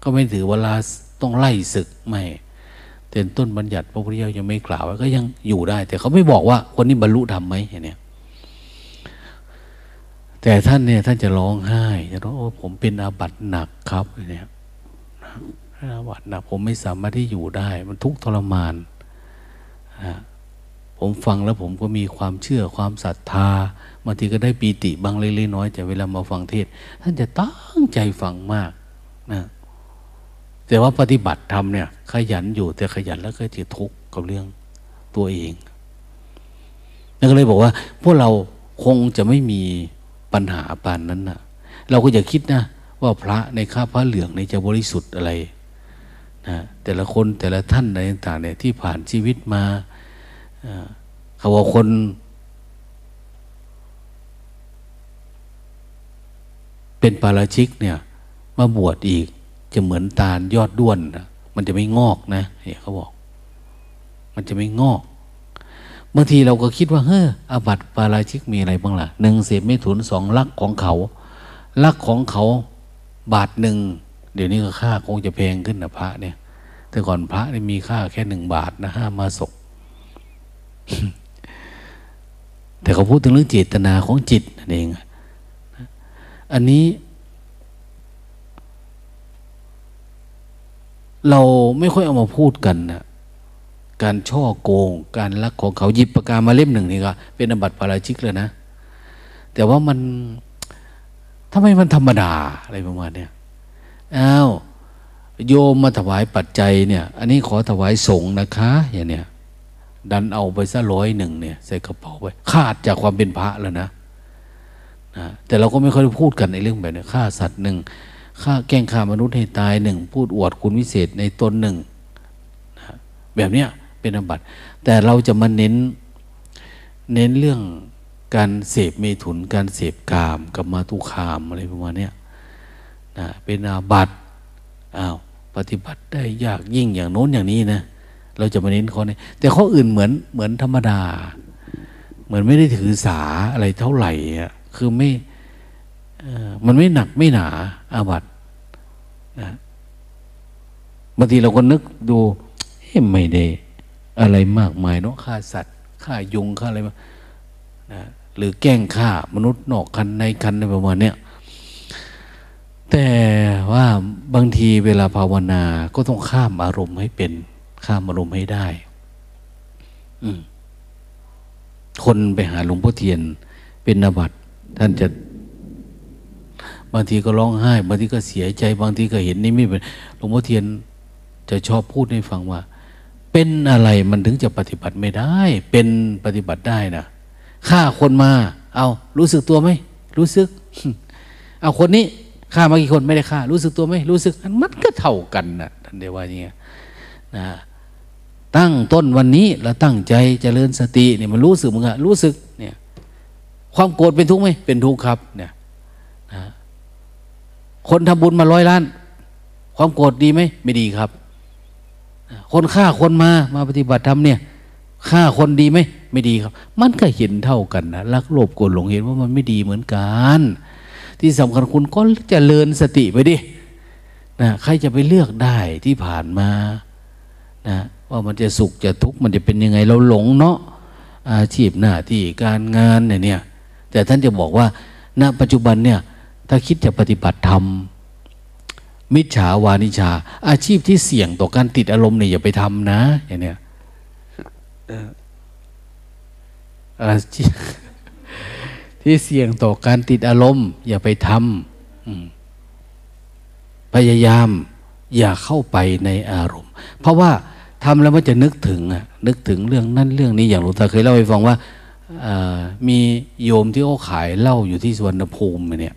ก็ไม่ถือเวลาต้องไล่ศึกไม่แต่ต้นบัญญัติพระพุทธเจ้ายังไม่กล่าวก็ยังอยู่ได้ แต่เขาไม่บอกว่าคนนี้บรรลุธรรมไหมอย่างนี้แต่ท่านเนี่ยท่านจะร้องไห้จะร้องโอ้ผมเป็นอาบัติหนักครับเนี่ยอาบัติหนักผมไม่สามารถที่อยู่ได้ มันทุกข์ทรมานผมฟังแล้วผมก็มีความเชื่อความศรัทธาบางทีก็ได้ปีติบางเล็กๆน้อยแต่เวลามาฟังเทศ ท่านจะตั้งใจฟังมากนะ แต่ว่าปฏิบัติธรรมเนี่ย ขยันอยู่แต่ขยันแล้วก็จะทุกข์กับเรื่องตัวเองนั่นก็เลยบอกว่า พวกเราคงจะไม่มีปัญหาปานนั้นนะเราก็อย่าคิดนะ ว่าพระในข้าพระเหลืองในจะบริสุทธิ์อะไรนะแต่ละคนแต่ละท่านอะไรต่างเนี่ยที่ผ่านชีวิตมาเขาว่าคนเป็นปาราชิกเนี่ย มาบวชอีก จะเหมือนตาลยอดด้วนนะมันจะไม่งอกนะเนี่ยเขาบอก มันจะไม่งอกบางทีเราก็คิดว่าเฮ้ออาบัติปาราชิกมีอะไรบ้างล่ะหนึ่งเสพไม่ถุนสองลักของเขาลักของเขาบาทหนึ่งเดี๋ยวนี้ก็ค่าคงจะแพงขึ้นนะพระเนี่ย แต่ก่อนพระนี่มีค่าแค่หนึ่งบาทนะห้ามาศกแต่เขาพูดถึงเรื่องเจตนาของจิตนั่นเองอันนี้ เราไม่ค่อยเอามาพูดกันนะการช่อโกง การลักของเขาหยิบปากกามาเล่มหนึ่งนี่ก็เป็นอบัติปาราชิกเลยนะ แต่ว่ามันทำไมมันธรรมดาอะไรประมาณเนี้ยอ้าวโยมมาถวายปัจจัยเนี่ย อันนี้ขอถวายสงนะคะ อย่างเนี้ยดันเอาไปซะร้อยหนึ่งเนี่ย ใส่กระเป๋าไปขาดจากความเป็นพระแล้วนะนะแต่เราก็ไม่ค่อยพูดกันในเรื่องแบบนี้ฆ่าสัตว์หนึ่ง ฆ่าแกล้งฆ่ามนุษย์ให้ตายหนึ่งพูดอวดคุณวิเศษในตนหนึ่งแบบเนี้ยเป็นอาบัติ แต่เราจะมาเน้นเน้นเรื่องการเสพเมถุนการเสพกามกับมาตุคามอะไรประมาณนี้นะเป็นอาบัติอ้าวปฏิบัติได้ยากยิ่งอย่างโน้นอย่างนี้นะเราจะมาเน้นข้อนี้แต่ข้ออื่นเหมือนเหมือนธรรมดา เหมือนไม่ได้ถือสาอะไรเท่าไหร่อะคือไม่ มันไม่หนักไม่หนาอาบัตนะบางทีเราก็นึกดูเฮ้ไม่ได้อะไรมากมายเนาะฆ่าสัตว์ฆ่ายุงฆ่าอะไรมานะหรือแกล้งฆ่ามนุษย์นอกคันในคันในประมาณเนี้ยแต่ว่าบางทีเวลาภาวนาก็ต้องข้ามอารมณ์ให้เป็น ข้ามอารมณ์ให้ได้ อืคนไปหาหลวงพ่อเทียนเป็นนบัตท่านจะางทีก็ร้องไห้ บางทีก็เสียใจ บางทีก็เห็นนี่ไม่เป็นหลวงพ่อเทียนจะชอบพูดให้ฟังว่า เป็นอะไรมันถึงจะปฏิบัติไม่ได้ เป็นปฏิบัติได้นะฆ่าคนมา เอารู้สึกตัวไหมรู้สึก เอาคนนี้ฆ่ามากี่คนไม่ได้ฆ่า รู้สึกตัวไหมรู้สึกมันก็เท่ากันนะท่านเดียว่าอย่างเงี้ยนะตั้งต้นวันนี้เราตั้งใจเจริญสติเนี่ยมันรู้สึกมึงอะรู้สึกเนี่ยความโกรธเป็นทุกข์ไหมเป็นทุกข์ครับเนี่ย คนทำบุญมาร้อยล้าน ความโกรธดีไหมไม่ดีครับ คนฆ่าคนมามาปฏิบัติธรรมเนี่ยฆ่าคนดีไหมไม่ดีครับ มันก็เห็นเท่ากันนะรักโลภโกรธหลงเห็นว่ามันไม่ดีเหมือนกัน ที่สำคัญคุณก็จะเจริญสติไปดินะใครจะไปเลือกได้ที่ผ่านมานะว่ามันจะสุขจะทุกข์มันจะเป็นยังไงเราหลงเนาะอาชีพหน้าที่การงานเนี่ยแต่ท่านจะบอกว่าณปัจจุบันเนี่ย ถ้าคิดจะปฏิบัติธรรมมิจฉาวานิชา อาชีพที่เสี่ยงต่อการติดอารมณ์เนี่ยอย่าไปทำนะ อย่างเนี้ยอาชีพที่เสี่ยงต่อการติดอารมณ์ อย่าไปทำพยายาม อย่าเข้าไปในอารมณ์ เพราะว่าทำแล้วมันจะนึกถึงอะนึกถึงเรื่องนั้นเรื่องนี้อย่างหลวงตาเคยเล่าให้ฟังว่ามีโยมที่เขาขายเหล้าอยู่ที่สวนภูมิเนี่ย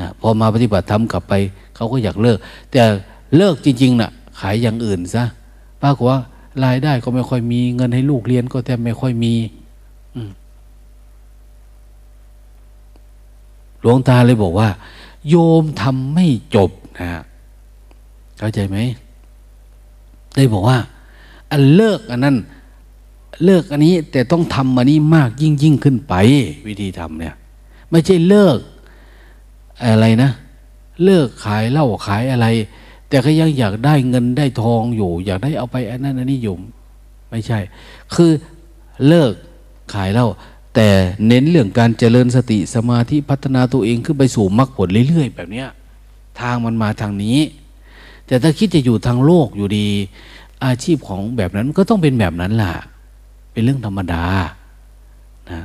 นะพอมาปฏิบัติธรรมกลับไปเขาก็อยากเลิก แต่เลิกจริงๆนะ่ะ ขายอย่างอื่นซะปรากฏว่ารายได้ก็ไม่ค่อยมีเงินให้ลูกเรียนก็แทบไม่ค่อยมีหลวงตาเลยบอกว่า โยมทำไม่จบนะเข้าใจไหมได้บอกว่า อันเลิกอันนั้น เลิกอันนี้แต่ต้องทำอันนี้มากยิ่งยิ่งขึ้นไป วิธีทำเนี่ย ไม่ใช่เลิก อะไรนะ เลิกขายเหล้าขายอะไร แต่ก็ยังอยากได้เงินได้ทองอยู่ อยากได้เอาไปอันนั้นอันนี้อยู่ไม่ใช่ คือเลิกขายเหล้าแต่เน้นเรื่องการเจริญสติสมาธิพัฒนาตัวเองขึ้นไปสู่มรรคผลเรื่อยๆ แบบเนี้ยทางมันมาทางนี้ แต่ถ้าคิดจะอยู่ทางโลกอยู่ดี อาชีพของแบบนั้นก็ต้องเป็นแบบนั้นล่ะ เป็นเรื่องธรรมดานะ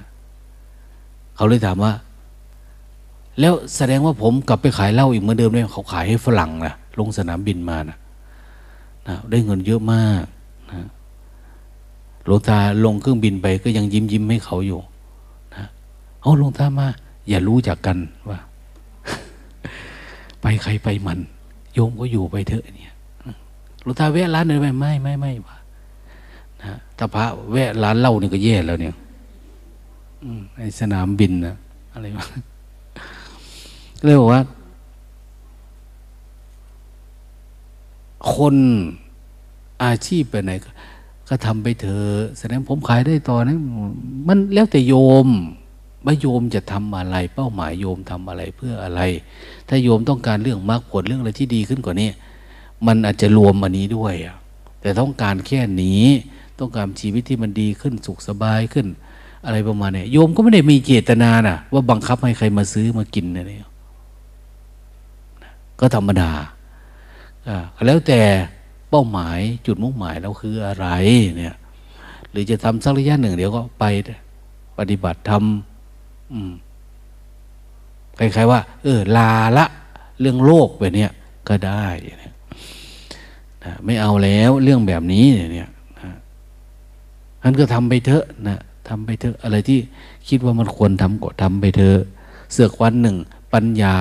เขาเลยถามว่า แล้วแสดงว่าผมกลับไปขายเหล้าอีกเหมือนเดิมเลยเขาขายให้ฝรั่งนะลงสนามบินมานะนะได้เงินเยอะมากนะหลวงตาลงเครื่องบินไปก็ยังยิ้มยิ้มให้เขาอยู่นะเอาหลวงตามา อย่ารู้จักกันว่า ไปใครไปมัน โยมก็อยู่ไปเถอะเนี่ยหลวงตาแวะร้านไหนไปไม่ไม่ไม่ว่านะถ้าพระแวะร้านเหล้านี่ก็แย่แล้วเนี่ยในสนามบินนะอะไรวะ เรียกว่า คนอาชีพไปไหนก็ทำไปเถอะแสดงผมขายได้ต่อนะมันแล้วแต่โยมว่าโยมจะทำอะไร เป้าหมายโยมทำอะไรเพื่ออะไร ถ้าโยมต้องการเรื่องมรรคผลเรื่องอะไรที่ดีขึ้นกว่านี้มันอาจจะรวมอันนี้ด้วยแต่ต้องการแค่นี้ต้องการชีวิตที่มันดีขึ้นสุขสบายขึ้น อะไรประมาณนี้โยมก็ไม่ได้มีเจตนานะว่าบังคับให้ใครมาซื้อมากินนะเนี่ย ก็ธรรมดาแล้วแต่เป้าหมายจุดมุ่งหมายเราคืออะไรเนี่ยหรือจะทำสักระยะหนึ่ง เดี๋ยวก็ไปปฏิบัติทำคล้ายๆว่า เออ ลาละเรื่องโลกแบบนี้ก็ได้เนี่ยไม่เอาแล้วเรื่องแบบนี้เนี่ยท่านก็ทำไปเถอะนะทำไปเถอะอะไรที่คิดว่ามันควรทำก็ทำไปเถอะเสือกวันหนึ่ง ปัญญา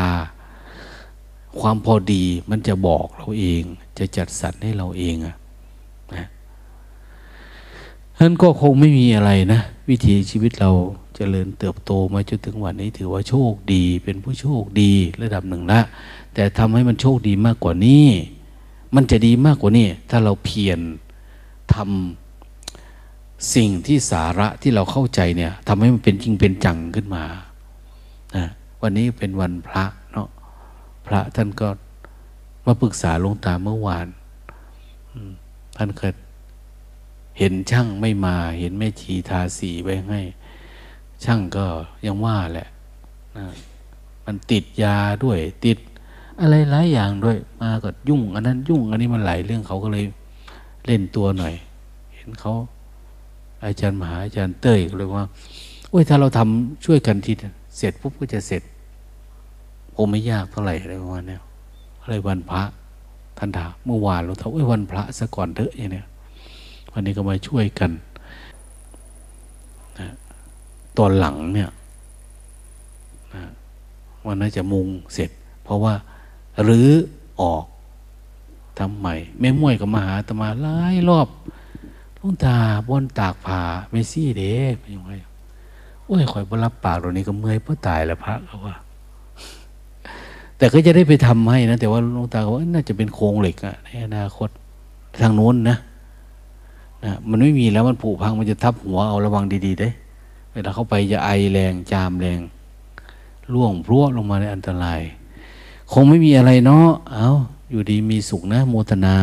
ความพอดีมันจะบอกเราเอง จะจัดสรรให้เราเองอะนะท่านก็คงไม่มีอะไรนะ วิถีชีวิตเราเจริญเติบโตมาจนถึงวันนี้ถือว่าโชคดี เป็นผู้โชคดีระดับหนึ่งละ แต่ทำให้มันโชคดีมากกว่านี้ มันจะดีมากกว่านี้ ถ้าเราเพียรทำสิ่งที่สาระที่เราเข้าใจเนี่ยทำให้มันเป็นจริงเป็นจังขึ้นมานะวันนี้เป็นวันพระ พระท่านก็มาปรึกษาหลวงตาเมื่อวานท่านเคยเห็นช่างไม่มา เห็นแม่ชีทาสีไว้ให้ ช่างก็ยังว่าแหละนะมันติดยาด้วย ติดอะไรหลายอย่างด้วย มาก็ยุ่ง อันนั้นยุ่ง อันนี้มันหลายเรื่องเขาก็เลยเล่นตัวหน่อย เห็นเขา อาจารย์มหาอาจารย์เต้ยก็เลยว่าโอ้ยถ้าเราทำช่วยกันทีเสร็จปุ๊บก็จะเสร็จ คงไม่ยากเท่าไหร่อะไรประมาณเนี้ยอะไรวันพระท่านถามเมื่อวานเราทำโอ้ยวันพระซะก่อนเถอะอย่างเนี้ยวันนี้ก็มาช่วยกันนะตอนหลังเนี่ยนะวันนั้นจะมุงเสร็จ เพราะว่าหรือออกทำใหม่แม่ม่วยก็มหาตมาหลายรอบลวงตาบนตากผ้าเมซี่เด้เป็นยังไงโอ้ยคอยบรับปากตรงนี้ก็เมื่อยเพราะตายแล้วพระเขาว่า แต่ก็จะได้ไปทำให้นะ แต่ว่าหลวงตาบอกว่าน่าจะเป็นโครงเหล็กอะในอนาคตทางโน้นนะนะมันไม่มีแล้วมันผุพังมันจะทับหัวเอาระวังดีๆได้เวลาเข้าไปจะไอแรงจามแรงล่วงพรวลงมาในอันตราย คงไม่มีอะไรเนาะเอาอยู่ดีมีสุขนะโมทนา